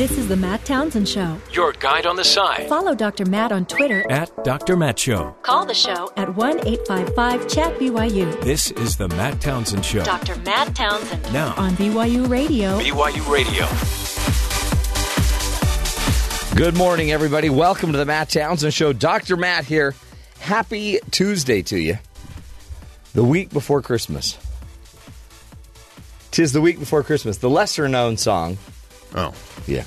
This is the Matt Townsend Show. Your guide on the side. Follow Dr. Matt on Twitter. At Dr. Matt Show. Call the show at 1 855 Chat BYU. This is the Matt Townsend Show. Dr. Matt Townsend. Now. On BYU Radio. BYU Radio. Good morning, everybody. Welcome to the Matt Townsend Show. Dr. Matt here. Happy Tuesday to you. The week before Christmas. Tis the week before Christmas. The lesser known song. Oh, Yeah.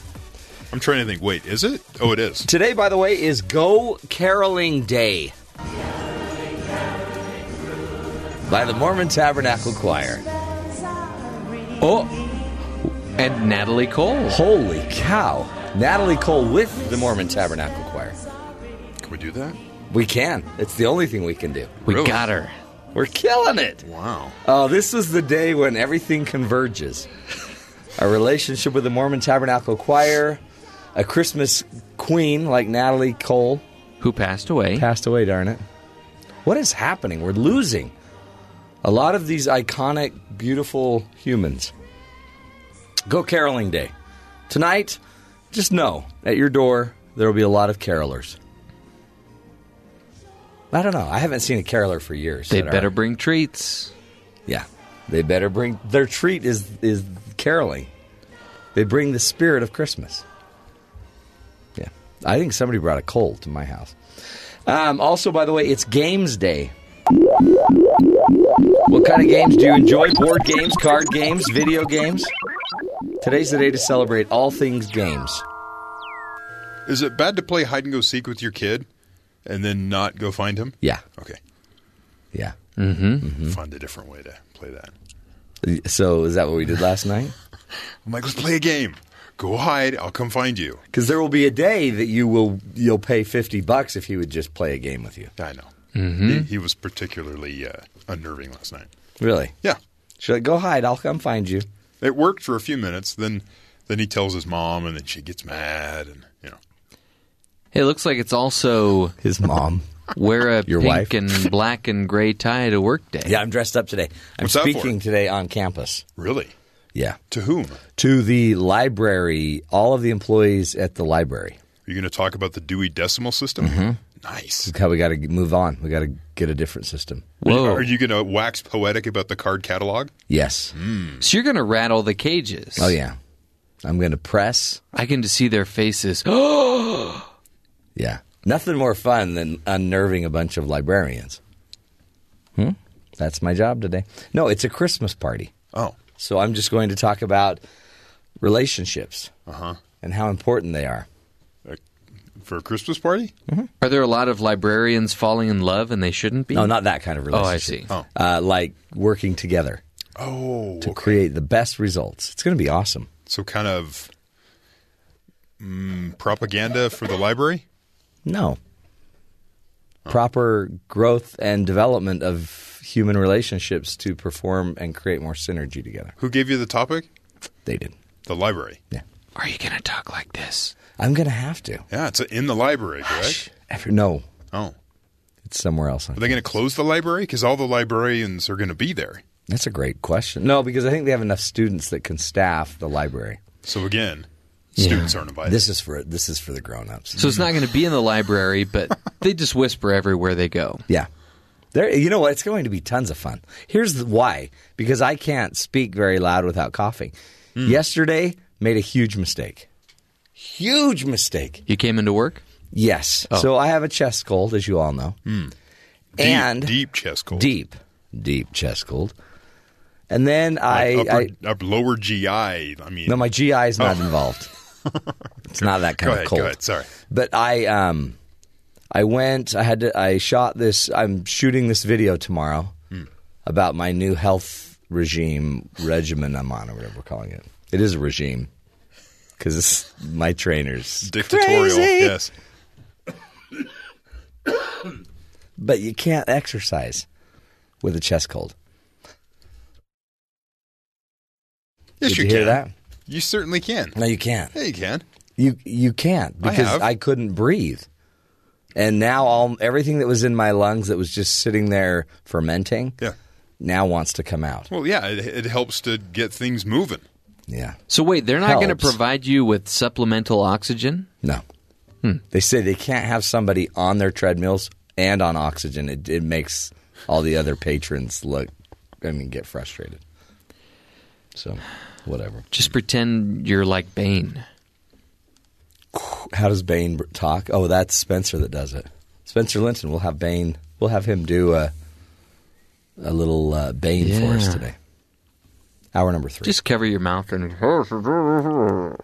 I'm trying to think. Wait, is it? Oh, it is. Today, by the way, is Go Caroling Day by the Mormon Tabernacle Choir. Oh, and Natalie Cole. Holy cow. Natalie Cole with the Mormon Tabernacle Choir. Can we do that? We can. It's the only thing we can do. We Really? got her. We're killing it. Wow. Oh, this is the day when everything converges. A relationship with the Mormon Tabernacle Choir, a Christmas queen like Natalie Cole Who passed away. passed away, darn it. What is happening? We're losing a lot of these iconic, beautiful humans. Go caroling day. Tonight, just know at your door there will be a lot of carolers. I don't know. I haven't seen a caroler for years. they at our- better bring treats. yeah, they better bring their treat is is caroling. They bring the spirit of Christmas. Yeah, I think somebody brought a cold to my house. Um, also, by the way, it's Games Day. What kind of games do you enjoy? Board games, card games, video games. Today's the day to celebrate all things games. Is it bad to play hide and go seek with your kid and then not go find him? Yeah, Okay. yeah. Find a different way to play that. So is that what we did last night? I'm like, let's play a game. Go hide. I'll come find you. Because there will be a day that you will you'll pay fifty bucks if he would just play a game with you. I know. He, he was particularly uh, unnerving last night. Really? Yeah. She's like, go hide. I'll come find you. It worked for a few minutes. Then, then he tells his mom, and then she gets mad, and you know. It looks like it's also His mom. Wear a Your pink wife? and black and gray tie to work day. yeah, I'm dressed up today. I'm What's that for? speaking today on campus. Really? Yeah. To whom? To the library, all of the employees at the library. Are you going to talk about the Dewey Decimal System? Mm-hmm. Nice. How we got to move on. We got to get a different system. Whoa. Are you going to wax poetic about the card catalog? Yes. Hmm. So you're going to rattle the cages. Oh, yeah. I'm going to press. I can just see their faces. Oh, Yeah. Nothing more fun than unnerving a bunch of librarians. Hmm? That's my job today. No, it's a Christmas party. Oh. So I'm just going to talk about relationships Uh-huh. and how important they are. For a Christmas party? Are there a lot of librarians falling in love and they shouldn't be? No, not that kind of relationship. Oh, I see. Oh. Uh, like working together Oh. to okay. create the best results. It's going to be awesome. So kind of mm, propaganda for the library? No. Proper growth and development of human relationships to perform and create more synergy together. Who gave you the topic? They did. The library. Yeah. Are you going to talk like this? I'm going to have to. Yeah, it's in the library, correct? Every, no, Oh. it's somewhere else. Are they going to close the library? Because all the librarians are going to be there. That's a great question. No, because I think they have enough students that can staff the library. So again, students aren't invited. This is for this is for the grown-ups. So it's not going to be in the library, but they just whisper everywhere they go. Yeah. There, you know what? It's going to be tons of fun. Here's the why: because I can't speak very loud without coughing. Hmm. Yesterday, made a huge mistake. Huge mistake. You came into work? Yes. Oh. So I have a chest cold, as you all know, hmm. deep, and deep chest cold. deep, deep chest cold. And then I, Like I upper, up lower GI. I mean, no, my GI is not oh. involved. It's not that go kind ahead. of cold. Go ahead. Sorry. But I um I went I had to I shot this I'm shooting this video tomorrow about my new health regime regimen I'm on or whatever we're calling it. It is a regime cuz it's my trainer's Dictatorial. crazy. Yes. But you can't exercise with a chest cold. Yes, Did you, you hear can. that? You certainly can. No, you can't. Yeah, you can. You you can't I because have. I, couldn't breathe. And now all everything that was in my lungs that was just sitting there fermenting Yeah. now wants to come out. Well, yeah, it, it helps to get things moving. Yeah. So wait, they're not going to Helps. provide you with supplemental oxygen? No. Hmm. They say they can't have somebody on their treadmills and on oxygen. It, it makes all the other patrons look, I mean, get frustrated. So, whatever. Just pretend you're like Bane. How does Bane talk? Oh, that's Spencer that does it. Spencer Linton. We'll have Bane. We'll have him do a a little uh, Bane for us today. Hour number three. Just cover your mouth and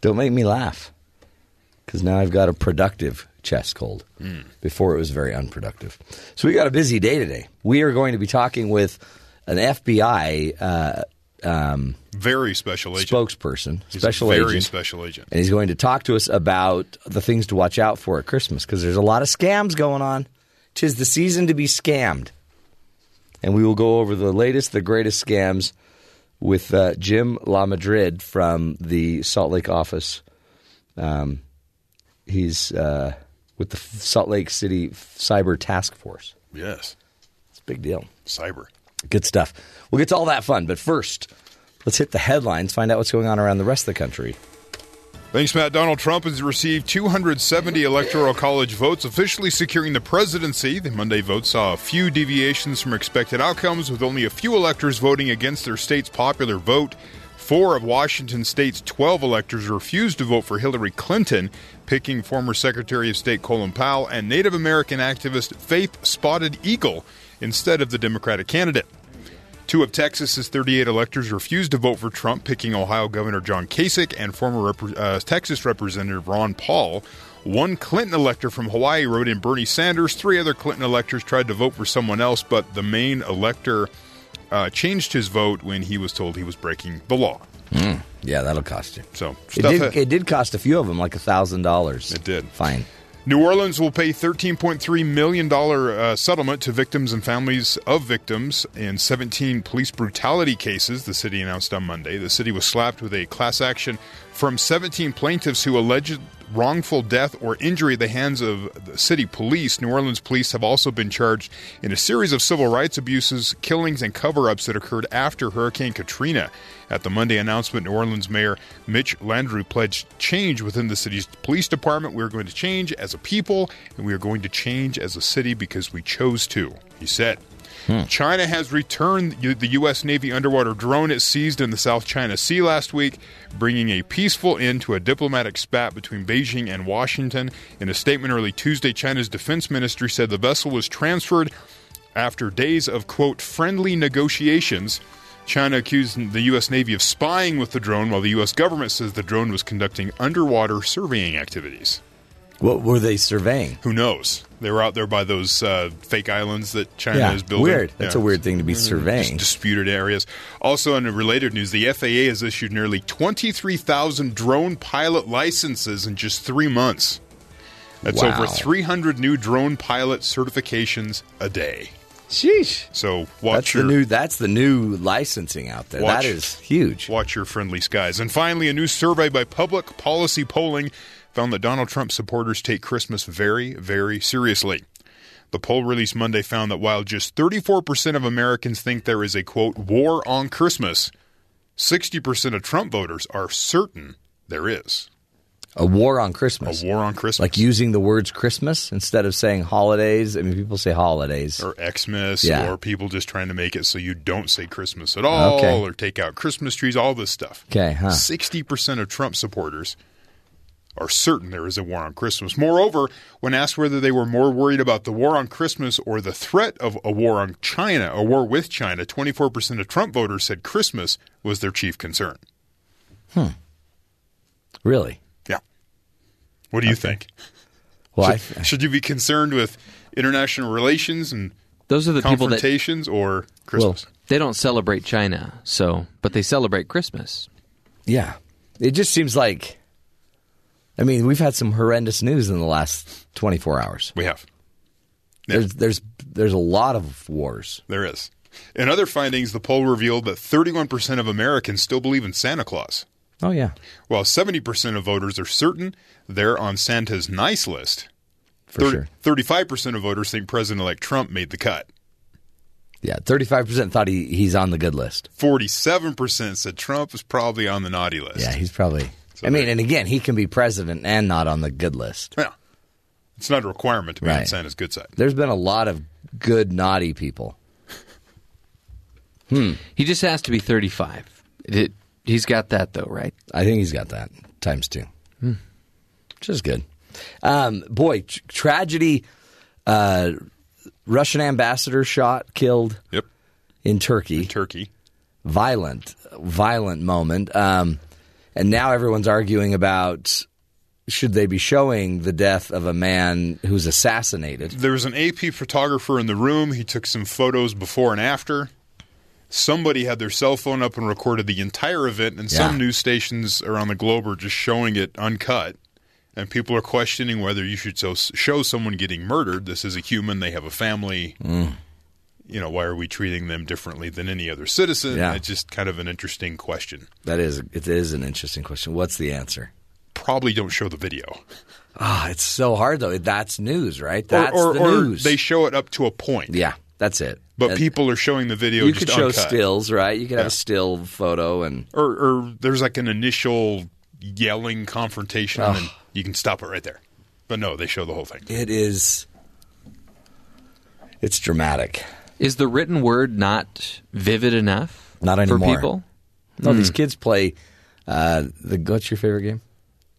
Don't make me laugh. Because now I've got a productive chest cold. Before it was very unproductive. So we got a busy day today. We are going to be talking with an FBI uh, um, Very special agent. spokesperson, He's special very agent. special agent. and he's going to talk to us about the things to watch out for at Christmas because there's a lot of scams going on. Tis the season to be scammed. And we will go over the latest, the greatest scams with uh, Jim Lamadrid from the Salt Lake office. Um, he's uh, with the Salt Lake City Cyber Task Force. Yes. It's a big deal. Cyber. Good stuff. We'll get to all that fun, but first, let's hit the headlines, find out what's going on around the rest of the country. Thanks, Matt. Donald Trump has received 270 electoral college votes, officially securing the presidency. The Monday vote saw a few deviations from expected outcomes, with only a few electors voting against their state's popular vote. Four of Washington state's 12 electors refused to vote for Hillary Clinton, picking former Secretary of State Colin Powell and Native American activist Faith Spotted Eagle instead of the Democratic candidate. Two of Texas's 38 electors refused to vote for Trump, picking Ohio Governor John Kasich and former Repre- uh, Texas Representative Ron Paul. One Clinton elector from Hawaii wrote in Bernie Sanders. Three other Clinton electors tried to vote for someone else, but the main elector uh, changed his vote when he was told he was breaking the law. Yeah, that'll cost you. So It did, it did cost a few of them like a thousand dollars. It did. Fine. New Orleans will pay $13.3 million uh, settlement to victims and families of victims in 17 police brutality cases, the city announced on Monday. The city was slapped with a class action from 17 plaintiffs who alleged wrongful death or injury at the hands of the city police. New Orleans police have also been charged in a series of civil rights abuses, killings, and cover ups that occurred after Hurricane Katrina. At the Monday announcement, New Orleans Mayor Mitch Landrieu pledged change within the city's police department. We are going to change as a people, and we are going to change as a city because we chose to, he said. Hmm. China has returned the U.S. Navy underwater drone it seized in the South China Sea last week, bringing a peaceful end to a diplomatic spat between Beijing and Washington. In a statement early Tuesday, China's defense ministry said the vessel was transferred after days of, quote, friendly negotiations. China accused the U.S. Navy of spying with the drone, while the U.S. government says the drone was conducting underwater surveying activities. What were they surveying? Who knows? They were out there by those uh, fake islands that China is building. weird. That's Yeah. a weird thing to be Just surveying. disputed areas. Also, in related news, the FAA has issued nearly 23,000 drone pilot licenses in just three months. That's Wow. over 300 new drone pilot certifications a day. Sheesh. So watch That's your the new. That's the new licensing out there. Watch- that is huge. watch your friendly skies. And finally, a new survey by Public Policy Polling found that Donald Trump supporters take Christmas very, very seriously. The poll released Monday found that while just 34% of Americans think there is a quote war on Christmas, 60% of Trump voters are certain there is A war on Christmas. a war on Christmas. Like using the words Christmas instead of saying holidays. I mean, people say holidays. or Xmas, Yeah. or people just trying to make it so you don't say Christmas at all, Okay. or take out Christmas trees, all this stuff. Okay, huh. 60% of Trump supporters are certain there is a war on Christmas. Moreover, when asked whether they were more worried about the war on Christmas or the threat of a war on China, a war with China, 24% of Trump voters said Christmas was their chief concern. Hmm. Really? Yeah. What do you think? Well, I, Should, should you be concerned with international relations and Those are the people that confrontations or Christmas? they don't celebrate China, so but they celebrate Christmas. yeah. It just seems like. I mean, we've had some horrendous news in the last 24 hours. we have. Yeah. There's there's there's a lot of wars. There is. In other findings, the poll revealed that 31% of Americans still believe in Santa Claus, Oh yeah, while 70% of voters are certain they're on Santa's nice list. for sure. 35% of voters think President elect Trump made the cut. Yeah, thirty-five percent thought he, he's on the good list. 47% said Trump is probably on the naughty list. Yeah, he's probably. So I mean, there- and again, he can be president and not on the good list. Yeah. It's not a requirement to be on Santa's good side. There's been a lot of good naughty people. hmm. He just has to be 35. It, he's got that though, right? I think he's got that times two, which is good. Um, boy, tr- tragedy. Uh, Russian ambassador shot, killed Yep. in Turkey. Turkey. violent, violent moment. Um, and now everyone's arguing about should they be showing the death of a man who's assassinated. There was an AP photographer in the room. He took some photos before and after. Somebody had their cell phone up and recorded the entire event, and some news stations around the globe are just showing it uncut. And people are questioning whether you should so, show someone getting murdered. This is a human; they have a family. Mm. You know, why are we treating them differently than any other citizen? Yeah. It's just kind of an interesting question. That is, it is an interesting question. What's the answer? Probably don't show the video, Ah, it's so hard though. That's news, right? That's or, or, the or news. they show it up to a point. yeah, that's it. But And people are showing the video. you just could show uncut. stills, right? You could have a still photo, and or, or there's like an initial yelling confrontation, and you can stop it right there. But no, they show the whole thing. it is. It's dramatic. Is the written word not vivid enough Not for anymore. people? No, Hmm. these kids play. Uh, the what's your favorite game?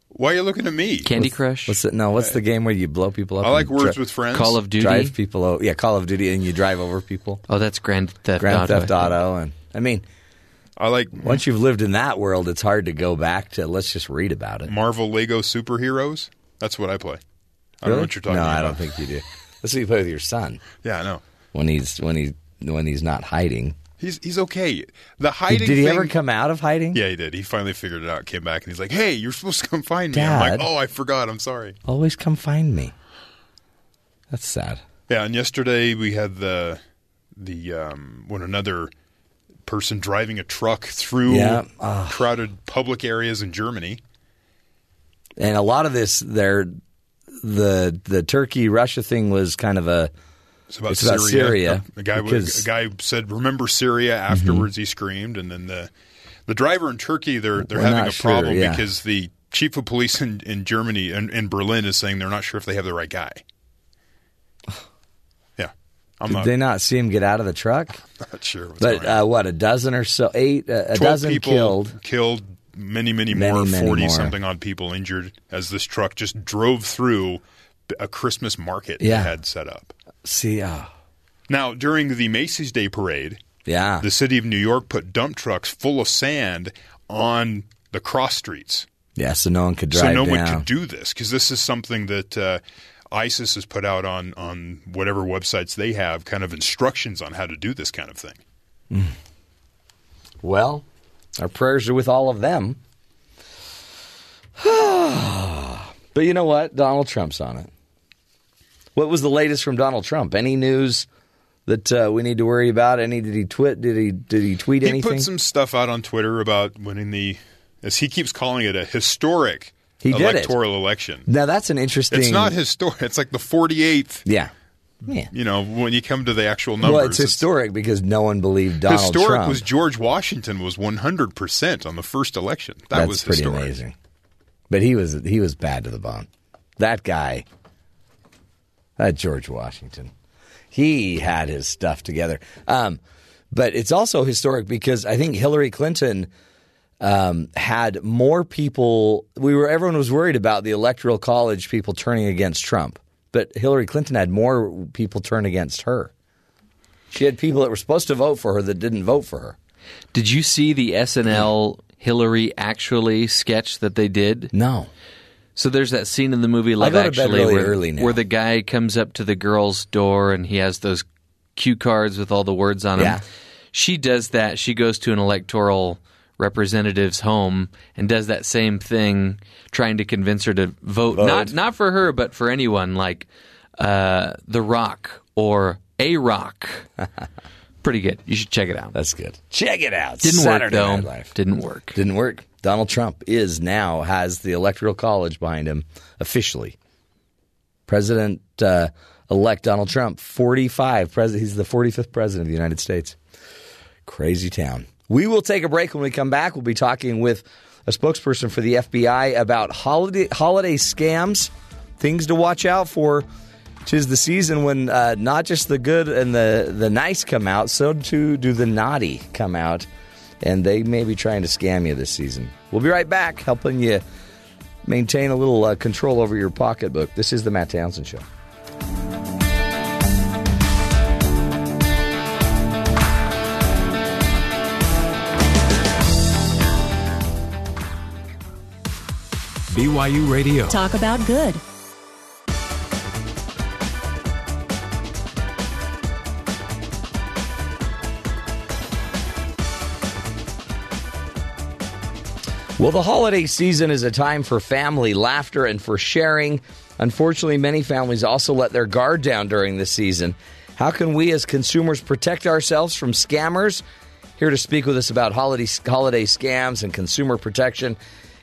Why are you looking at me? Candy Crush, What's the, no? What's the game where you blow people up? I like and words dri- with friends. Call of Duty. drive people. o- Yeah, Call of Duty, and you drive over people. Oh, that's Grand Theft Grand Auto. Theft Auto, and I mean, I like once you've lived in that world, it's hard to go back to. Let's just read about it. Marvel Lego superheroes. That's what I play. I don't know Really? what you're talking no, about. I don't think you do. Let's see you play with your son Yeah, I know. when he's when he when he's not hiding. He's he's okay. The Did, hiding. did he thing, ever come out of hiding? Yeah, he did. He finally figured it out. Came back and he's like, "Hey, you're supposed to come find me." I'm like, "Oh, I forgot. I'm sorry." Always come find me. That's sad. Yeah, and yesterday we had the the um, when another person driving a truck through Yeah. Ah. crowded public areas in Germany. And a lot of this, there, the the Turkey Russia thing was kind of a It's about It's about Syria, A, a guy because- a guy said, "Remember Syria?" Afterwards, he screamed, and then the the driver in Turkey they're they're We're having a sure, problem yeah. because the chief of police in, in Germany and in Berlin is saying they're not sure if they have the right guy. Yeah, I'm Did not, they not see him get out of the truck? not sure. But uh, what a dozen or so, eight, uh, a dozen people killed. killed, many, many, Many, more, many forty more. something odd people injured as this truck just drove through a Christmas market Yeah. they had set up. See, uh, Now, during the Macy's Day Parade, yeah, the city of New York put dump trucks full of sand on the cross streets. yeah. So no one could drive so no down. one could do this because this is something that uh, ISIS has put out on, on whatever websites they have, kind of instructions on how to do this kind of thing. Well, our prayers are with all of them. but you know what? Donald Trump's on it. What was the latest from Donald Trump? Any news that uh, we need to worry about? Any did he tweet? Did he did he tweet He anything? put some stuff out on Twitter about winning the, as he keeps calling it, a historic He did electoral election. now that's an interesting. It's not historic. It's like the 48th. Yeah, yeah. You know, when you come to the actual numbers, Well, it's historic because no one believed Donald historic Trump. was George Washington was 100 percent on the first election. That That's was pretty historic. amazing. But he was he was bad to the bone. That guy, that George Washington, he had his stuff together. Um, but it's also historic because I think Hillary Clinton um, had more people. We were everyone was worried about the electoral college people turning against Trump, but Hillary Clinton had more people turn against her. She had people that were supposed to vote for her that didn't vote for her. Did you see the SNL Hillary actually sketch that they did? No. So there's that scene in the movie Love go to bed Actually really where, where the guy comes up to the girl's door and he has those cue cards with all the words on them. Yeah. She does that. She goes to an electoral representative's home and does that same thing, trying to convince her to vote, not not for her, but for anyone like uh, The Rock or A Rock. Pretty good. You should check it out. That's good. Check it out. Didn't Saturday work though. Night Live. Didn't work. Didn't work. Donald Trump is now has the electoral college behind him officially. President uh, elect Donald Trump. 45. President, he's the 45th president of the United States. Crazy town. We will take a break when we come back. We'll be talking with a spokesperson for the FBI about holiday holiday scams, things to watch out for. Tis the season when uh, not just the good and the, the nice come out, so too do the naughty come out. And they may be trying to scam you this season. We'll be right back, helping you maintain a little uh, control over your pocketbook. This is the Matt Townsend Show. BYU Radio. Talk about good. Well, the holiday season is a time for family, laughter, and for sharing. Unfortunately, many families also let their guard down during this season. How can we as consumers protect ourselves from scammers? Here to speak with us about holiday, holiday scams and consumer protection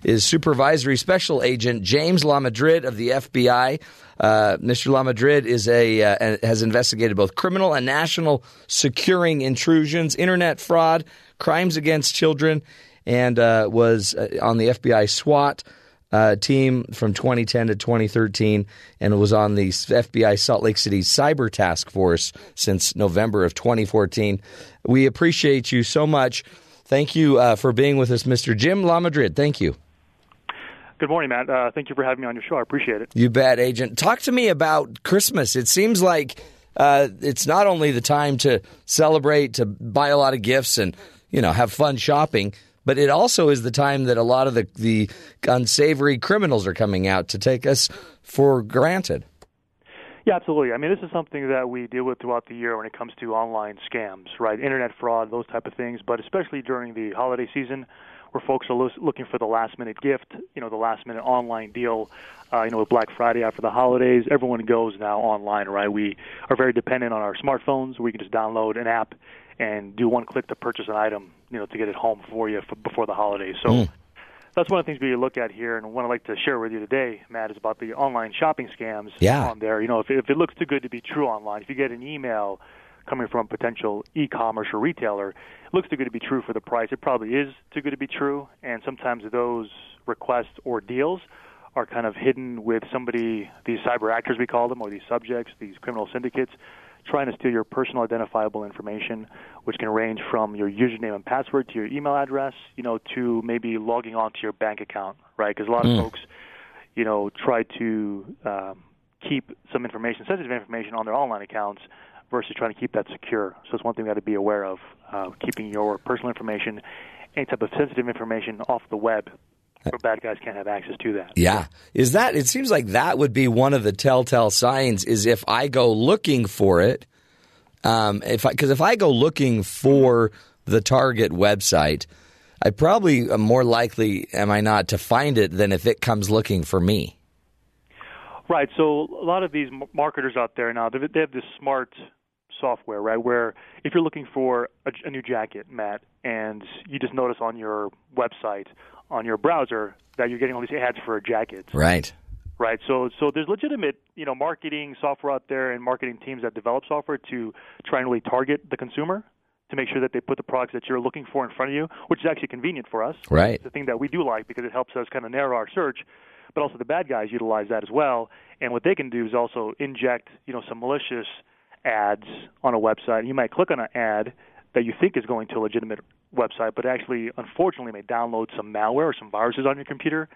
is Supervisory Special Agent James Lamadrid of the FBI. Uh, Mr. Lamadrid is a uh, has investigated both criminal and national securing intrusions, internet fraud, crimes against children, and uh, was uh, on the FBI SWAT uh, team from 2010 to 2013, and was on the FBI Salt Lake City Cyber Task Force since November of 2014. We appreciate you so much. Thank you uh, for being with us, Mr. Jim Lamadrid. Thank you. Good morning, Matt. Uh, thank you for having me on your show. I appreciate it. You bet, Agent. Talk to me about Christmas. It seems like uh, it's not only the time to celebrate, to buy a lot of gifts, and you know have fun shopping, but it also is the time that a lot of the, the unsavory criminals are coming out to take us for granted. Yeah, absolutely. I mean, this is something that we deal with throughout the year when it comes to online scams, right? Internet fraud, those type of things. But especially during the holiday season, where folks are looking for the last minute gift, you know, the last minute online deal. Uh, you know, with Black Friday after the holidays, everyone goes now online, right? We are very dependent on our smartphones. We can just download an app and do one click to purchase an item, you know, to get it home for you for, before the holidays. So mm. that's one of the things we look at here, and what I'd like to share with you today, Matt, is about the online shopping scams yeah. on there. You know, if, if it looks too good to be true online, if you get an email coming from a potential e-commerce or retailer, it looks too good to be true for the price. It probably is too good to be true, and sometimes those requests or deals are kind of hidden with somebody, these cyber actors we call them, or these subjects, these criminal syndicates trying to steal your personal identifiable information, which can range from your username and password to your email address, you know, to maybe logging on to your bank account, right? Because a lot mm. of folks, you know, try to um, keep some information, sensitive information, on their online accounts versus trying to keep that secure. So it's one thing we got to be aware of, uh, keeping your personal information, any type of sensitive information off the web where bad guys can't have access to that. Yeah. Is that it seems like that would be one of the telltale signs is if I go looking for it um if I cuz if I go looking for the target website I probably am more likely am I not to find it than if it comes looking for me. Right. So a lot of these marketers out there now they have this smart software, right? Where if you're looking for a, a new jacket, Matt, and you just notice on your website on your browser that you're getting all these ads for jackets. Right. Right. So so there's legitimate, you know, marketing software out there and marketing teams that develop software to try and really target the consumer to make sure that they put the products that you're looking for in front of you, which is actually convenient for us. Right. It's the thing that we do like because it helps us kind of narrow our search, but also the bad guys utilize that as well. And what they can do is also inject, you know, some malicious ads on a website. You might click on an ad that you think is going to a legitimate website, but actually, unfortunately, may download some malware or some viruses on your computer,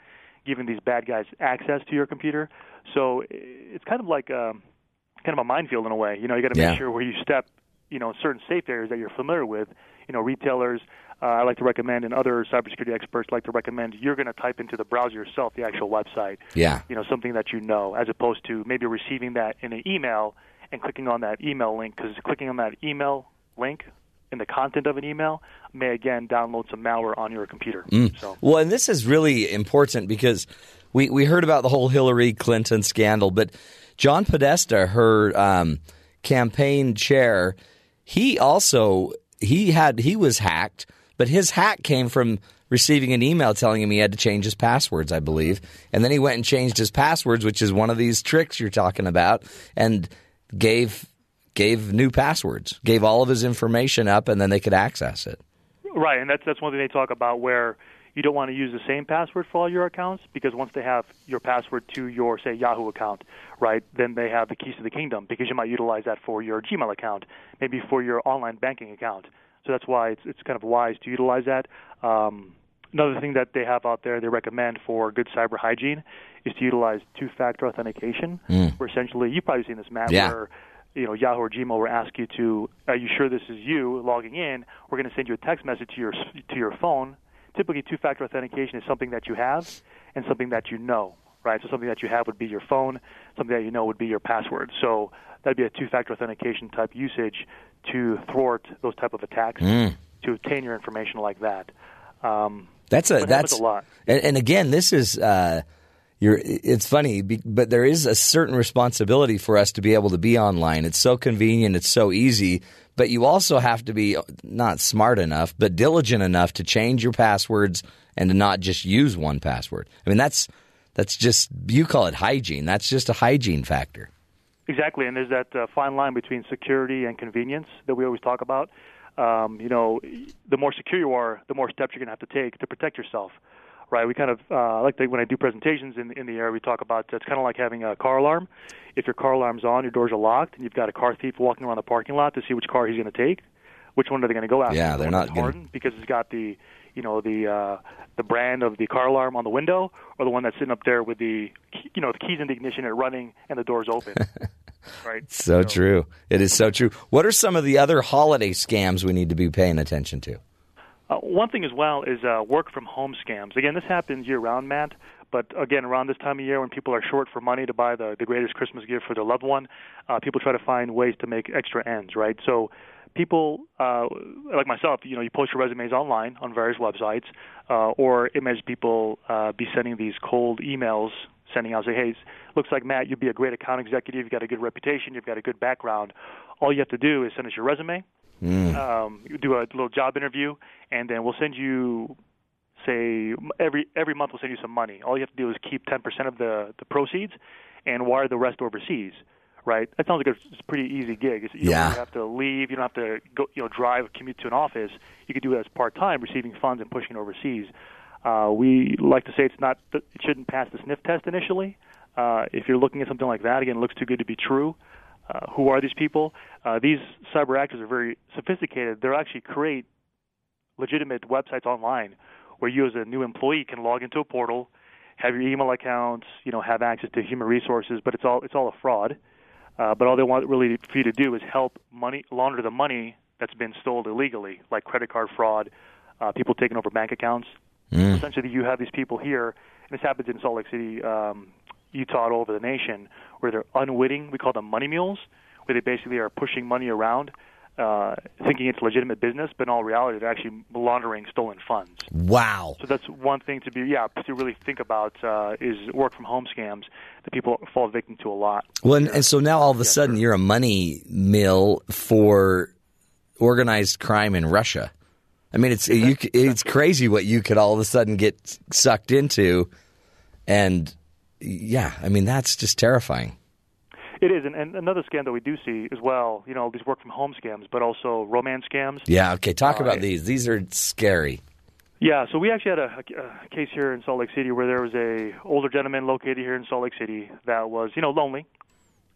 giving these bad guys access to your computer. So it's kind of like a, um, kind of a minefield in a way. You know, you got to yeah. make sure where you step. You know, certain safe areas that you're familiar with. You know, retailers. Uh, I like to recommend, and other cybersecurity experts like to recommend, you're going to type into the browser yourself the actual website. Yeah. You know, something that you know, as opposed to maybe receiving that in an email and clicking on that email link because clicking on that email link in the content of an email may again download some malware on your computer. Mm. So. Well, and this is really important because we, we heard about the whole Hillary Clinton scandal, but John Podesta, her um, campaign chair, he also he had he was hacked, but his hack came from receiving an email telling him he had to change his passwords, I believe, and then he went and changed his passwords, which is one of these tricks you're talking about, and gave gave new passwords, gave all of his information up, and then they could access it. Right, and that's that's one thing they talk about where you don't want to use the same password for all your accounts because once they have your password to your say Yahoo account, right, then they have the keys to the kingdom because you might utilize that for your Gmail account, maybe for your online banking account. So that's why it's it's kind of wise to utilize that. Um, another thing that they have out there they recommend for good cyber hygiene is to utilize two-factor authentication. Mm. Where essentially you've probably seen this, Matt, Yeah. where you know Yahoo or Gmail will ask you to, are you sure this is you logging in? We're going to send you a text message to your to your phone. Typically, two-factor authentication is something that you have and something that you know, right? So something that you have would be your phone, something that you know would be your password. So that'd be a two-factor authentication type usage to thwart those type of attacks Mm. to obtain your information like that. Um, That's a But it happens that's a lot. And, and again, this is uh, you're. It's funny, but there is a certain responsibility for us to be able to be online. It's so convenient. It's so easy. But you also have to be not smart enough, but diligent enough to change your passwords and to not just use one password. I mean, that's that's just you call it hygiene. That's just a hygiene factor. Exactly, and there's that uh, fine line between security and convenience that we always talk about. Um, you know, the more secure you are, the more steps you're going to have to take to protect yourself. Right? We kind of uh, like to, when I do presentations in in the area, we talk about it's kind of like having a car alarm. If your car alarm's on, your doors are locked, and you've got a car thief walking around the parking lot to see which car he's going to take. Which one are they going to go after? Yeah, they're not gonna- because it's got the you know the uh, the brand of the car alarm on the window, or the one that's sitting up there with the you know the keys in the ignition and running and the doors open. right. So true. It is so true. What are some of the other holiday scams we need to be paying attention to? Uh, one thing as well is uh, work from home scams. Again, this happens year round, Matt. But again, around this time of year when people are short for money to buy the, the greatest Christmas gift for their loved one, uh, people try to find ways to make extra ends, right? So people uh, like myself, you know, you post your resumes online on various websites, uh, or image people uh, be sending these cold emails, sending out say, hey, looks like Matt, you'd be a great account executive. You've got a good reputation. You've got a good background. All you have to do is send us your resume, um, you do a little job interview, and then we'll send you say every every month we'll send you some money. All you have to do is keep 10% of the the proceeds and wire the rest overseas. Right? That sounds like a, it's a pretty easy gig. It's, you Yeah. don't have to leave. You don't have to go, you know, drive, commute to an office. You could do it as part time, receiving funds and pushing overseas. Uh, we like to say it's not. It shouldn't pass the sniff test initially. Uh, if you're looking at something like that, again, it looks too good to be true. Uh, who are these people? Uh, these cyber actors are very sophisticated. They'll actually create legitimate websites online where you as a new employee can log into a portal, have your email accounts, you know, have access to human resources, but it's all it's all a fraud. Uh, but all they want really for you to do is help money launder the money that's been stolen illegally, like credit card fraud, uh, people taking over bank accounts. Essentially, you have these people here, and this happens in Salt Lake City, um, Utah, all over the nation, where they're unwitting. We call them money mules, where they basically are pushing money around, uh, thinking it's legitimate business, but in all reality, they're actually laundering stolen funds. Wow. So that's one thing to be, yeah, to really think about uh, is work from home scams that people fall victim to a lot. Well, and, and so now all of a sudden you're a money mill for organized crime in Russia. I mean, it's you, it's crazy what you could all of a sudden get sucked into, and yeah, I mean that's just terrifying. It is, and, and another scam that we do see as well, you know, these work from home scams, but also romance scams. Yeah. Okay. Talk All about these. These are scary. Yeah, so we actually had a, a case here in Salt Lake City where there was a older gentleman located here in Salt Lake City that was, you know, lonely,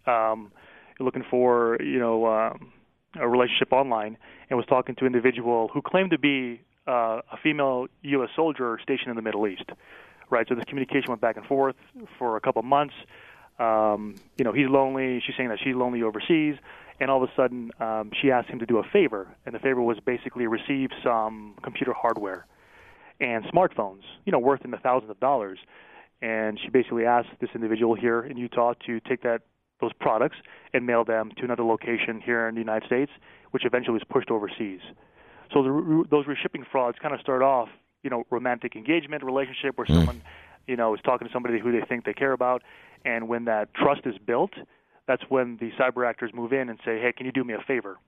um, looking for, you know, um, a relationship online, and was talking to an individual who claimed to be uh, a female U.S. soldier stationed in the Middle East. Right, so this communication went back and forth for a couple of months. Um, you know, he's lonely. She's saying that she's lonely overseas, and all of a sudden, um, she asked him to do a favor, and the favor was basically receive some computer hardware and smartphones, you know, worth in the thousands of dollars. And she basically asked this individual here in Utah to take that those products and mail them to another location here in the United States, which eventually was pushed overseas. So the, those reshipping frauds kind of start off, you know, romantic engagement, relationship where someone, you know, is talking to somebody who they think they care about, and when that trust is built, that's when the cyber actors move in and say, "Hey, can you do me a favor?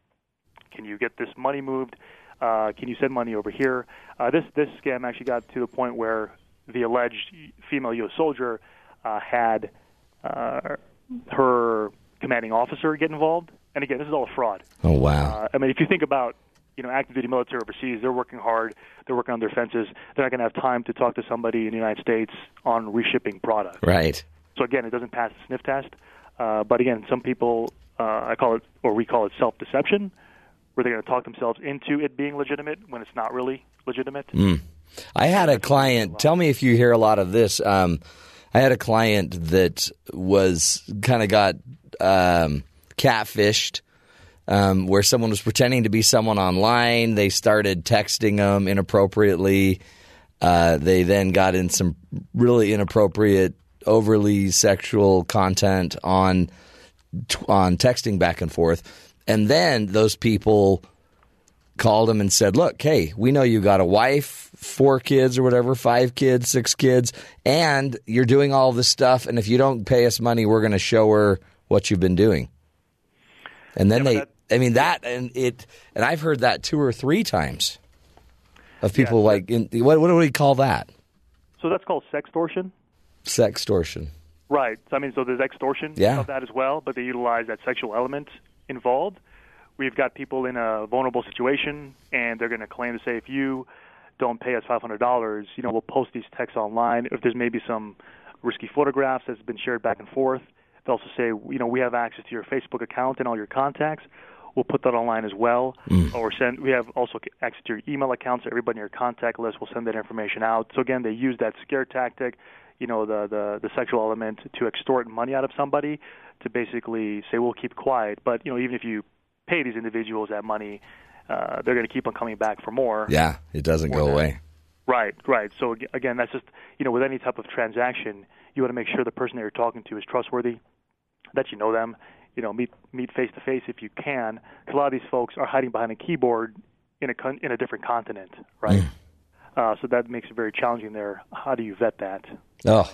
Can you get this money moved? Uh, can you send money over here?" Uh, this this scam actually got to the point where the alleged female U.S. soldier uh, had uh, her commanding officer get involved. And again, this is all a fraud. Oh wow. Uh, I mean, if you think about you know active duty military overseas, they're working hard, they're working on their fences. They're not going to have time to talk to somebody in the United States on reshipping product. right. So again, it doesn't pass the sniff test. Uh, but again, some people, uh, I call it, or we call it self-deception, where they're going to talk themselves into it being legitimate when it's not really legitimate. I had a client. Tell me if you hear a lot of this. Um, I had a client that was kind of got um, catfished, um, where someone was pretending to be someone online. They started texting them inappropriately. Uh, they then got in some really inappropriate, overly sexual content on on texting back and forth, and then those people called him and said, "Look, hey, we know you got a wife, four kids or whatever, five kids, six kids, and you're doing all this stuff. And if you don't pay us money, we're going to show her what you've been doing." And then Yeah, they, but I mean that, and it, and I've heard that two or three times of people Yeah, like, in, what what do we call that? So that's called sextortion. Sextortion. Right. So, I mean, so there's extortion Yeah. of that as well, but they utilize that sexual element involved. We've got people in a vulnerable situation, and they're going to claim to say, if you don't pay us $500, you know, we'll post these texts online. If there's maybe some risky photographs that's been shared back and forth, they'll also say, you know, we have access to your Facebook account and all your contacts. We'll put that online as well, or send. We have also access to your email accounts. So everybody in your contact list will send that information out. So again, they use that scare tactic, you know, the the, the sexual element to extort money out of somebody to basically say we'll keep quiet. But you know, even if you pay these individuals that money, uh, they're going to keep on coming back for more. Yeah, it doesn't go away. Right, right. So again, that's just you know, with any type of transaction, you want to make sure the person that you're talking to is trustworthy, that you know them. You know, meet meet face to face if you can. 'Cause a lot of these folks are hiding behind a keyboard in a con- in a different continent, right? Uh, so that makes it very challenging there. How do you vet that? Oh,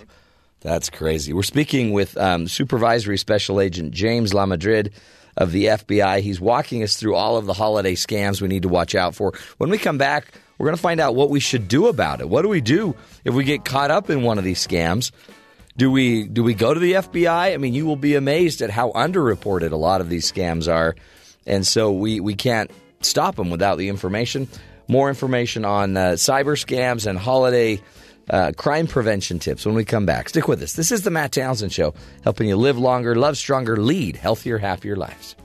that's crazy. We're speaking with um, Supervisory Special Agent James Lamadrid of the FBI. He's walking us through all of the holiday scams we need to watch out for. When we come back, we're going to find out what we should do about it. What do we do if we get caught up in one of these scams? Do we do we go to the FBI? I mean, you will be amazed at how underreported a lot of these scams are, and so we we can't stop them without the information. More information on uh, cyber scams and holiday uh, crime prevention tips when we come back. Stick with us. This is the Matt Townsend Show, helping you live longer, love stronger, lead healthier, happier lives.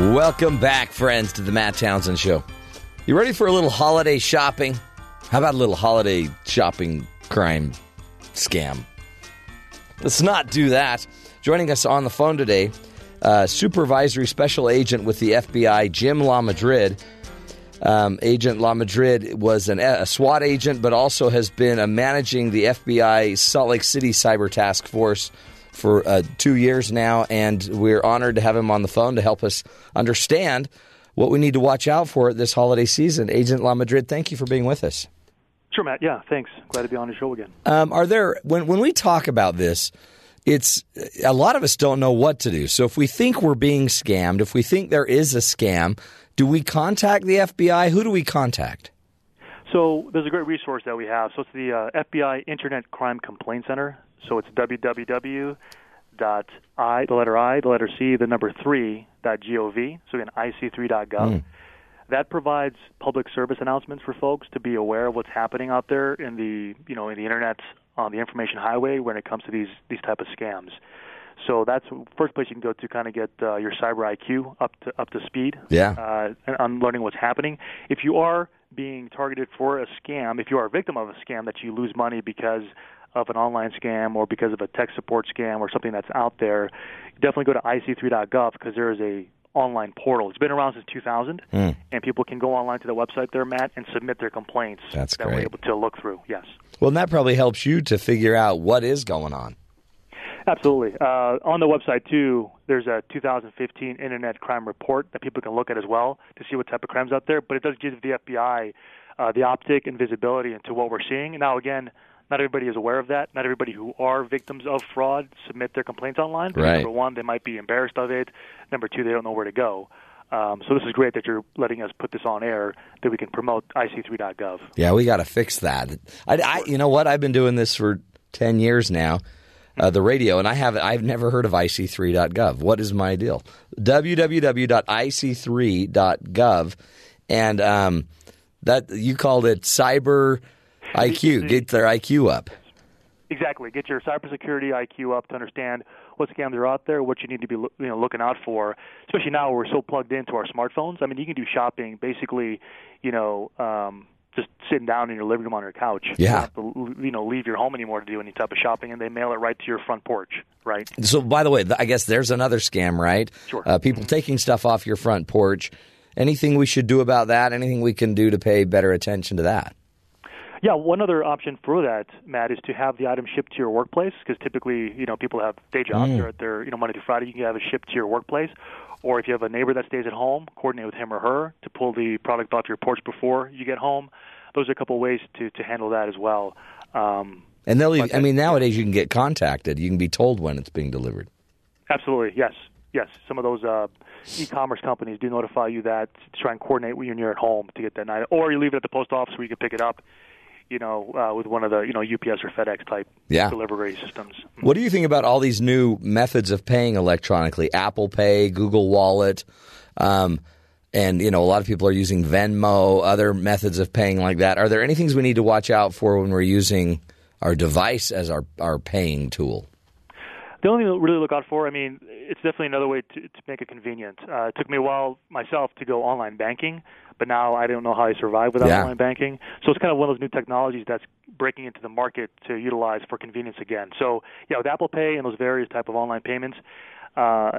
Welcome back, friends, to the Matt Townsend Show. You ready for a little holiday shopping? How about a little holiday shopping crime scam? Let's not do that. Joining us on the phone today, uh, Supervisory Special Agent with the FBI, Jim Lamadrid. Um, agent Lamadrid was an, a SWAT agent, but also has been managing the FBI Salt Lake City Cyber Task Force for uh, two years now, and we're honored to have him on the phone to help us understand what we need to watch out for this holiday season. Agent Lamadrid, thank you for being with us. Sure, Matt. Yeah, thanks. Glad to be on the show again. Um, are there when when we talk about this? It's a lot of us don't know what to do. So if we think we're being scammed, if we think there is a scam, do we contact the FBI? Who do we contact? So there's a great resource that we have. So it's the uh, FBI Internet Crime Complaint Center. So it's www. Dot I, the letter I, the letter C, the number three dot gov. So again, ic3.gov. That provides public service announcements for folks to be aware of what's happening out there in the you know in the internet on the information highway when it comes to these these type of scams. So that's the first place you can go to kind of get uh, your cyber IQ up to up to speed. Yeah. Uh, and on learning what's happening. If you are being targeted for a scam, if you are a victim of a scam that you lose money because of an online scam or because of a tech support scam or something that's out there, definitely go to ic3.gov because there is a online portal. It's been around since 2000, hmm. and people can go online to the website there, Matt, and submit their complaints. That's that we're great. able to look through. Yes. Well, and that probably helps you to figure out what is going on. Absolutely. Uh, on the website too, there's a 2015 Internet Crime Report that people can look at as well to see what type of crimes out there. But it does give the FBI uh, the optic and visibility into what we're seeing. Now, again, Not everybody is aware of that. Not everybody who are victims of fraud submit their complaints online. Right. Number one, they might be embarrassed of it. Number two, they don't know where to go. Um, so this is great that you're letting us put this on air that we can promote ic3.gov. Yeah, we got to fix that. I, I, you know what? I've been doing this for ten years now, uh, the radio, and I haven't. I've never heard of ic3.gov. What is my deal? www.ic3.gov, and um, that you called it cyber IQ. Get their IQ up. Exactly. Get your cybersecurity IQ up to understand what scams are out there, what you need to be you know looking out for. Especially now we're so plugged into our smartphones. I mean, you can do shopping basically, you know, um, just sitting down in your living room on your couch. You Yeah. don't have to, you know, leave your home anymore to do any type of shopping, and they mail it right to your front porch. Right. So, by the way, I guess there's another scam, right? Sure. Uh, people taking stuff off your front porch. Anything we should do about that? Anything we can do to pay better attention to that? Yeah, one other option for that, Matt, is to have the item shipped to your workplace because typically, you know, people have day jobs. They're at their, you know, Monday through Friday. You can have it shipped to your workplace, or if you have a neighbor that stays at home, coordinate with him or her to pull the product off your porch before you get home. Those are a couple of ways to to handle that as well. Um, And they'll. I mean, nowadays you can get contacted. You can be told when it's being delivered. Absolutely, yes, yes. Some of those uh, e-commerce companies do notify you that to try and coordinate when you're near at home to get that night, or you leave it at the post office where you can pick it up. You know, uh, with one of the you know UPS or FedEx type Yeah. delivery systems. What do you think about all these new methods of paying electronically? Apple Pay, Google Wallet, um, and you know a lot of people are using Venmo, other methods of paying like that. Are there any things we need to watch out for when we're using our device as our our paying tool? The only thing to really look out for, I mean, it's definitely another way to, to make it convenient. Uh, it took me a while myself to go online banking, but now I don't know how I survive without Yeah. online banking. So it's kind of one of those new technologies that's breaking into the market to utilize for convenience again. So yeah, with Apple Pay and those various type of online payments, uh,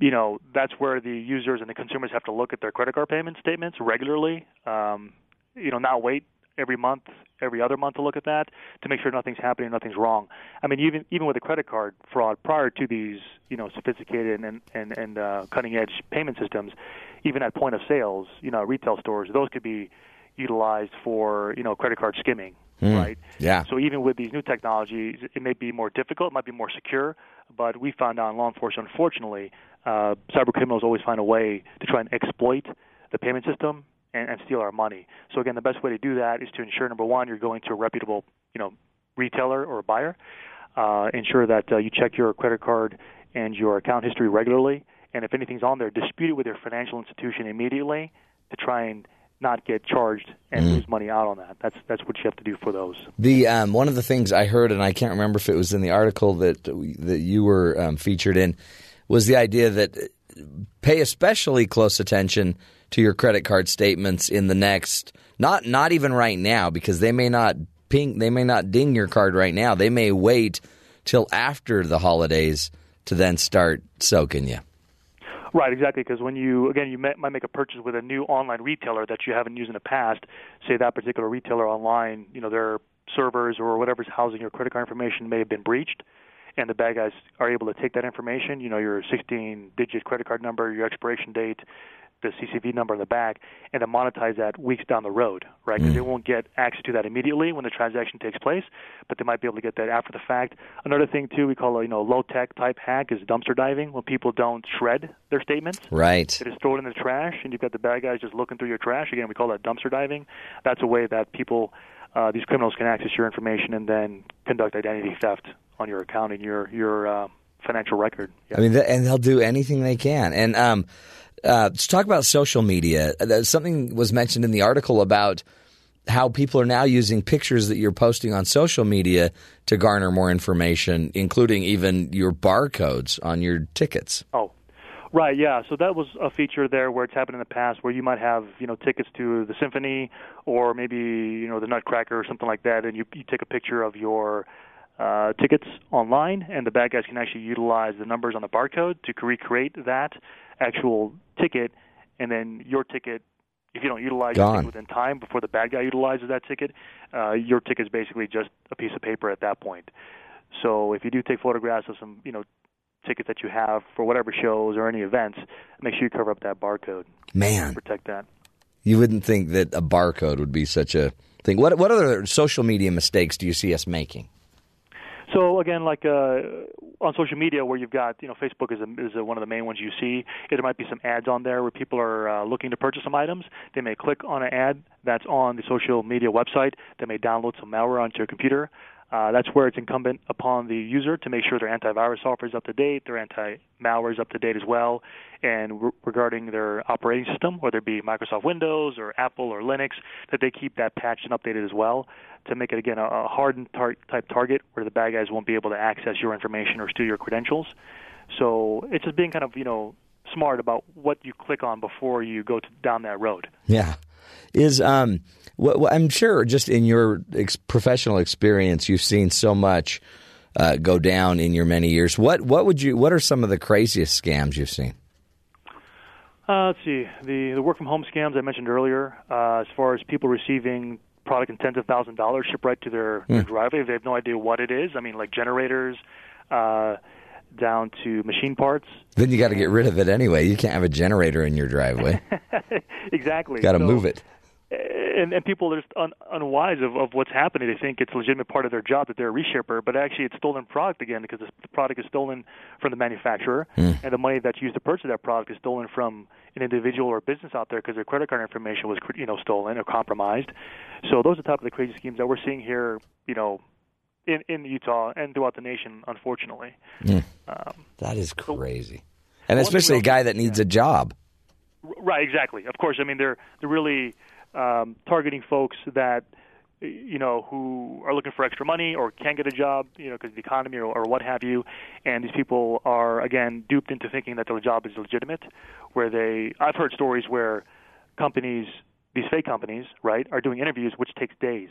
you know, that's where the users and the consumers have to look at their credit card payment statements regularly. Um, you know, not wait every month, every other month to look at that to make sure nothing's happening, nothing's wrong. I mean, even even with a credit card fraud, prior to these, you know, sophisticated and and and uh, cutting edge payment systems, even at point of sales, you know, retail stores, those could be utilized for you know credit card skimming, right? Yeah. So even with these new technologies, it may be more difficult, it might be more secure, but we found out in law enforcement, unfortunately, uh, cyber criminals always find a way to try and exploit the payment system and, and steal our money. So again, the best way to do that is to ensure number one, you're going to a reputable, you know, retailer or buyer. Uh, ensure that uh, you check your credit card and your account history regularly, and if anything's on there, dispute it with your financial institution immediately to try and not get charged and lose money out on that. That's that's what you have to do for those. The um, one of the things I heard, and I can't remember if it was in the article that that you were um, featured in, was the idea that uh, pay especially close attention to your credit card statements in the next not not even right now because they may not ping they may not ding your card right now. They may wait till after the holidays to then start soaking you. Right, exactly. Because when you again you might make a purchase with a new online retailer that you haven't used in the past, say that particular retailer online, you know their servers or whatever's housing your credit card information may have been breached, and the bad guys are able to take that information, you know your 16-digit credit card number, your expiration date, the CCV number in the back, and then monetize that weeks down the road, right? Because they won't get access to that immediately when the transaction takes place, but they might be able to get that after the fact. Another thing too, we call a you know low tech type hack is dumpster diving, when people don't shred their statements. Right. It is just throw it in the trash, and you've got the bad guys just looking through your trash. Again, we call that dumpster diving. That's a way that people, uh, these criminals, can access your information and then conduct identity theft on your account and your your uh, financial record. Yeah. I mean, and they'll do anything they can. And um, uh, let's talk about social media. Uh, Something was mentioned in the article about how people are now using pictures that you're posting on social media to garner more information, including even your barcodes on your tickets. Oh, right, yeah. So that was a feature there where it's happened in the past, where you might have you know tickets to the symphony or maybe you know the Nutcracker or something like that, and you you take a picture of your uh, tickets online, and the bad guys can actually utilize the numbers on the barcode to recreate that actual ticket, and then your ticket. If you don't utilize ticket within time before the bad guy utilizes that ticket, uh, your ticket is basically just a piece of paper at that point. So if you do take photographs of some, you know, tickets that you have for whatever shows or any events, make sure you cover up that barcode. Man, Protect that. you wouldn't think that a barcode would be such a thing. What what other social media mistakes do you see us making? So again, like uh, on social media, where you've got you know Facebook is a, is a, one of the main ones you see. There might be some ads on there where people are uh, looking to purchase some items. They may click on an ad that's on the social media website. They may download some malware onto your computer. Uh, that's where it's incumbent upon the user to make sure their antivirus software is up to date, their anti-malware is up to date as well, and re- regarding their operating system, whether it be Microsoft Windows or Apple or Linux, that they keep that patched and updated as well to make it again a, hardened tar- type target where the bad guys won't be able to access your information or steal your credentials. So it's just being kind of you know smart about what you click on before you go to, down that road. Yeah, is um I'm sure just in your ex- professional experience, you've seen so much uh, go down in your many years. What what would you? What are some of the craziest scams you've seen? Uh, let's see the the work from home scams I mentioned earlier. Uh, as far as people receiving product in tens of thousand dollars shipped right to their, their Hmm. driveway, they have no idea what it is. I mean, like generators. Uh, down to machine parts. Then you got to get rid of it anyway. You can't have a generator in your driveway. exactly. got to So- move it. And and people are just un, unwise of, of what's happening. They think it's a legitimate part of their job that they're a reshipper, but actually it's stolen product again because the product is stolen from the manufacturer, hmm. and the money that's used to purchase that product is stolen from an individual or business out there because their credit card information was you know stolen or compromised. So those are the type of the crazy schemes that we're seeing here, you know, in in Utah and throughout the nation, unfortunately. Hmm. Um, that is crazy. One And especially a guy that needs a job. Right, exactly. Of course, I mean they're they're really um, targeting folks that you know who are looking for extra money or can't get a job, you know, because of the economy or, or what have you. And these people are again duped into thinking that their job is legitimate. Where they, I've heard stories where companies, these fake companies, right, are doing interviews which takes days.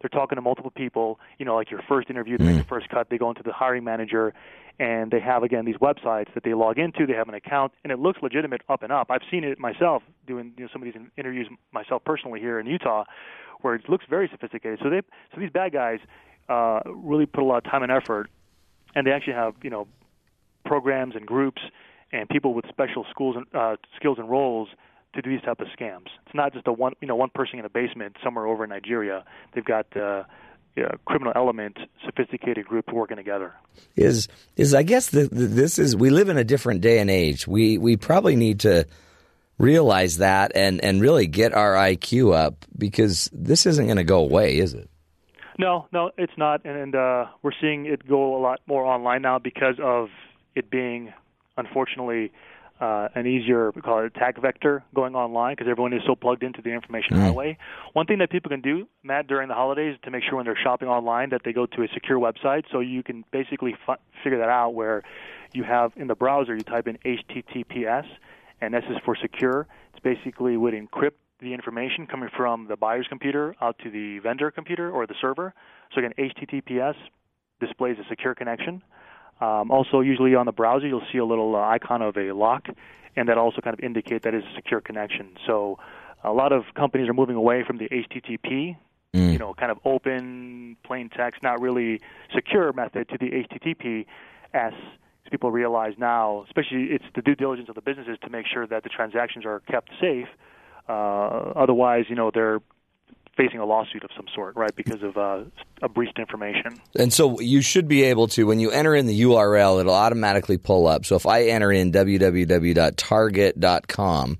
They're talking to multiple people, you know, like your first interview, they make the first cut, they go into the hiring manager, and they have again these websites that they log into. They have an account, and it looks legitimate up and up. I've seen it myself doing you know some of these interviews myself personally here in Utah, where it looks very sophisticated. So they, so these bad guys, uh, really put a lot of time and effort, and they actually have you know programs and groups and people with special schools and uh, skills and roles to do these type of scams. It's not just a one you know one person in a basement somewhere over in Nigeria. They've got uh, yeah, criminal element, sophisticated group working together. is is I guess the, the, this is we live in a different day and age. We we probably need to realize that and and really get our IQ up because this isn't going to go away, is it? No, no, it's not, and, and uh, we're seeing it go a lot more online now because of it being, unfortunately, uh, an easier we call it attack vector going online because everyone is so plugged into the information highway. One thing that people can do, Matt, during the holidays to make sure when they're shopping online that they go to a secure website, so you can basically f- figure that out where you have in the browser you type in HTTPS, and this is for secure. It's basically would encrypt the information coming from the buyer's computer out to the vendor computer or the server. So again, HTTPS displays a secure connection. Um, also, usually on the browser, you'll see a little uh, icon of a lock, and that also kind of indicate that is a secure connection. So, a lot of companies are moving away from the HTTP, you know, kind of open, plain text, not really secure method to the HTTPS. As people realize now, especially it's the due diligence of the businesses to make sure that the transactions are kept safe. Uh, otherwise, you know, they're facing a lawsuit of some sort, right, because of uh, a breached information. And so you should be able to, when you enter in the URL, it'll automatically pull up. So if I enter in www.target.com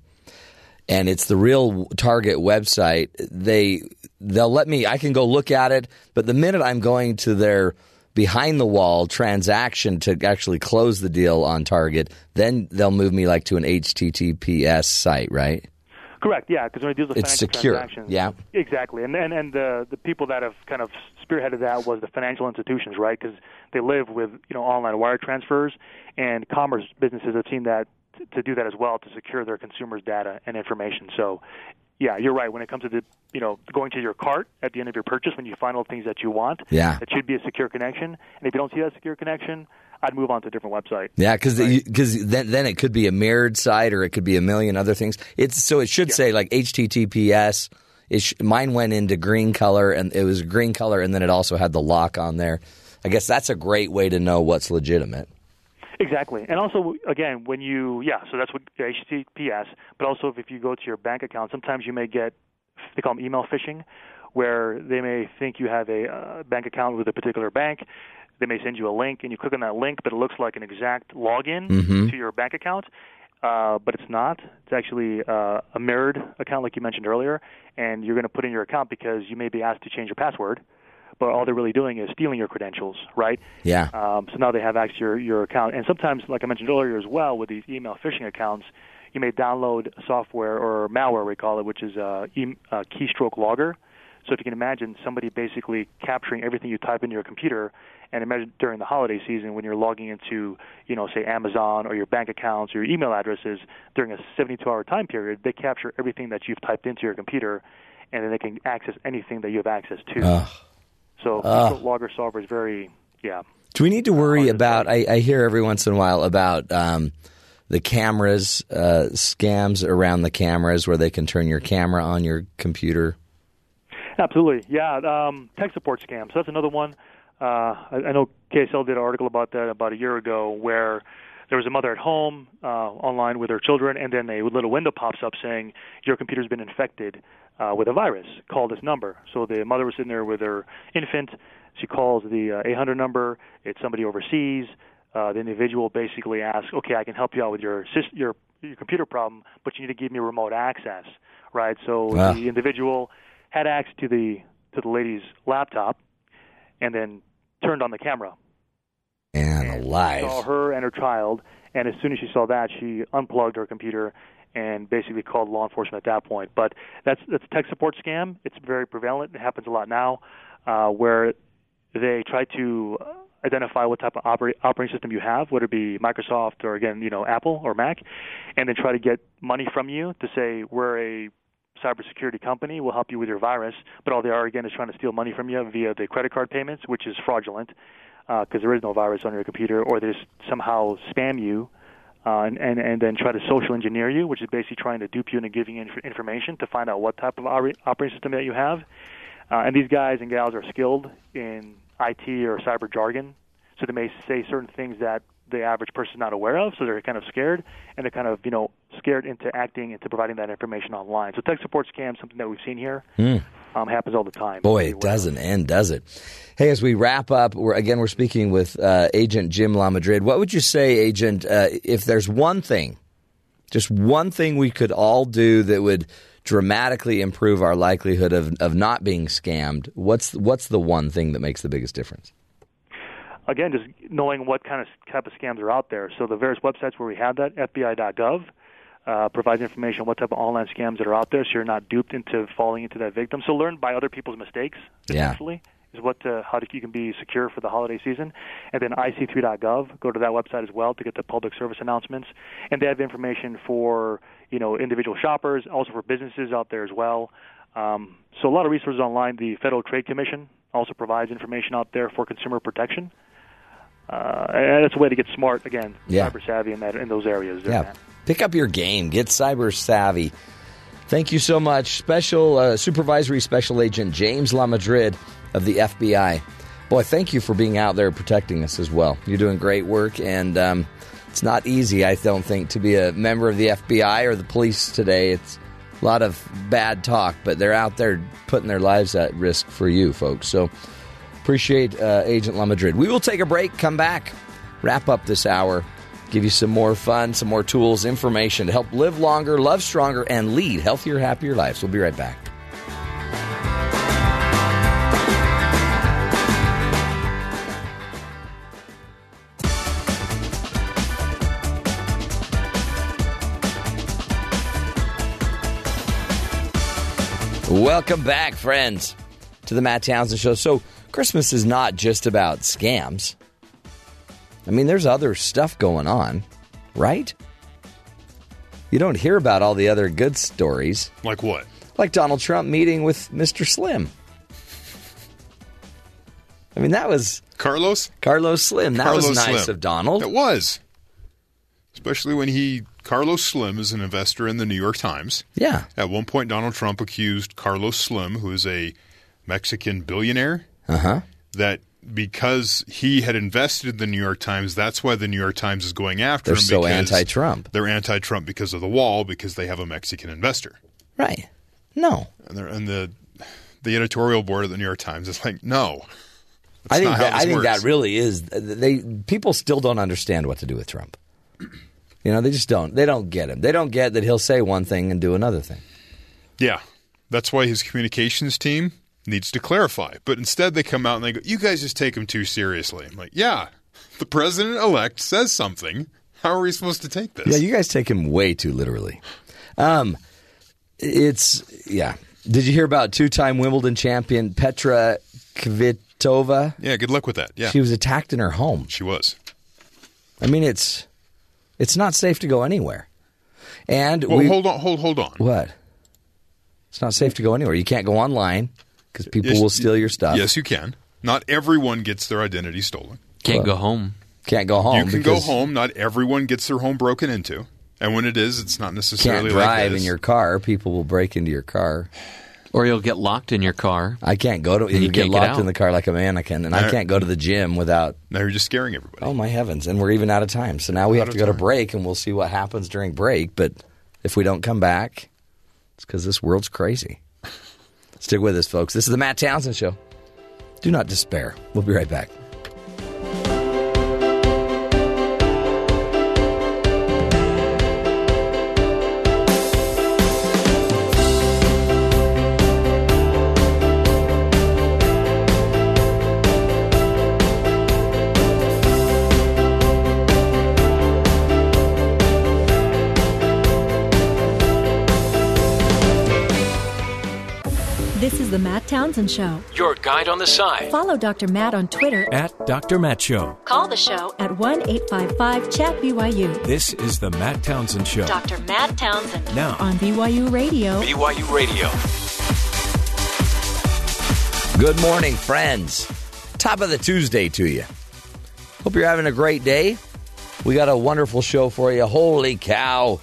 and it's the real Target website, they they'll let me. I can go look at it, but the minute I'm going to their behind the wall transaction to actually close the deal on Target, then they'll move me like to an HTTPS site, right? Correct. Yeah, because when it deals with It's financial secure, transactions, yeah. exactly. And and and the the people that have kind of spearheaded that was the financial institutions, right? Because they live with you know online wire transfers, and commerce businesses have seen that t- to do that as well to secure their consumers' data and information. So, yeah, you're right. When it comes to the you know going to your cart at the end of your purchase, when you find all the things that you want, Yeah. it should be a secure connection. And if you don't see that secure connection, I'd move on to a different website. Yeah, because because then then it could be a mirrored site or it could be a million other things. It's so it should say like HTTPS. Sh- mine went into green color and it was green color, and then it also had the lock on there. I guess that's a great way to know what's legitimate. Exactly, and also again, when you yeah, so that's what HTTPS. But also, if you go to your bank account, sometimes you may get they call them email phishing, where they may think you have a uh, bank account with a particular bank. They may send you a link, and you click on that link, but it looks like an exact login Mm-hmm. to your bank account. Uh, but it's not. It's actually uh, a mirrored account, like you mentioned earlier, and you're going to put in your account because you may be asked to change your password. But all they're really doing is stealing your credentials, right? Yeah. Um, so now they have access to your, your account. And sometimes, like I mentioned earlier as well, with these email phishing accounts, you may download software or malware, we call it, which is a, a keystroke logger. So if you can imagine somebody basically capturing everything you type into your computer, and imagine during the holiday season when you're logging into, you know, say Amazon or your bank accounts or your email addresses during a 72-hour time period, they capture everything that you've typed into your computer, and then they can access anything that you have access to. Ugh. So keystroke logger software is very, yeah, Do we need to worry about? I, I hear every once in a while about um, the cameras, uh, scams around the cameras where they can turn your camera on your computer. Absolutely, yeah. Um, tech support scams. So that's another one. Uh, I, I know KSL did an article about that about a year ago, where there was a mother at home uh, online with her children, and then a little window pops up saying your computer's been infected uh, with a virus. Call this number. So the mother was sitting there with her infant. She calls the uh, 800 number. It's somebody overseas. Uh, the individual basically asks, "Okay, I can help you out with your your your computer problem, but you need to give me remote access." Right. So Ah. the individual had access to the to the lady's laptop, and then turned on the camera And and alive. saw her and her child. And as soon as she saw that, she unplugged her computer and basically called law enforcement at that point. But that's that's a tech support scam. It's very prevalent. It happens a lot now, uh, where they try to identify what type of operate, operating system you have, whether it be Microsoft or again, you know, Apple or Mac, and then try to get money from you to say we're a cybersecurity company, we'll help you with your virus, but all they are again is trying to steal money from you via the credit card payments, which is fraudulent because there is no virus on your computer, or they just somehow spam you uh, and, and and then try to social engineer you, which is basically trying to dupe you into giving inf- information to find out what type of opera- operating system that you have. Uh, and these guys and gals are skilled in IT or cyber jargon, so they may say certain things that the average person is not aware of, so they're kind of scared, and they're kind of you know scared into acting into providing that information online. So tech support scams, something that we've seen here, um, happens all the time. Boy, it doesn't end, does it? Hey, as we wrap up, we're, again, we're speaking with uh, Agent Jim Lamadrid. What would you say, Agent, uh, if there's one thing, just one thing we could all do that would dramatically improve our likelihood of, of not being scammed, what's, what's the one thing that makes the biggest difference? Again, just knowing what kind of type of scams are out there. So the various websites where we have that, FBI.gov, uh, provides information on what type of online scams that are out there, so you're not duped into falling into that victim. So learn by other people's mistakes, Yeah. essentially, is what uh, how to, you can be secure for the holiday season. And then IC3.gov, go to that website as well to get the public service announcements. And they have information for you know individual shoppers, also for businesses out there as well. Um, so a lot of resources online. The Federal Trade Commission also provides information out there for consumer protection. Uh, and it's a way to get smart again, Yeah. cyber savvy in that in those areas. there, Yeah. Pick up your game. Get cyber savvy. Thank you so much. Special uh, Supervisory Special Agent James Lamadrid of the FBI. Boy, thank you for being out there protecting us as well. You're doing great work, and um, it's not easy, I don't think, to be a member of the FBI or the police today. It's a lot of bad talk, but they're out there putting their lives at risk for you, folks. So appreciate uh, Agent Lamadrid. We will take a break, come back, wrap up this hour, give you some more fun, some more tools, information to help live longer, love stronger, and lead healthier, happier lives. We'll be right back. Welcome back, friends, to the Matt Townsend Show. So, Christmas is not just about scams. I mean, there's other stuff going on, right? You don't hear about all the other good stories, Like what? like Donald Trump meeting with Mr. Slim. I mean, that was Carlos? Carlos Slim. That was nice Slim. of Donald. It was. Especially when he, Carlos Slim is an investor in the New York Times. Yeah. At one point, Donald Trump accused Carlos Slim, who is a Mexican billionaire, Uh huh. that because he had invested in the New York Times, that's why the New York Times is going after him. They're so anti-Trump. They're anti-Trump because of the wall, because they have a Mexican investor. Right. No. And, they're, and the the editorial board of the New York Times is like, no. I think that, I think that really is they people still don't understand what to do with Trump. You know, they just don't. They don't get him. They don't get that he'll say one thing and do another thing. Yeah. That's why his communications team needs to clarify. But instead, they come out and they go, you guys just take him too seriously. I'm like, yeah, the president elect says something. How are we supposed to take this? Yeah, you guys take him way too literally. Um, it's yeah. Did you hear about two-time Wimbledon champion Petra Kvitova? Yeah, good luck with that. Yeah. She was attacked in her home. She was. I mean, it's it's not safe to go anywhere. And Well, we hold on, hold, hold on. what? It's not safe to go anywhere. You can't go online because people Yes, will steal your stuff. Yes, you can. Not everyone gets their identity stolen. Can't Well, go home. Can't go home. you can go home. Not everyone gets their home broken into. And when it is, it's not Can't necessarily drive like in your car. People will break into your car. Or you'll get locked in your car. I can't go to. you You get can't get locked out. in the car like a mannequin, and I can't go to the gym without. Now you're just scaring everybody. Oh my heavens! And we're even out of time. So now we Out have to go to break, and we'll see what happens during break. But if we don't come back, it's because this world's crazy. Stick with us, folks. This is the Matt Townsend Show. Do not despair. We'll be right back. Is the Matt Townsend Show. Your guide on the side. Follow Dr. Matt on Twitter. At Dr. Matt Show. Call the show at 1 855 Chat BYU. This is the Matt Townsend Show. Dr. Matt Townsend Now, on BYU Radio. BYU Radio. Good morning, friends. Top of the Tuesday to you. Hope you're having a great day. We got a wonderful show for you. Holy cow.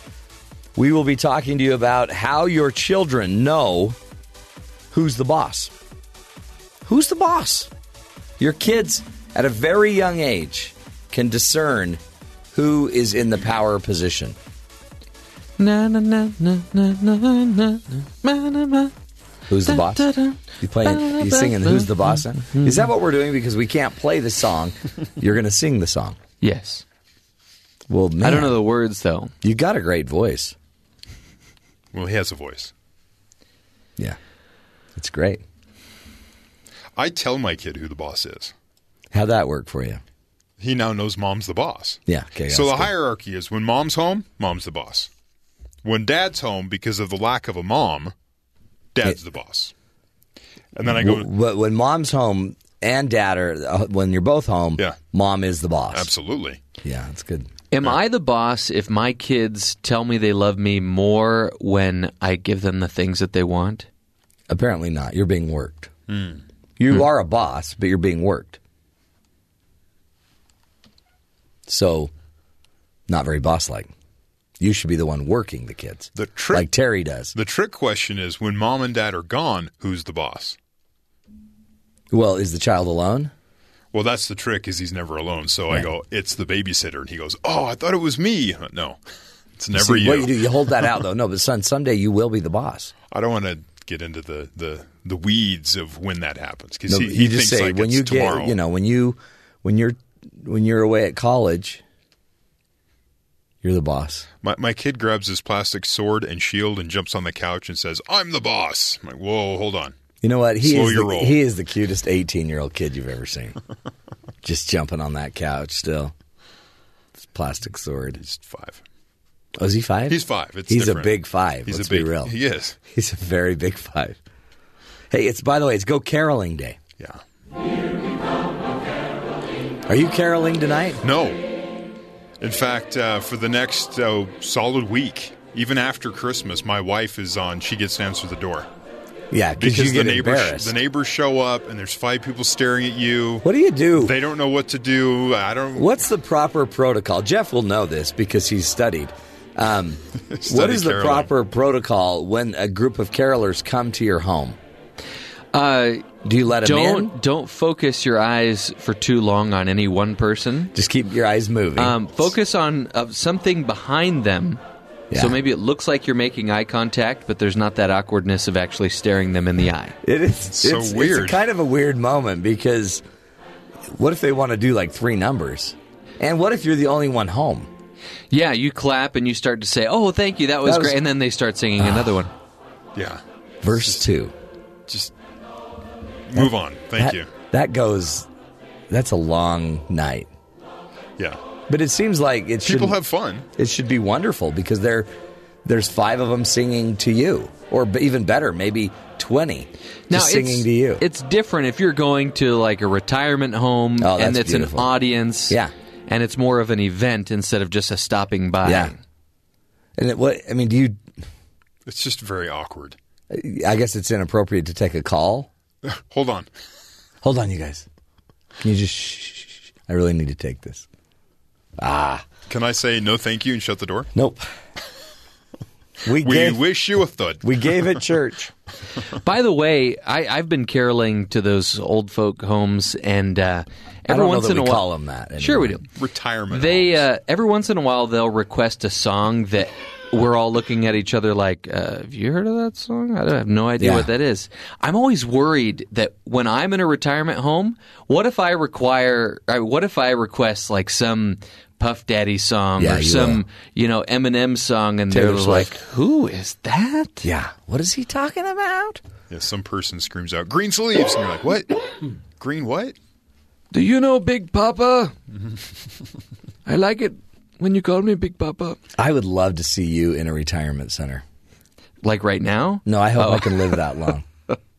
We will be talking to you about how your children know who's the boss. Who's the boss? Your kids at a very young age can discern who is in the power position. Na na na na na na na na na na. Who's the boss? You playing? You singing? Who's the boss? Is that what we're doing? Because we can't play the song. You're going to sing the song. Yes. Well, man, I don't know the words though. You got a great voice. Well, he has a voice. Yeah, it's great. I tell my kid who the boss is. How'd that work for you? He now knows mom's the boss. Yeah. Okay. so the good. hierarchy is when mom's home, mom's the boss. When dad's home, because of the lack of a mom, dad's the boss. And then I go, W- w- when mom's home and dad are uh, when you're both home. Yeah. Mom is the boss. absolutely. Yeah, that's good. Am I the boss if my kids tell me they love me more when I give them the things that they want? Apparently not. You're being worked. Hmm. You hmm. are a boss, but you're being worked. So, not very boss-like. You should be the one working the kids, The trick, like Terry does. the trick question is when mom and dad are gone, who's the boss? Well, is the child alone? Well, that's the trick is he's never alone. So I go, it's the babysitter, and he goes, oh, I thought it was me. No, it's never See, you. What you do, you hold that out though. No, but son, someday you will be the boss. I don't want to get into the, the, the weeds of when that happens because No, he, he you just thinks say like when you tomorrow. get, you know, when you when you're when you're away at college, you're the boss. My, my kid grabs his plastic sword and shield and jumps on the couch and says, "I'm the boss." I'm like, "Whoa, hold on." You know what? He Slow is the, roll. he is the cutest 18 year old kid you've ever seen. Just jumping on that couch still. His plastic sword. He's five. Oh, is he five? He's five. It's He's different. a big five. He's let's a big. be real. He is. He's a very big five. Hey, it's by the way, it's Go Caroling Day. Yeah. Are you caroling tonight? No. In fact, uh, for the next uh, solid week, even after Christmas, my wife is on. She gets to answer the door Yeah, because the neighbors the neighbors show up and there's five people staring at you. what do you do? They don't know what to do. I don't. What's the proper protocol? Jeff will know this because he's studied. Um, what Studied the caroling. proper protocol when a group of carolers come to your home? Uh, Do you let them don't in? don't focus your eyes for too long on any one person. Just keep your eyes moving. Um, focus on uh, something behind them Yeah. So maybe it looks like you're making eye contact, but there's not that awkwardness of actually staring them in the eye. It is So it's, weird. It's kind of a weird moment because what if they want to do like three numbers? And what if you're the only one home? Yeah, you clap and you start to say, "Oh, thank you, that was, That was- great," and then they start singing another one. Yeah. Verse two. Just move on. Thank that, you. That goes. That's a long night. Yeah. But it seems like it should People have fun. it should be wonderful because there there's five of them singing to you, or b- even better, maybe twenty just singing it's, to you. It's different if you're going to like a retirement home Oh, and it's beautiful. an audience. Yeah. And it's more of an event instead of just a stopping by. yeah. And it, what I mean, do you? It's just very awkward. I guess it's inappropriate to take a call. Hold on. Hold on, you guys. Can you just? Shh, shh, shh. I really need to take this. Ah, Can I say no thank you and shut the door? nope. We We gave wish you a thud. we gave it church. By the way, I, I've been caroling to those old folk homes, and uh, I every don't know once that in we a while, call them that. sure we do. Retirement. They homes. uh, every once in a while they'll request a song that we're all looking at each other like, uh, "Have you heard of that song?" I don't- I have no idea Yeah. what that is. I'm always worried that when I'm in a retirement home, what if I require? What if I request like some Puff Daddy song Yeah, or you some will. you know Eminem song, and Taylor they're Swift. like, "Who is that?" Yeah. What is he talking about? yeah, some person screams out green sleeves, and you're like, what? Green what? Do you know Big Papa? I like it when you call me Big Papa. I would love to see you in a retirement center. Like right now? No, I hope Oh. I can live that long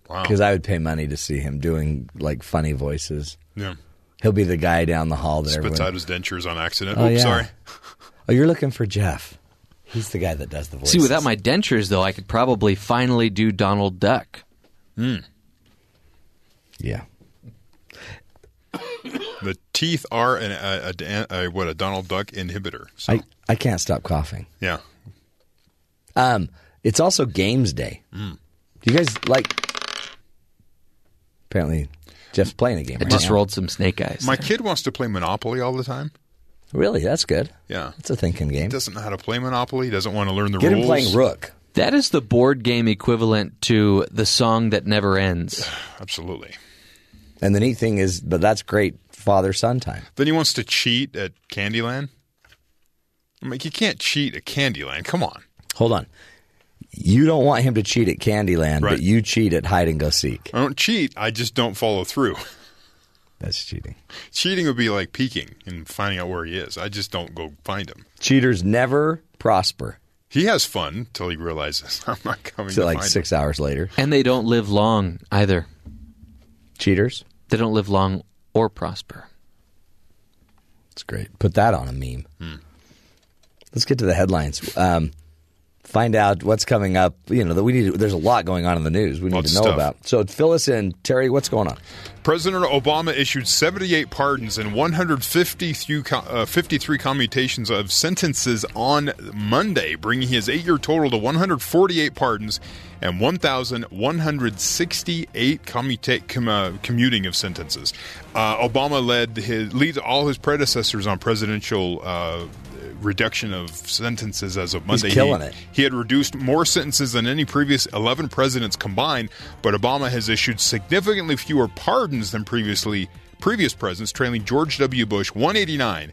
Wow. because I would pay money to see him doing like funny voices. Yeah. He'll be the guy down the hall that Spits everyone. out his dentures on accident. Oh, Oops, yeah. sorry. Oh, you're looking for Jeff. He's the guy that does the voice. See, without my dentures, though, I could probably finally do Donald Duck. Hmm. yeah. The teeth are an, a, a, a what a Donald Duck inhibitor. So I, I can't stop coughing. yeah, Um, it's also games day. Hmm. Do you guys like? Apparently, Jeff's playing a game. I right just now. rolled some snake eyes. my kid wants to play Monopoly all the time. Really, that's good. Yeah, it's a thinking game. he doesn't know how to play Monopoly. Doesn't want to learn the Get rules. him playing Rook. That is the board game equivalent to the song that never ends. Absolutely. And the neat thing is, but that's great father son time. Then he wants to cheat at Candyland. I'm like, you can't cheat at Candyland. Come on. Hold on. You don't want him to cheat at Candyland, Right. but you cheat at hide and go seek. I don't cheat. I just don't follow through. That's cheating. Cheating would be like peeking and finding out where he is. I just don't go find him. Cheaters never prosper. He has fun until he realizes I'm not coming So to like find six hours later. And they don't live long either. Cheaters. They don't live long or prosper. That's great. Put that on a meme. Hmm. Let's get to the headlines. Um, find out what's coming up. You know that we need. There's a lot going on in the news. We need Lots to know stuff. about. So fill us in, Terry. What's going on? President Obama issued 78 pardons and 153 uh, 53 commutations of sentences on Monday, bringing his eight year total to 148 pardons and 1,168 commuta- com- uh, commuting of sentences. Uh, Obama led his, leads all his predecessors on presidential. Uh, Reduction of sentences as of Monday. killing he, it. he had reduced more sentences than any previous 11 presidents combined, but Obama has issued significantly fewer pardons than previously previous presidents, trailing George W. Bush 189,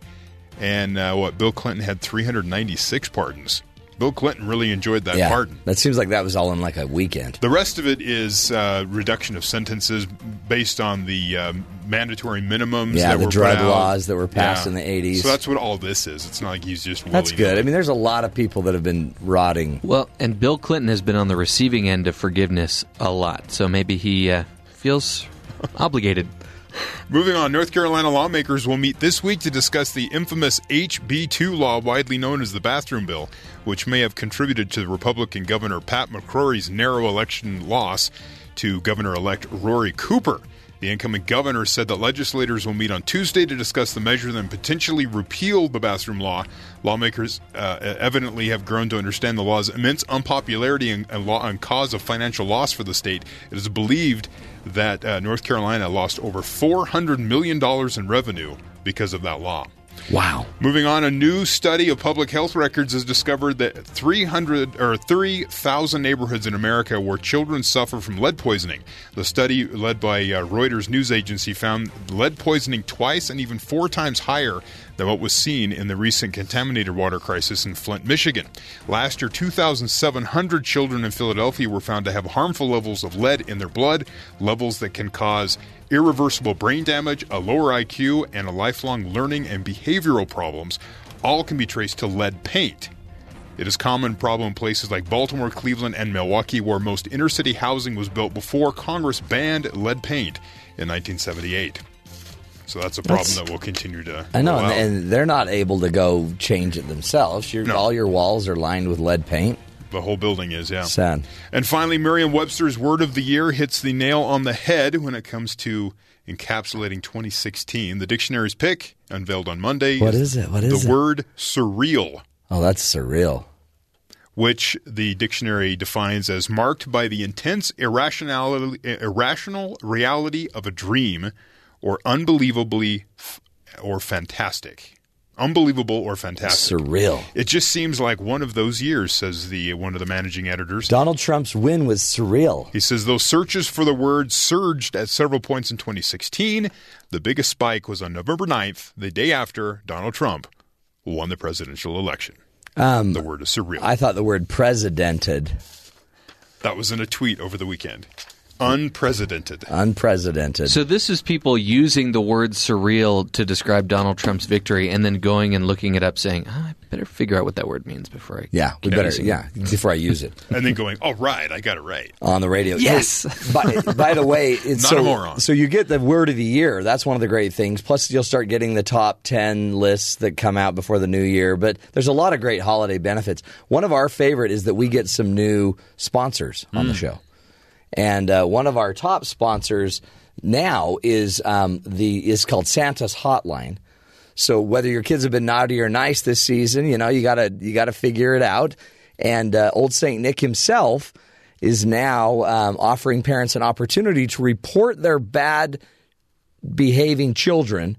and uh, what Bill Clinton had 396 pardons. Bill Clinton really enjoyed that yeah, pardon. that seems like that was all in like a weekend. The rest of it is uh, reduction of sentences based on the um, mandatory minimums. Yeah, that the were drug put out. laws that were passed in the 80s. So that's what all this is. It's not like he's just That's willy-nilly. good. I mean, there's a lot of people that have been rotting. Well, and Bill Clinton has been on the receiving end of forgiveness a lot, so maybe he uh, feels obligated. Moving on, North Carolina lawmakers will meet this week to discuss the infamous HB2 law, widely known as the bathroom bill, which may have contributed to Republican Governor Pat McCrory's narrow election loss to Governor elect Roy Cooper. The incoming governor said that legislators will meet on Tuesday to discuss the measure and potentially repeal the bathroom law. Lawmakers uh, evidently have grown to understand the law's immense unpopularity and, and, law, and cause of financial loss for the state. It is believed that uh, North Carolina lost over $400 million in revenue because of that law. Wow. Moving on, a new study of public health records has discovered that 300 or 30,000 neighborhoods in America where children suffer from lead poisoning. The study, led by uh, Reuters news agency, found lead poisoning twice and even four times higher than what was seen in the recent contaminated water crisis in Flint, Michigan. Last year, 2,700 children in Philadelphia were found to have harmful levels of lead in their blood, levels that can cause irreversible brain damage, a lower IQ, and a lifelong learning and behavioral problems. All can be traced to lead paint. It is a common problem in places like Baltimore, Cleveland, and Milwaukee, where most inner city housing was built before Congress banned lead paint in 1978. So that's a problem That's- that will continue to. I know, and, and they're not able to go change it themselves. Your, No. All your walls are lined with lead paint. the whole building is, yeah. Sad. And finally, Merriam Webster's word of the year hits the nail on the head when it comes to encapsulating 2016. The dictionary's pick, unveiled on Monday. What is it? What is the it? word surreal, Oh, that's surreal. which the dictionary defines as marked by the intense irrational reality of a dream or unbelievably f- or fantastic. Unbelievable or fantastic. Surreal. It just seems like one of those years, says the one of the managing editors. Donald Trump's win was surreal. He says those searches for the word surged at several points in 2016. The biggest spike was on November 9th, the day after Donald Trump won the presidential election. Um, The word is surreal. I thought the word presidented, that was in a tweet over the weekend. Unprecedented. unprecedented. So this is people using the word surreal to describe Donald Trump's victory, and then going and looking it up, saying, "Ah, "I better figure out what that word means before I." yeah, we better. Yeah, before I use it and then going, all right, I got it right. on the radio. Yes. Hey, by, by the way, it's Not so, a moron. So you get the word of the year. That's one of the great things. Plus, you'll start getting the top ten lists that come out before the new year. But there's a lot of great holiday benefits. One of our favorite is that we get some new sponsors on Mm. the show. And uh, one of our top sponsors now is um, the is called Santa's Hotline. So whether your kids have been naughty or nice this season, you know you gotta you gotta figure it out. And uh, Old Saint Nick himself is now um, offering parents an opportunity to report their bad behaving children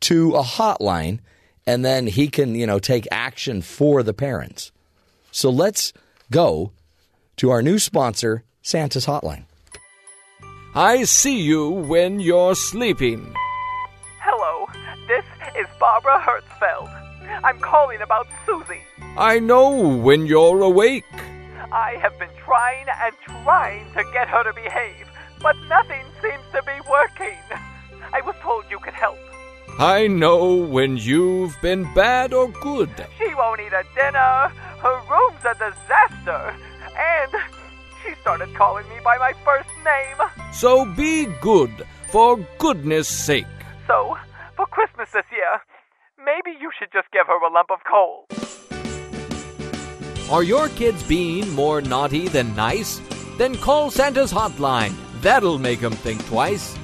to a hotline, and then he can you know take action for the parents. So let's go to our new sponsor, Santa's Hotline. I see you when you're sleeping. Hello, this is Barbara Hertzfeld. I'm calling about Susie. I know when you're awake. I have been trying and trying to get her to behave, but nothing seems to be working. I was told you could help. I know when you've been bad or good. She won't eat a dinner, her room's a disaster, and she started calling me by my first name. So be good, for goodness sake. So, for Christmas this year, maybe you should just give her a lump of coal. Are your kids being more naughty than nice? Then call Santa's hotline. That'll make 'em think twice.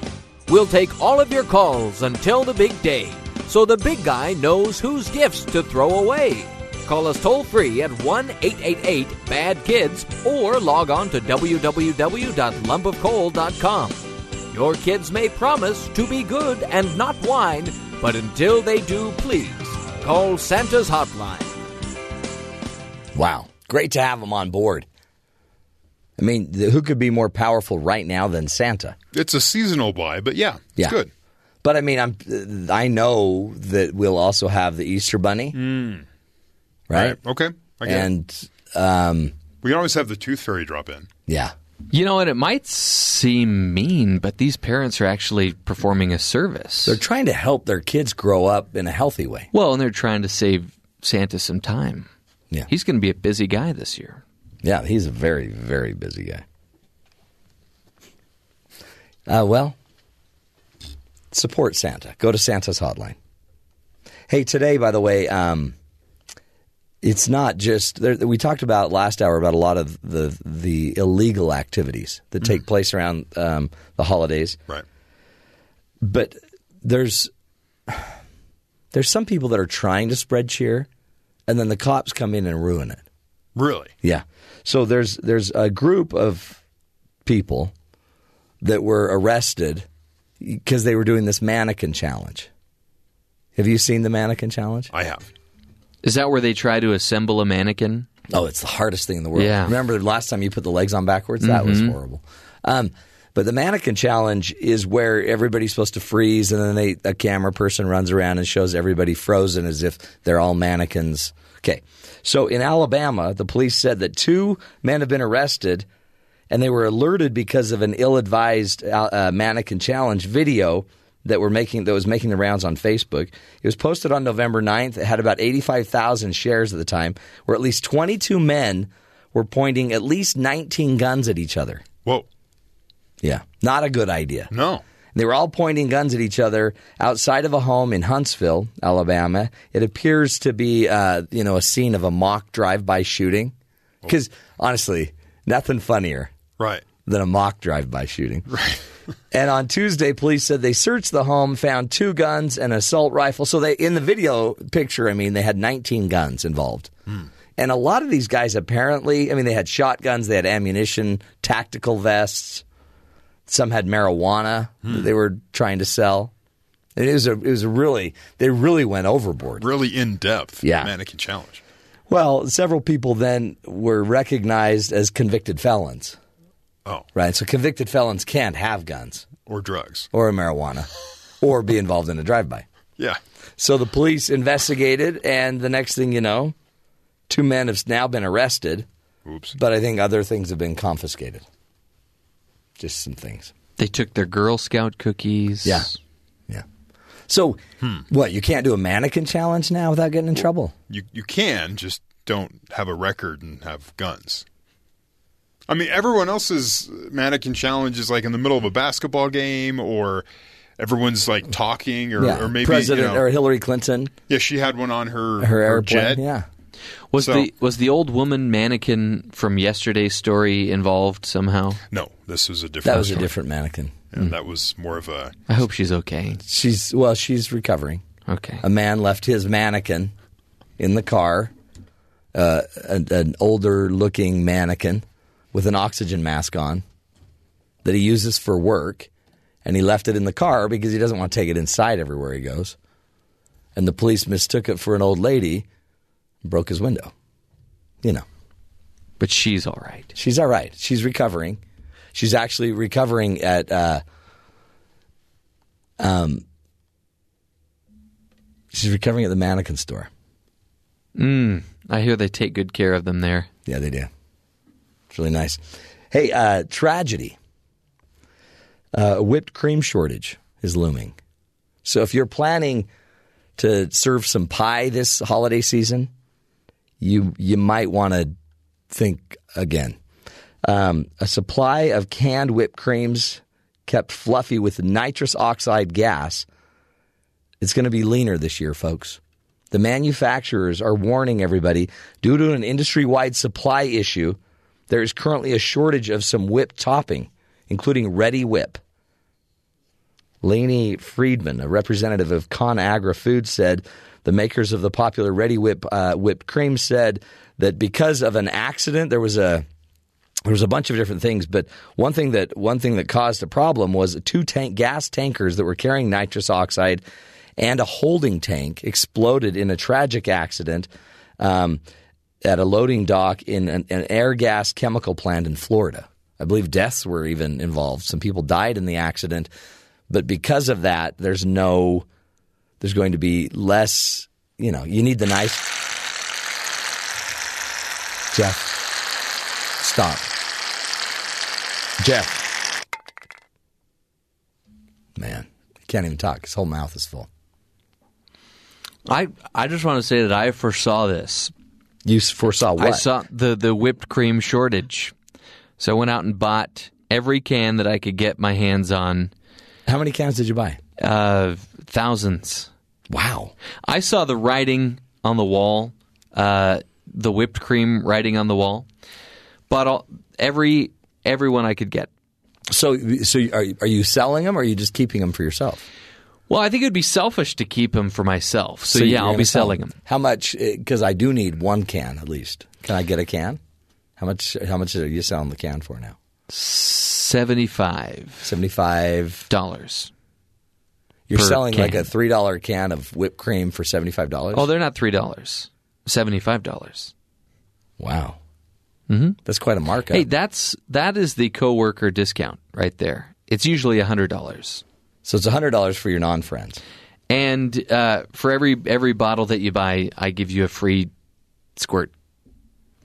We'll take all of your calls until the big day, so the big guy knows whose gifts to throw away. Call us toll free at 1 888 Bad Kids or log on to www.lumpofcoal.com. Your kids may promise to be good and not whine, but until they do, please call Santa's hotline. Wow. Great to have him on board. I mean, th- who could be more powerful right now than Santa? It's a seasonal buy, but yeah, it's Yeah. good. But I mean, I'm I know that we'll also have the Easter Bunny, mm. Right? Okay. I get. And um, We can always have the tooth fairy drop in. yeah, You know what? It might seem mean, but these parents are actually performing a service. they're trying to help their kids grow up in a healthy way. well, and they're trying to save Santa some time. Yeah. He's going to be a busy guy this year. Yeah, he's a very very busy guy. Uh, well, support Santa. Go to Santa's hotline. Hey, today, by the way, um, it's not just there, we talked about last hour about a lot of the the illegal activities that take place around um, the holidays, Right. but there's there's some people that are trying to spread cheer, and then the cops come in and ruin it. Really? Yeah. So there's there's a group of people that were arrested because they were doing this mannequin challenge. Have you seen the mannequin challenge? I have. Is that where they try to assemble a mannequin? Oh, it's the hardest thing in the world. Yeah. Remember the last time you put the legs on backwards? That was horrible. Um, but the mannequin challenge is where everybody's supposed to freeze, and then they, a camera person runs around and shows everybody frozen as if they're all mannequins. Okay. So in Alabama, the police said that two men have been arrested, and they were alerted because of an ill-advised uh, uh, mannequin challenge video that were making that was making the rounds on Facebook. It was posted on November 9th. It had about 85,000 shares at the time, where at least 22 men were pointing at least 19 guns at each other. Whoa. Yeah, not a good idea. No. They were all pointing guns at each other outside of a home in Huntsville, Alabama. It appears to be, uh, you know, a scene of a mock drive-by shooting. Because honestly, nothing funnier Right. than a mock drive-by shooting. Right. And on Tuesday, police said they searched the home, found two guns, and an assault rifle. So they, in the video picture, I mean, they had 19 guns involved. Hmm. And a lot of these guys apparently, I mean, they had shotguns, they had ammunition, tactical vests. Some had marijuana that hmm. they were trying to sell. It was a, it was a really, they really went overboard. Really in depth. Yeah. Mannequin challenge. Well, several people then were recognized as convicted felons. Oh. Right. So convicted felons can't have guns Or drugs. or marijuana or be involved in a drive-by. Yeah. So the police investigated, and the next thing you know, two men have now been arrested, Oops. but I think other things have been confiscated. Just some things. They took their Girl Scout cookies. Yeah. Yeah. So, Hmm. what, you can't do a mannequin challenge now without getting in trouble? You you can just don't have a record and have guns. I mean, everyone else's mannequin challenge is like in the middle of a basketball game, or everyone's like talking, or, yeah. or maybe President you know, or Hillary Clinton, yeah, she had one on her her airplane. jet. Yeah. Was So- the was the old woman mannequin from yesterday's story involved somehow? No, this was a different. That was a different mannequin. Yeah, That was more of a I hope she's okay. She's, well, she's recovering. Okay. a man left his mannequin in the car, uh, an, an older looking mannequin with an oxygen mask on that he uses for work, and he left it in the car because he doesn't want to take it inside everywhere he goes. And the police mistook it for an old lady, and broke his window. You know, But she's all right. she's all right. She's recovering. She's actually recovering at. Uh, um, she's recovering at the mannequin store. Mm, I hear they take good care of them there. Yeah, they do. Really nice. Hey, uh, tragedy. Uh, whipped cream shortage is looming. So if you're planning to serve some pie this holiday season, you you might want to think again. Um, a supply of canned whipped creams kept fluffy with nitrous oxide gas. It's going to be leaner this year, folks. The manufacturers are warning everybody due to an industry wide supply issue, there is currently a shortage of some whip topping, including Reddi-wip. Laney Friedman, a representative of ConAgra Foods, said the makers of the popular Reddi-wip uh, whipped cream said that because of an accident, there was a there was a bunch of different things, but one thing that one thing that caused a problem was two tank gas tankers that were carrying nitrous oxide and a holding tank exploded in a tragic accident um, at a loading dock in an, an Airgas chemical plant in Florida. I believe deaths were even involved. Some people died in the accident, but because of that, there's no, there's going to be less. You know, you need the nice. Jeff, stop. Jeff. Man, he can't even talk. His whole mouth is full. I I just want to say that I foresaw this. You foresaw what? I saw the the whipped cream shortage, so I went out and bought every can that I could get my hands on. How many cans did you buy? Uh, thousands. Wow. I saw the writing on the wall, uh, the whipped cream writing on the wall. Bought all, every everyone I could get. So, so are are you selling them, or are you just keeping them for yourself? Well, I think it would be selfish to keep them for myself. So, you're yeah, I'll be sell selling them. How much? Because I do need one can at least. Can I get a can? How much? How much are you selling the can for now? Seventy-five. Seventy-five dollars. You're selling like a three dollar can of whipped cream for seventy five dollars. Oh, they're not three dollars. Seventy five dollars. wow, mm-hmm. that's quite a markup. Hey, that's that is the coworker discount right there. It's usually hundred dollars. So it's hundred dollars for your non friends. And uh, for every every bottle that you buy, I give you a free squirt.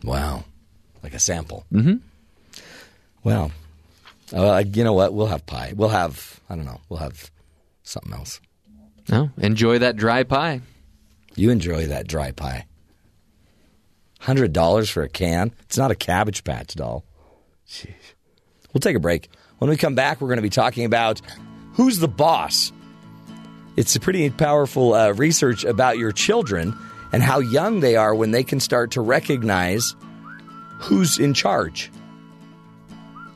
Wow, like a sample. Mm-hmm. Well, uh, you know what? We'll have pie. We'll have I don't know. We'll have something else. No, enjoy that dry pie. You enjoy that dry pie. Hundred dollars for a can. It's not a Cabbage Patch doll. Jeez. We'll take a break. When we come back, we're going to be talking about who's the boss. It's a pretty powerful uh, research about your children and how young they are when they can start to recognize who's in charge.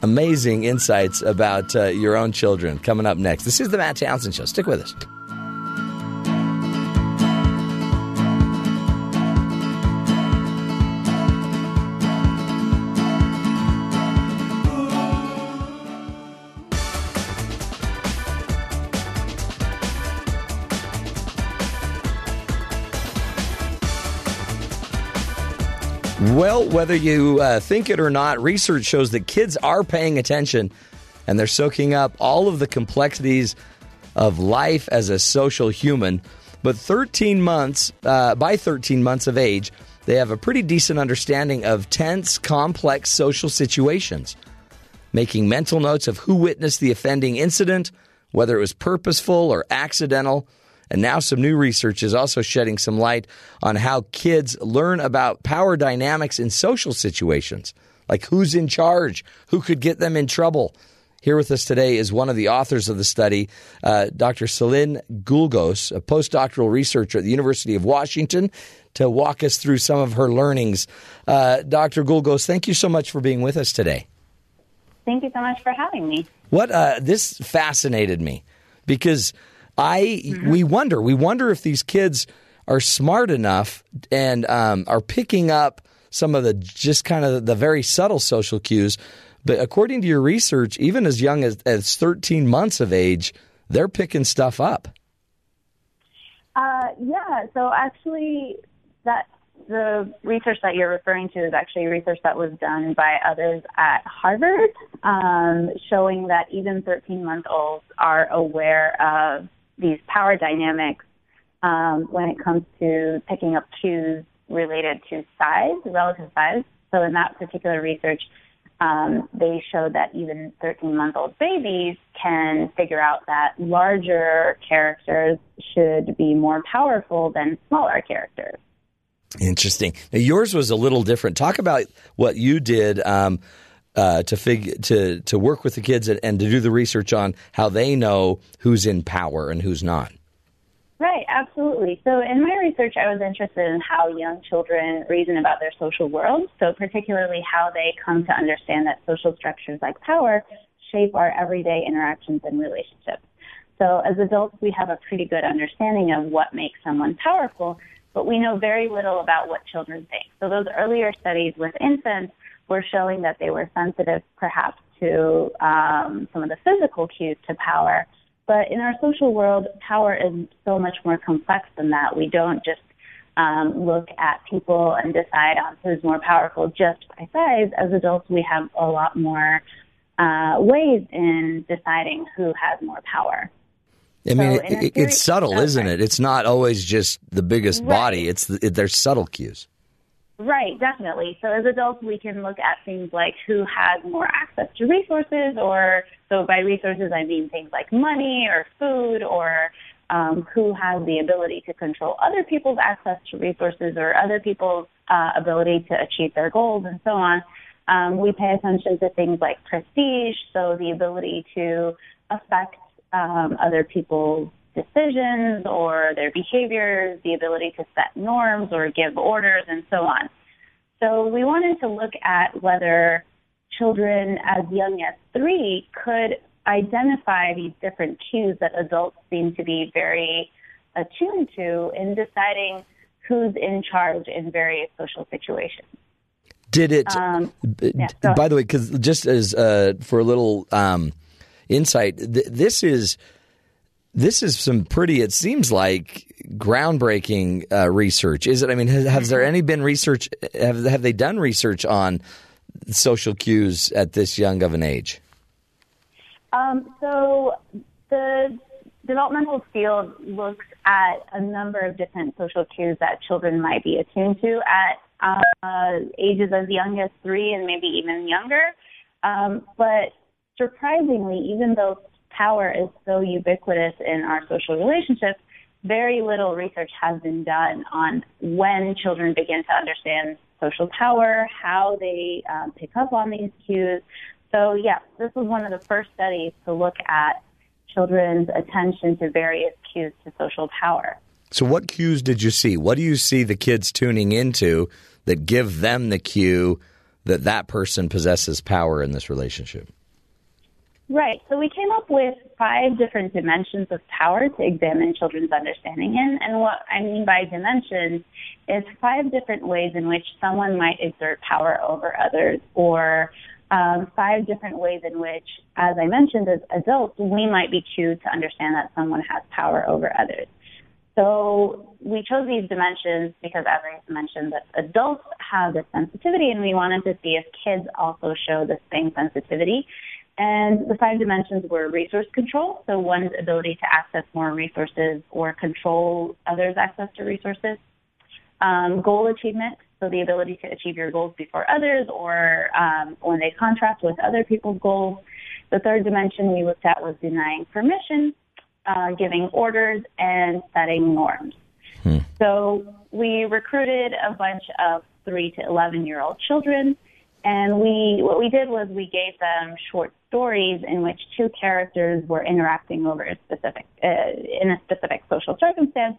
Amazing insights about uh, your own children coming up next. This is the Matt Townsend Show. Stick with us. Well, whether you uh, think it or not, research shows that kids are paying attention and they're soaking up all of the complexities of life as a social human. But 13 months, uh, by 13 months of age, they have a pretty decent understanding of tense, complex social situations, making mental notes of who witnessed the offending incident, whether it was purposeful or accidental. And now some new research is also shedding some light on how kids learn about power dynamics in social situations, like who's in charge, who could get them in trouble. Here with us today is one of the authors of the study, uh, Dr. Selin Gülgöz, a postdoctoral researcher at the University of Washington, to walk us through some of her learnings. Uh, Dr. Gülgöz, thank you so much for being with us today. Thank you so much for having me. What uh, this fascinated me because I we wonder we wonder if these kids are smart enough and um, are picking up some of the just kind of the very subtle social cues. But according to your research, even as young as, as 13 months of age, they're picking stuff up. Uh, yeah, so actually, that the research that you're referring to is actually research that was done by others at Harvard, um, showing that even 13 month olds are aware of these power dynamics um, when it comes to picking up cues related to size, relative size. So in that particular research, um, they showed that even 13 month old babies can figure out that larger characters should be more powerful than smaller characters. Interesting. Now, yours was a little different. Talk about what you did um, uh, to fig- to to work with the kids and, and to do the research on how they know who's in power and who's not. Right, absolutely. So in my research, I was interested in how young children reason about their social world. So particularly how they come to understand that social structures like power shape our everyday interactions and relationships. So as adults, we have a pretty good understanding of what makes someone powerful, but we know very little about what children think. So those earlier studies with infants were showing that they were sensitive perhaps to um, some of the physical cues to power. But in our social world, power is so much more complex than that. We don't just um, look at people and decide on who's more powerful just by size. As adults, we have a lot more uh, ways in deciding who has more power. I mean, So a it, it's subtle, oh, isn't it? It's not always just the biggest Right. body. It's the, it, there's subtle cues. Right, definitely. So as adults, we can look at things like who has more access to resources, or so by resources I mean things like money or food, or um, who has the ability to control other people's access to resources or other people's uh, ability to achieve their goals, and so on. Um, we pay attention to things like prestige, so the ability to affect um, other people's decisions or their behaviors, the ability to set norms or give orders, and so on. So we wanted to look at whether children as young as three could identify these different cues that adults seem to be very attuned to in deciding who's in charge in various social situations. Did it? Um, yeah, by ahead. the way, because just as uh, for a little um, insight, th- this is this is some pretty. It seems like groundbreaking uh, research. Is it? I mean, has, has there any been research? Have have they done research on social cues at this young of an age? Um, so the developmental field looks at a number of different social cues that children might be attuned to at uh, ages as young as three and maybe even younger. Um, but surprisingly, even though power is so ubiquitous in our social relationships, very little research has been done on when children begin to understand social power, how they um, pick up on these cues. So, yeah, this was one of the first studies to look at children's attention to various cues to social power. So, what cues did you see? What do you see the kids tuning into that give them the cue that that person possesses power in this relationship? Right. So we came up with five different dimensions of power to examine children's understanding in. And what I mean by dimensions is five different ways in which someone might exert power over others or um, five different ways in which, as I mentioned, as adults, we might be cued to understand that someone has power over others. So we chose these dimensions because, as I mentioned, that adults have this sensitivity, and we wanted to see if kids also show the same sensitivity. And the five dimensions were resource control, so one's ability to access more resources or control others' access to resources. Um, goal achievement, so the ability to achieve your goals before others or um, when they contrast with other people's goals. The third dimension we looked at was denying permission, uh, giving orders, and setting norms. Hmm. So we recruited a bunch of three to 11 year old children and we, what we did was we gave them short stories in which two characters were interacting over a specific, uh, in a specific social circumstance.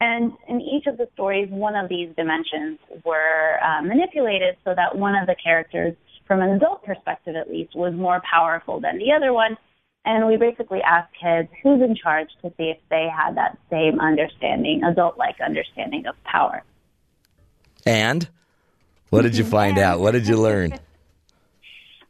And in each of the stories, one of these dimensions were uh, manipulated so that one of the characters, from an adult perspective at least, was more powerful than the other one. And we basically asked kids who's in charge to see if they had that same understanding, adult like understanding of power. And? What did you find out? What did you learn?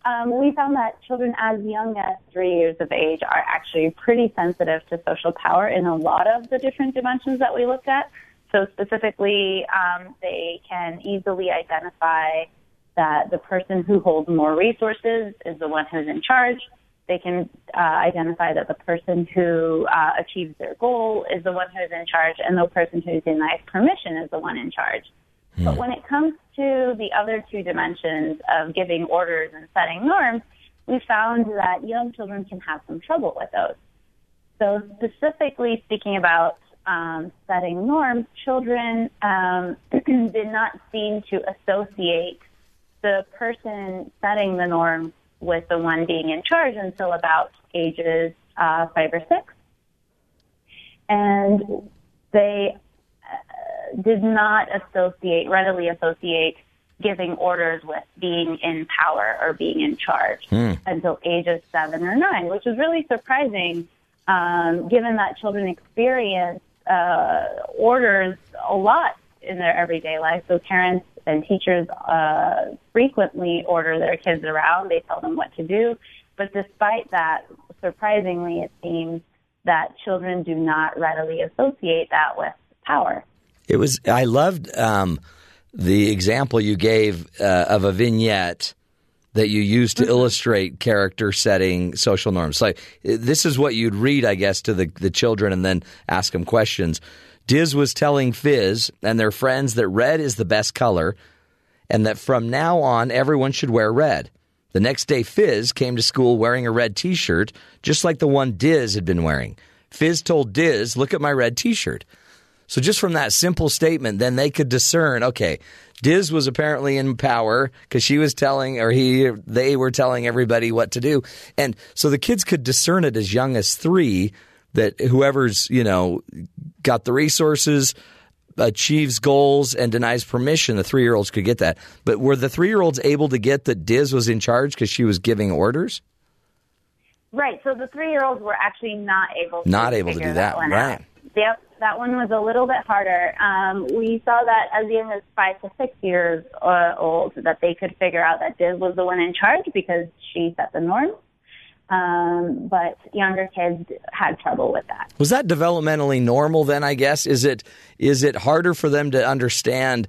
Um, we found that children as young as three years of age are actually pretty sensitive to social power in a lot of the different dimensions that we looked at. So specifically, um, they can easily identify that the person who holds more resources is the one who's in charge. They can uh, identify that the person who uh, achieves their goal is the one who's in charge, and the person who denies permission is the one in charge. But hmm. when it comes to the other two dimensions of giving orders and setting norms, we found that young children can have some trouble with those. So specifically speaking about um, setting norms, children um, did not seem to associate the person setting the norm with the one being in charge until about ages uh, five or six. And they did not associate, readily associate giving orders with being in power or being in charge hmm. until ages seven or nine, which is really surprising um, given that children experience uh, orders a lot in their everyday life. So parents and teachers uh, frequently order their kids around. They tell them what to do. But despite that, surprisingly, it seems that children do not readily associate that with power. It was. I loved um, the example you gave uh, of a vignette that you used to mm-hmm. illustrate character setting social norms. Like this is what you'd read, I guess, to the the children and then ask them questions. Diz was telling Fizz and their friends that red is the best color, and that from now on everyone should wear red. The next day, Fizz came to school wearing a red T-shirt, just like the one Diz had been wearing. Fizz told Diz, "Look at my red T-shirt." So just from that simple statement, then they could discern, okay, Diz was apparently in power because she was telling, or he, they were telling everybody what to do. And so the kids could discern it as young as three that whoever's, you know, got the resources, achieves goals and denies permission, the three year olds could get that. But were the three year olds able to get that Diz was in charge because she was giving orders? Right. So the three year olds were actually not able to not able to do that. that right. Out. Yep that one was a little bit harder. Um, we saw that as young as five to six years uh, old, that they could figure out that Diz was the one in charge because she set the norms. um, but younger kids had trouble with that. Was that developmentally normal then? I guess is it is it harder for them to understand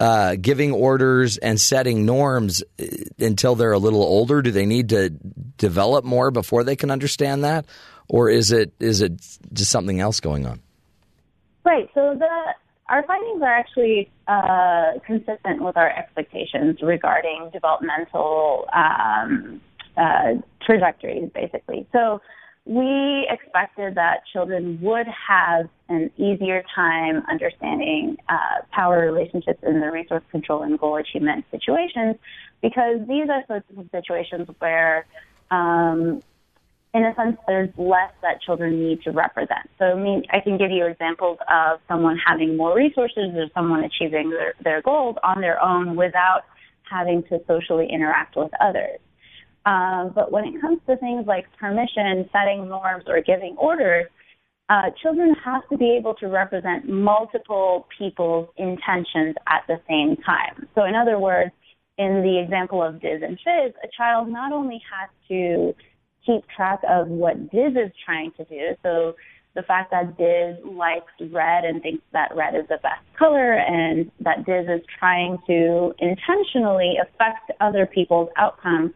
uh, giving orders and setting norms uh, until they're a little older? Do they need to develop more before they can understand that, or is it is it just something else going on? Right. So the our findings are actually uh, consistent with our expectations regarding developmental um, uh, trajectories, basically. So we expected that children would have an easier time understanding uh, power relationships in the resource control and goal achievement situations because these are sorts of situations where um, in a sense, there's less that children need to represent. So, I mean, I can give you examples of someone having more resources or someone achieving their, their goals on their own without having to socially interact with others. Um, but when it comes to things like permission, setting norms, or giving orders, uh, children have to be able to represent multiple people's intentions at the same time. So, in other words, in the example of Diz and Fizz, a child not only has to keep track of what Diz is trying to do. So the fact that Diz likes red and thinks that red is the best color and that Diz is trying to intentionally affect other people's outcomes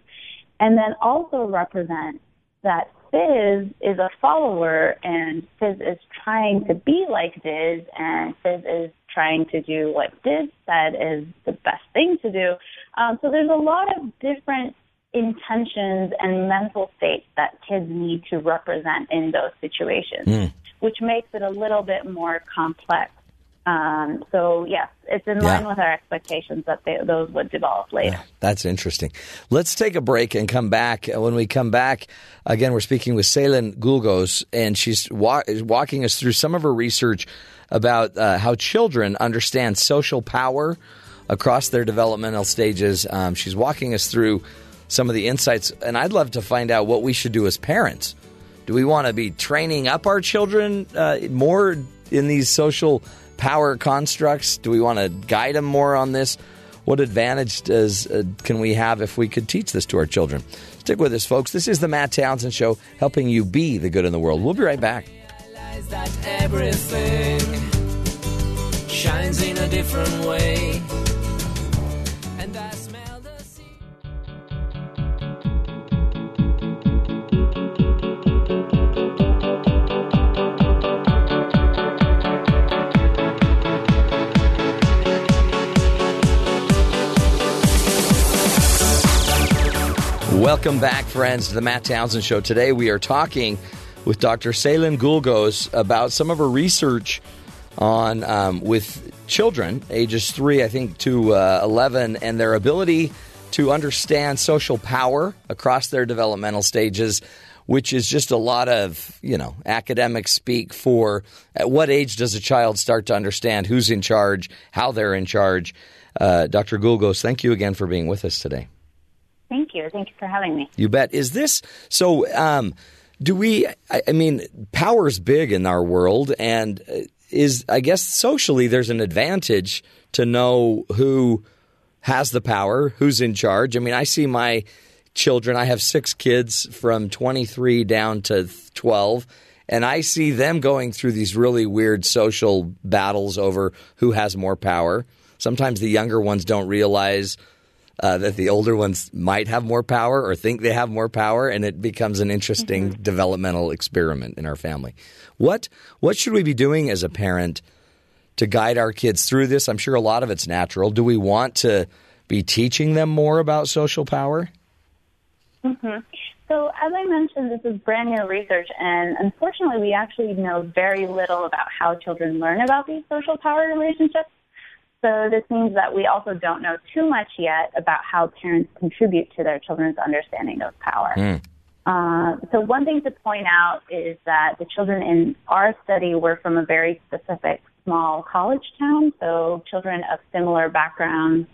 and then also represent that Fizz is a follower and Fizz is trying to be like Diz and Fizz is trying to do what Diz said is the best thing to do. Um, so there's a lot of different intentions and mental states that kids need to represent in those situations, mm. which makes it a little bit more complex. Um, so yes, it's in line yeah. with our expectations that they, those would develop later. Yeah, that's interesting. Let's take a break and come back. When we come back, again, we're speaking with Selin Gülgöz, and she's wa- walking us through some of her research about uh, how children understand social power across their developmental stages. Um, she's walking us through some of the insights. And I'd love to find out what we should do as parents. Do we want to be training up our children uh, more in these social power constructs? Do we want to guide them more on this? What advantage does uh, can we have if we could teach this to our children? Stick with us, folks. This is the Matt Townsend Show, helping you be the good in the world. We'll be right back. shines in a different way. Welcome back, friends, to the Matt Townsend Show. Today we are talking with Dr. Selin Gülgöz about some of her research on um, with children ages three, I think, to uh, 11, and their ability to understand social power across their developmental stages, which is just a lot of, you know, academic speak for at what age does a child start to understand who's in charge, how they're in charge. Uh, Dr. Gülgöz, thank you again for being with us today. Thank you. Thank you for having me. You bet. Is this so? Um, do we? I, I mean, power's big in our world, and uh, is I guess socially there's an advantage to know who has the power, who's in charge. I mean, I see my children. I have six kids from 23 down to 12. And I see them going through these really weird social battles over who has more power. Sometimes the younger ones don't realize uh, that the older ones might have more power or think they have more power, and it becomes an interesting mm-hmm. developmental experiment in our family. What what should we be doing as a parent to guide our kids through this? I'm sure a lot of it's natural. Do we want to be teaching them more about social power? Mm-hmm. So, as I mentioned, this is brand new research, and unfortunately, we actually know very little about how children learn about these social power relationships. So this means that we also don't know too much yet about how parents contribute to their children's understanding of power. Mm. Uh, so one thing to point out is that the children in our study were from a very specific small college town. So children of similar backgrounds